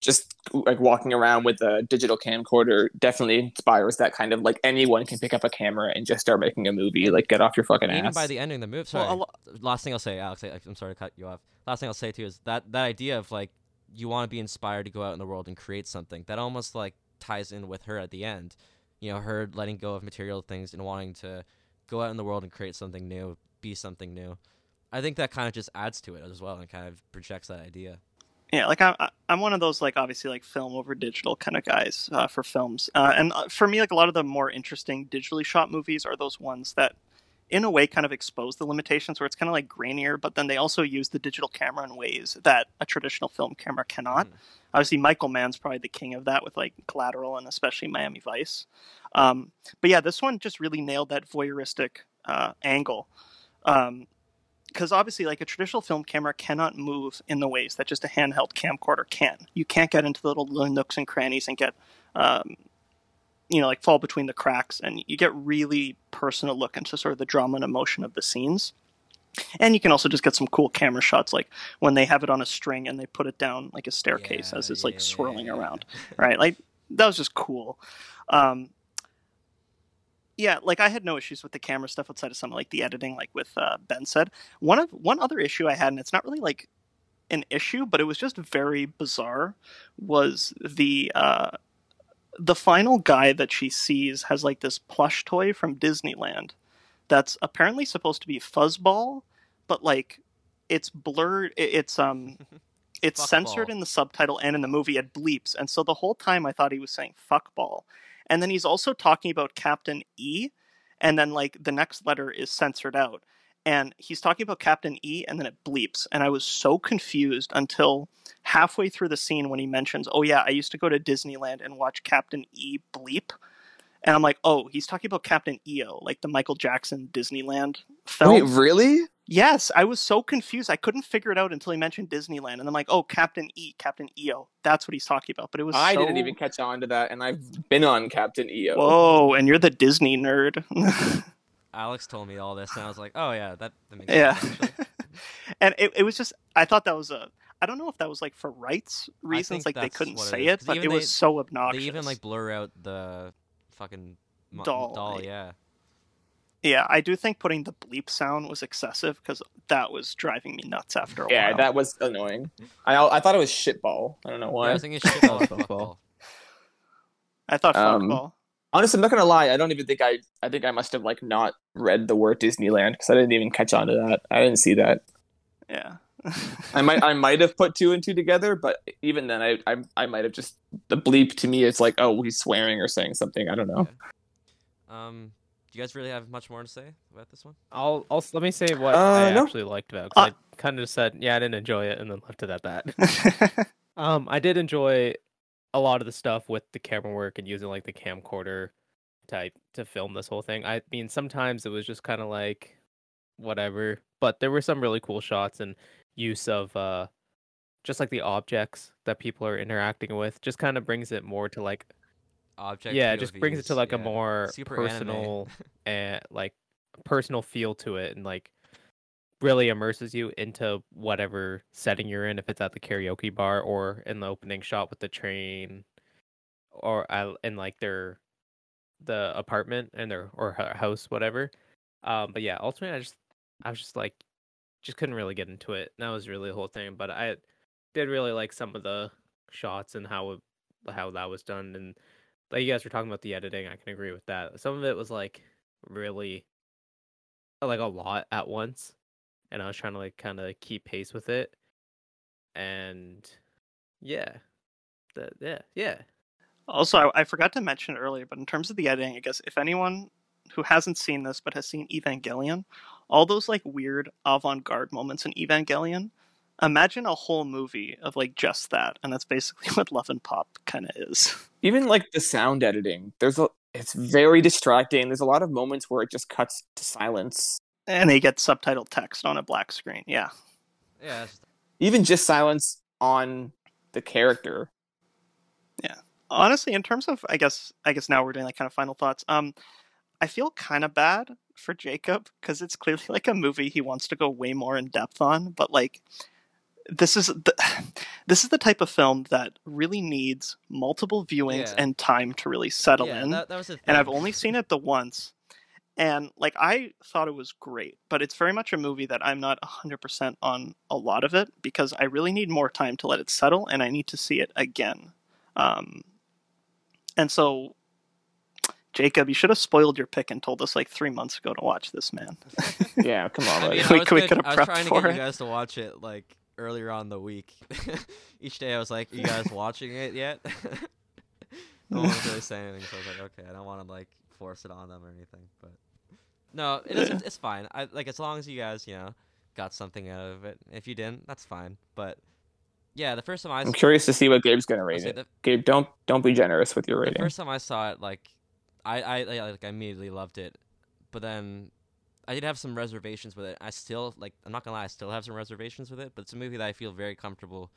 Speaker 2: just like walking around with a digital camcorder definitely inspires that kind of like anyone can pick up a camera and just start making a movie. Like, get off your fucking
Speaker 1: And even
Speaker 2: ass.
Speaker 1: by the ending of the movie,
Speaker 4: Well,
Speaker 1: sorry.
Speaker 4: a lo-
Speaker 1: last thing I'll say, Alex, I, I'm sorry to cut you off. Last thing I'll say too is that that idea of like you want to be inspired to go out in the world and create something that almost like ties in with her at the end. You know, her letting go of material things and wanting to go out in the world and create something new, be something new. I think that kind of just adds to it as well and kind of projects that idea.
Speaker 4: Yeah, like I'm, I'm one of those like obviously like film over digital kind of guys uh, for films, uh, and uh, for me like a lot of the more interesting digitally shot movies are those ones that, in a way, kind of expose the limitations where it's kind of like grainier, but then they also use the digital camera in ways that a traditional film camera cannot.
Speaker 1: Mhm.
Speaker 4: Obviously, Michael Mann's probably the king of that with like Collateral and especially Miami Vice. Um, but yeah, this one just really nailed that voyeuristic uh, angle. Um, because obviously like a traditional film camera cannot move in the ways that just a handheld camcorder can you can't get into the little, little nooks and crannies and get um, you know like fall between the cracks and you get really personal look into sort of the drama and emotion of the scenes. And you can also just get some cool camera shots like when they have it on a string and they put it down like a staircase
Speaker 1: Yeah,
Speaker 4: as it's like
Speaker 1: yeah,
Speaker 4: swirling
Speaker 1: yeah,
Speaker 4: around right? Like that was just cool. Um yeah like i had no issues with the camera stuff outside of some like the editing like with uh, ben said. One of one other issue i had and it's not really like an issue but it was just very bizarre was the uh the final guy that she sees has like this plush toy from disneyland that's apparently supposed to be fuzzball but like it's blurred it's um it's censored in the subtitle and in the movie it bleeps and so the whole time i thought he was saying fuckball. And then he's also talking about captain e and then like the next letter is censored out and he's talking about captain e and then it bleeps and i was so confused until halfway through the scene when he mentions oh yeah i used to go to disneyland and watch captain e bleep and i'm like oh he's talking about captain eo like the michael jackson disneyland film
Speaker 2: Wait, really?
Speaker 4: Yes, I was so confused. I couldn't figure it out until he mentioned Disneyland, and I'm like, "Oh, Captain E, Captain EO. That's what he's talking about." But it was
Speaker 2: I
Speaker 4: so...
Speaker 2: didn't even catch on to that, and I've been on Captain EO.
Speaker 4: Whoa, and you're the Disney nerd.
Speaker 1: Alex told me all this, and I was like, oh yeah, that, that makes
Speaker 4: yeah,
Speaker 1: sense. Actually.
Speaker 4: and it, it was just I thought that was a I don't know if that was like for rights reasons, like they couldn't say
Speaker 1: it,
Speaker 4: it,
Speaker 1: 'cause
Speaker 4: but
Speaker 1: even
Speaker 4: it was
Speaker 1: they-
Speaker 4: so obnoxious.
Speaker 1: They even like blur out the fucking mo-
Speaker 4: Doll,
Speaker 1: Doll,
Speaker 4: right?
Speaker 1: yeah.
Speaker 4: yeah, I do think putting the bleep sound was excessive because that was driving me nuts after a
Speaker 2: yeah,
Speaker 4: while.
Speaker 2: Yeah, that was annoying. I I thought it was shitball. I don't know
Speaker 1: yeah.
Speaker 2: why.
Speaker 1: I was thinking shit about
Speaker 3: Football.
Speaker 1: football.
Speaker 4: I thought
Speaker 2: Um,
Speaker 4: fuckball.
Speaker 2: Honestly, I'm not gonna lie. I don't even think I. I think I must have like not read the word Disneyland because I didn't even catch on to that. I didn't see that.
Speaker 4: Yeah.
Speaker 2: I might. I might have put two and two together, but even then, I. I, I might have just the bleep to me. It's like, oh, he's swearing or saying something. I don't know.
Speaker 1: Um, do you guys really have much more to say about this one?
Speaker 3: I'll, I'll let me say what
Speaker 2: Uh,
Speaker 3: I
Speaker 2: no.
Speaker 3: actually liked about. it, 'cause
Speaker 4: Uh,
Speaker 3: I kind of said, yeah, I didn't enjoy it, and then left it at that. Um, I did enjoy a lot of the stuff with the camera work and using like the camcorder type to film this whole thing. I mean, sometimes it was just kind of like whatever, but there were some really cool shots and use of uh just like the objects that people are interacting with. Just kind of brings it more to like
Speaker 1: Object.
Speaker 3: yeah, it just brings it to
Speaker 1: POVs,
Speaker 3: like a more
Speaker 1: Super
Speaker 3: personal and like personal feel to it and like really immerses you into whatever setting you're in if it's at the karaoke bar or in the opening shot with the train or in like their the apartment and their or house whatever. Um but yeah ultimately i just i was just like just couldn't really get into it. And that was really the whole thing but i did really like some of the shots and how it, how that was done and like you guys were talking about the editing i can agree with that. Some of it was like really like a lot at once and i was trying to like kind of keep pace with it and yeah the, yeah yeah
Speaker 4: Also, I, I forgot to mention earlier, but in terms of the editing, I guess if anyone who hasn't seen this but has seen Evangelion, all those like weird avant-garde moments in Evangelion, imagine a whole movie of like just that, and that's basically what Love and Pop kind of is.
Speaker 2: Even like the sound editing, there's a. It's very distracting. There's a lot of moments where it just cuts to silence.
Speaker 4: And they get subtitled text on a black screen. Yeah.
Speaker 1: Yeah.
Speaker 2: Even just silence on the character. Yeah.
Speaker 4: Honestly in terms of i guess i guess now we're doing like kind of final thoughts um i feel kind of bad for jacob because it's clearly like a movie he wants to go way more in depth on but like this is the this is the type of film that really needs multiple viewings
Speaker 1: Yeah.
Speaker 4: and time to really settle
Speaker 1: yeah,
Speaker 4: in
Speaker 1: That, that was
Speaker 4: and I've only seen it the once. And like I thought it was great, but it's very much a movie that I'm not 100% on a lot of it because I really need more time to let it settle and I need to see it again. Um and so Jacob, you should have spoiled your pick and told us like 3 months ago to watch this, man.
Speaker 2: Yeah, come on,
Speaker 1: I mean,
Speaker 4: We
Speaker 1: I was,
Speaker 4: could- we
Speaker 1: good-
Speaker 4: could've
Speaker 1: I was
Speaker 4: prepped
Speaker 1: trying to
Speaker 4: for
Speaker 1: get
Speaker 4: it.
Speaker 1: you guys to watch it like earlier on the week. Each day I was like, "You guys watching it yet?" no one was really saying anything, so I was like, "Okay, I don't want to like force it on them or anything." But no, it is. It's fine. I like as long as you guys, you know, got something out of it. If you didn't, that's fine. But yeah, the first time I
Speaker 2: I'm
Speaker 1: s-
Speaker 2: curious to see what Gabe's gonna rate it.
Speaker 1: the,
Speaker 2: Gabe, don't don't be generous with your rating.
Speaker 1: the first time I saw it, like, I, I, like I immediately loved it, but then I did have some reservations with it. I still like. I'm not gonna lie. I still have some reservations with it, but it's a movie that I feel very comfortable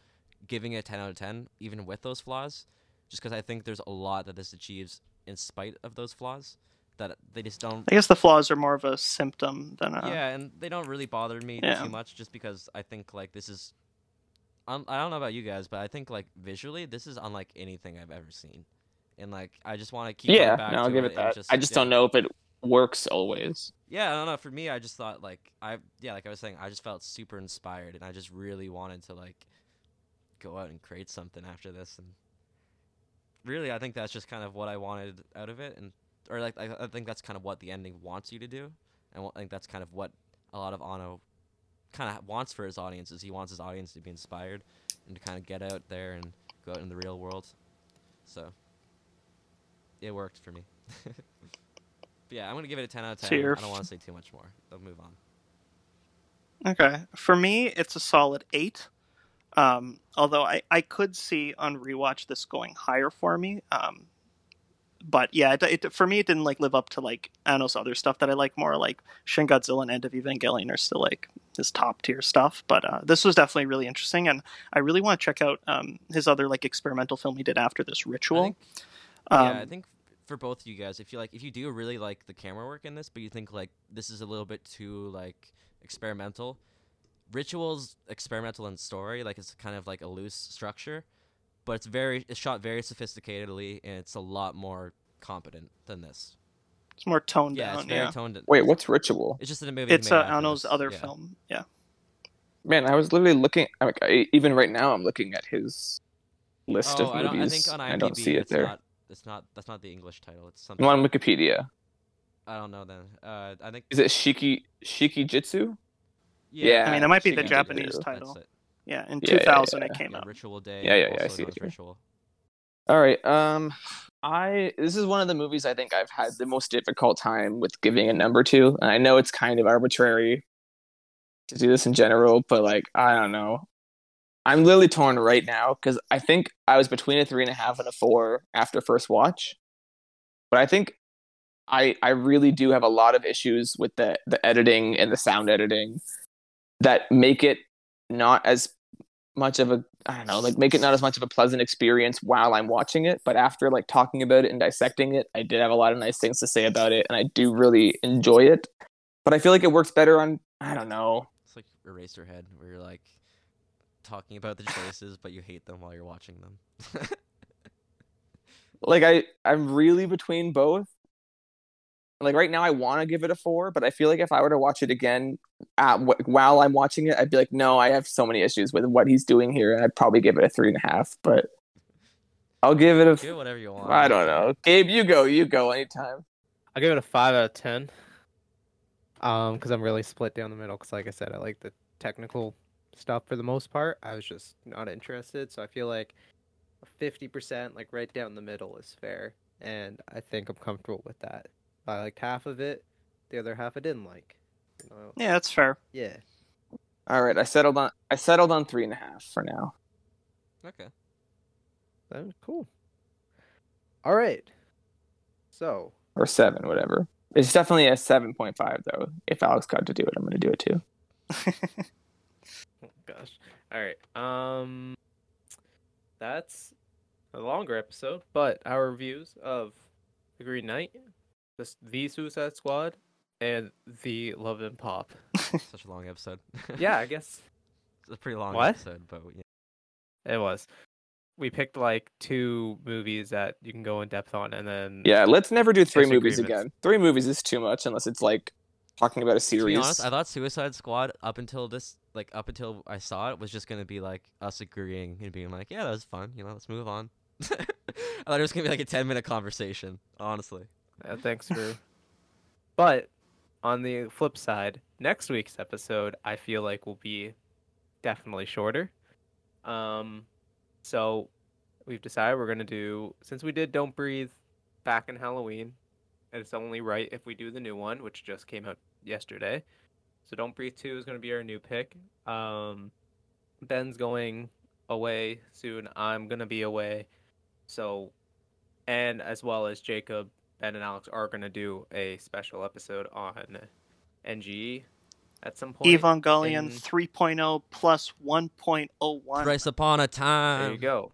Speaker 1: giving it a 10 out of 10, even with those flaws, just because I think there's a lot that this achieves in spite of those flaws that they just don't.
Speaker 4: I guess the flaws are more of a symptom than a.
Speaker 1: Yeah, and they don't really bother me
Speaker 4: Yeah.
Speaker 1: too much, just because I think like this is. Um, I don't know about you guys, but I think like visually, this is unlike anything I've ever seen, and like I just want to keep.
Speaker 2: yeah,
Speaker 1: back
Speaker 2: no, I'll
Speaker 1: to
Speaker 2: give
Speaker 1: it
Speaker 2: it
Speaker 1: and
Speaker 2: that. I just don't know if it works always.
Speaker 1: Yeah, I don't know. For me, I just thought like I yeah, like I was saying, I just felt super inspired, and I just really wanted to like go out and create something after this, and really, I think that's just kind of what I wanted out of it, and or like I, I think that's kind of what the ending wants you to do, and I think that's kind of what a lot of Anno kind of wants for his audience is He wants his audience to be inspired and to kind of get out there and go out in the real world. So it worked for me. but yeah, I'm gonna give it a 10 out of 10.
Speaker 4: So you're
Speaker 1: I don't want to say too much more. I'll move on.
Speaker 4: Okay. For me, it's a solid eight. Um, although I, I could see on rewatch this going higher for me. Um, but yeah, it, it, for me, it didn't like live up to like Anno's other stuff that I like more. Like Shin Godzilla and End of Evangelion are still like his top tier stuff. But uh, this was definitely really interesting, and I really want to check out um, his other like experimental film he did after this Ritual.
Speaker 1: think-
Speaker 4: um,
Speaker 1: yeah, I think for both of you guys, if you like, if you do really like the camera work in this, but you think like this is a little bit too like experimental, Rituals experimental in story, like it's kind of like a loose structure, but it's very it's shot very sophisticatedly and it's a lot more competent than this.
Speaker 4: it's more toned
Speaker 1: Yeah,
Speaker 4: down.
Speaker 1: it's very
Speaker 4: yeah,
Speaker 1: toned.
Speaker 2: Wait, what's Ritual?
Speaker 1: It's just in a movie.
Speaker 4: it's
Speaker 1: made
Speaker 4: uh,
Speaker 1: after
Speaker 4: other
Speaker 1: yeah.
Speaker 4: film. Yeah.
Speaker 2: Man, I was literally looking. I mean, I- even right now, I'm looking at his list
Speaker 1: Oh,
Speaker 2: of
Speaker 1: I don't.
Speaker 2: movies.
Speaker 1: I think on IMDb
Speaker 2: I don't see it
Speaker 1: it's
Speaker 2: there.
Speaker 1: not. It's not. That's not the English title. It's something.
Speaker 2: I'm on Wikipedia.
Speaker 1: I don't know then. Uh, I think.
Speaker 2: Is it Shiki Shiki Jitsu?
Speaker 1: Yeah.
Speaker 2: I mean,
Speaker 4: that might be the Japanese
Speaker 2: Jitsu.
Speaker 4: title.
Speaker 1: That's it.
Speaker 4: Yeah, in
Speaker 2: Yeah, yeah,
Speaker 4: 2000
Speaker 2: yeah.
Speaker 4: it came
Speaker 1: Yeah,
Speaker 4: out.
Speaker 1: Ritual Day.
Speaker 2: Yeah, yeah, yeah, I see it
Speaker 1: as
Speaker 2: here.
Speaker 1: Ritual.
Speaker 2: All right. Um, I this is one of the movies I think I've had the most difficult time with giving a number to, and I know it's kind of arbitrary to do this in general, but like I don't know. I'm literally torn right now because I think I was between a three and a half and a four after first watch, but I think I I really do have a lot of issues with the the editing and the sound editing that make it not as much of a I don't know, like make it not as much of a pleasant experience while I'm watching it. But after like talking about it and dissecting it, I did have a lot of nice things to say about it, and I do really enjoy it. But I feel like it works better on I don't know.
Speaker 1: It's like Eraserhead, where you're like talking about the choices, but you hate them while you're watching them.
Speaker 2: Like I I'm really between both. Like right now, I want to give it a four, but I feel like if I were to watch it again at, wh- while I'm watching it, I'd be like, no, I have so many issues with what he's doing here, and I'd probably give it a three and a half. But I'll give it a.
Speaker 1: Do whatever you want.
Speaker 2: I don't know, Gabe. You go. You go anytime.
Speaker 3: i'll give it a five out of ten. Um, because I'm really split down the middle. Because like I said, I like the technical stuff for the most part. I was just not interested, so I feel like fifty percent, like right down the middle, is fair, and I think I'm comfortable with that. I liked half of it, the other half I didn't like. You know,
Speaker 4: Yeah, that's fair.
Speaker 3: yeah.
Speaker 2: All right, I settled on. I settled on three and a half for now,
Speaker 1: Okay.
Speaker 3: That was cool. All right. So
Speaker 2: or seven, whatever. It's definitely a seven point five though. If Alex got to do it, I'm gonna do it too.
Speaker 3: Oh gosh. All right. Um that's a longer episode, but our reviews of The Green Knight, this the Suicide Squad, and the Love and Pop.
Speaker 1: Such a long episode.
Speaker 3: Yeah, I guess
Speaker 1: it's a pretty long
Speaker 3: What?
Speaker 1: episode, but yeah.
Speaker 3: it was. We picked like two movies that you can go in depth on and then
Speaker 2: Yeah, let's never do three movies again. Three movies is too much unless it's like talking about a
Speaker 1: To
Speaker 2: series.
Speaker 1: be honest, I thought Suicide Squad up until this, like up until I saw it, was just gonna be like us agreeing and being like, yeah, that was fun. You know, let's move on. I thought it was gonna be like a ten minute conversation. Honestly.
Speaker 3: Uh, thanks for. but on the flip side, next week's episode I feel like will be definitely shorter. Um, so we've decided we're gonna do since we did Don't Breathe back in Halloween, and it's only right if we do the new one, which just came out yesterday. So Don't Breathe Two is gonna be our new pick. Um, Ben's going away soon. I'm gonna be away, so and as well as Jacob, Ben, and Alex are gonna do a special episode on NGE at some point.
Speaker 4: Evangelion
Speaker 3: in-
Speaker 4: 3.0 plus 1.01.
Speaker 1: Thrice upon a time.
Speaker 3: There you go.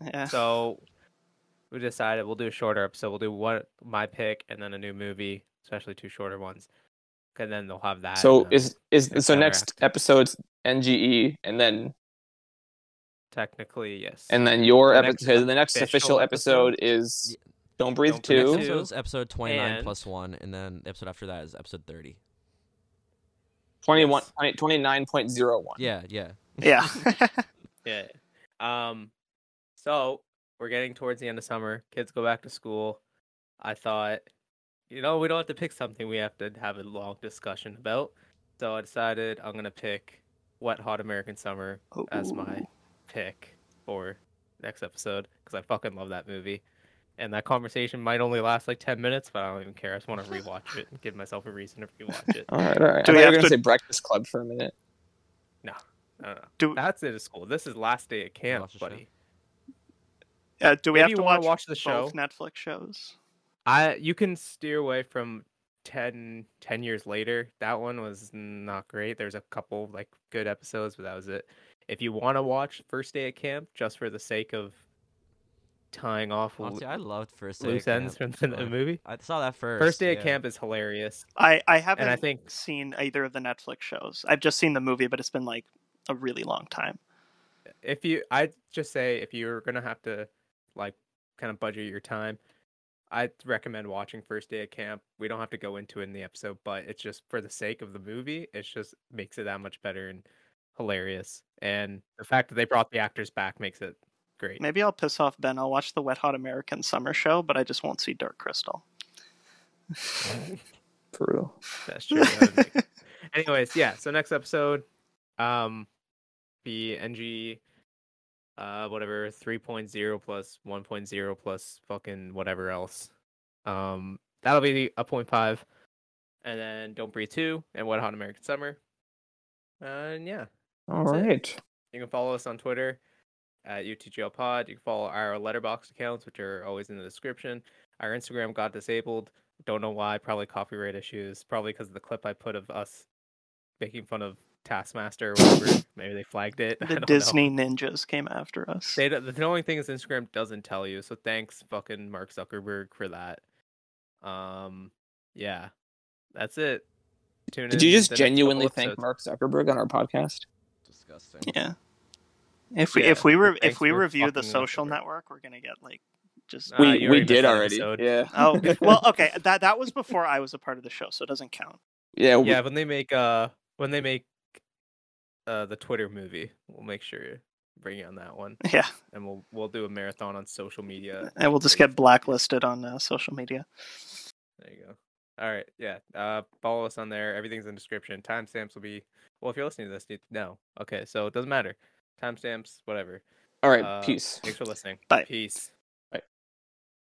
Speaker 4: Yeah.
Speaker 3: So we decided we'll do a shorter episode. We'll do one my pick and then a new movie, especially two shorter ones. And then they'll have that.
Speaker 2: So is is so next
Speaker 3: after.
Speaker 2: episode's NGE and then
Speaker 3: technically yes.
Speaker 2: and then your
Speaker 3: The next
Speaker 2: episode the next
Speaker 3: official
Speaker 2: official episode
Speaker 3: episode?
Speaker 2: is Don't Breathe
Speaker 3: Don't Breathe
Speaker 2: Two.
Speaker 3: Two.
Speaker 1: Episode's episode 29
Speaker 3: and-
Speaker 1: plus 1, and then the episode after that is episode 30.
Speaker 2: 21
Speaker 3: Yes.
Speaker 2: 29.01.
Speaker 1: Yeah, yeah.
Speaker 4: yeah.
Speaker 3: Yeah. Um so we're getting towards the end of summer. Kids go back to school. I thought, you know, we don't have to pick something we have to have a long discussion about. So I decided I'm gonna pick Wet Hot American Summer as my pick for next episode because I fucking love that movie. And that conversation might only last like ten minutes, but I don't even care. I just want to rewatch it and give myself a reason to rewatch it.
Speaker 2: All right, all right.
Speaker 4: Do
Speaker 2: I
Speaker 4: we have
Speaker 2: gonna say Breakfast Club for a minute. No.
Speaker 3: I don't.
Speaker 4: Do-
Speaker 3: That's it at school. This is last day at camp,
Speaker 1: Watch the show.
Speaker 3: buddy.
Speaker 4: Uh, do we
Speaker 3: Maybe
Speaker 4: have to
Speaker 3: wanna
Speaker 4: watch,
Speaker 3: watch the show?
Speaker 4: both Netflix shows?
Speaker 3: I you can steer away from 10, 10 years later. That one was not great. There's a couple like good episodes, but that was it. If you want to watch First Day at Camp just for the sake of tying off
Speaker 1: Honestly, I loved First Day at
Speaker 3: loose ends from
Speaker 1: Camp,
Speaker 3: the, the movie,
Speaker 1: I saw that first.
Speaker 3: First Day
Speaker 1: yeah.
Speaker 3: at Camp is hilarious.
Speaker 4: I I haven't
Speaker 3: And I think
Speaker 4: seen either of the Netflix shows. I've just seen the movie, but it's been like a really long time.
Speaker 3: if you I'd just say if you're gonna have to like kind of budget your time, I'd recommend watching First Day at Camp. We don't have to go into it in the episode, but it's just for the sake of the movie, it just makes it that much better and hilarious. And the fact that they brought the actors back makes it great.
Speaker 4: Maybe I'll piss off Ben. I'll watch the Wet Hot American Summer show, but I just won't see Dark Crystal.
Speaker 2: True.
Speaker 3: That's true. that Anyways, yeah. So next episode, um, be NG, uh, whatever 3.0 plus 1.0 plus fucking whatever else. Um, that'll be a point five, and then Don't Breathe two and Wet Hot American Summer. And yeah,
Speaker 2: All
Speaker 3: right. It. you can follow us on Twitter at UTGL Pod. You can follow our Letterboxd accounts, which are always in the description. Our Instagram got disabled. Don't know why. Probably copyright issues. Probably because of the clip I put of us making fun of Taskmaster or whatever. Maybe they flagged it.
Speaker 4: The
Speaker 3: don't know.
Speaker 4: Disney ninjas came after us.
Speaker 3: They, don't- the only thing is Instagram doesn't tell you. So thanks, fucking Mark Zuckerberg, for that. Um, yeah, that's it. Tune
Speaker 2: Did
Speaker 3: in
Speaker 2: you just
Speaker 3: the next couple
Speaker 2: genuinely thank. Mark Zuckerberg on our podcast?
Speaker 1: Disgusting.
Speaker 4: Yeah. If we
Speaker 3: Yeah,
Speaker 4: if we re- if we review the social network, we're gonna get like just
Speaker 2: we we did already.
Speaker 3: episode.
Speaker 2: Yeah.
Speaker 4: oh well okay that that was before I was a part of the show, so it doesn't count.
Speaker 2: Yeah. we-
Speaker 3: yeah when they make uh when they make uh the twitter movie we'll make sure to bring you on that one
Speaker 4: Yeah,
Speaker 3: and we'll we'll do a marathon on social media
Speaker 4: and we'll just get blacklisted on uh, social media.
Speaker 3: there you go all right yeah uh follow us on there everything's in the description timestamps will be well if you're listening to this you no okay so it doesn't matter timestamps whatever
Speaker 2: All right.
Speaker 3: Uh,
Speaker 2: peace.
Speaker 3: thanks for listening
Speaker 4: Bye.
Speaker 3: peace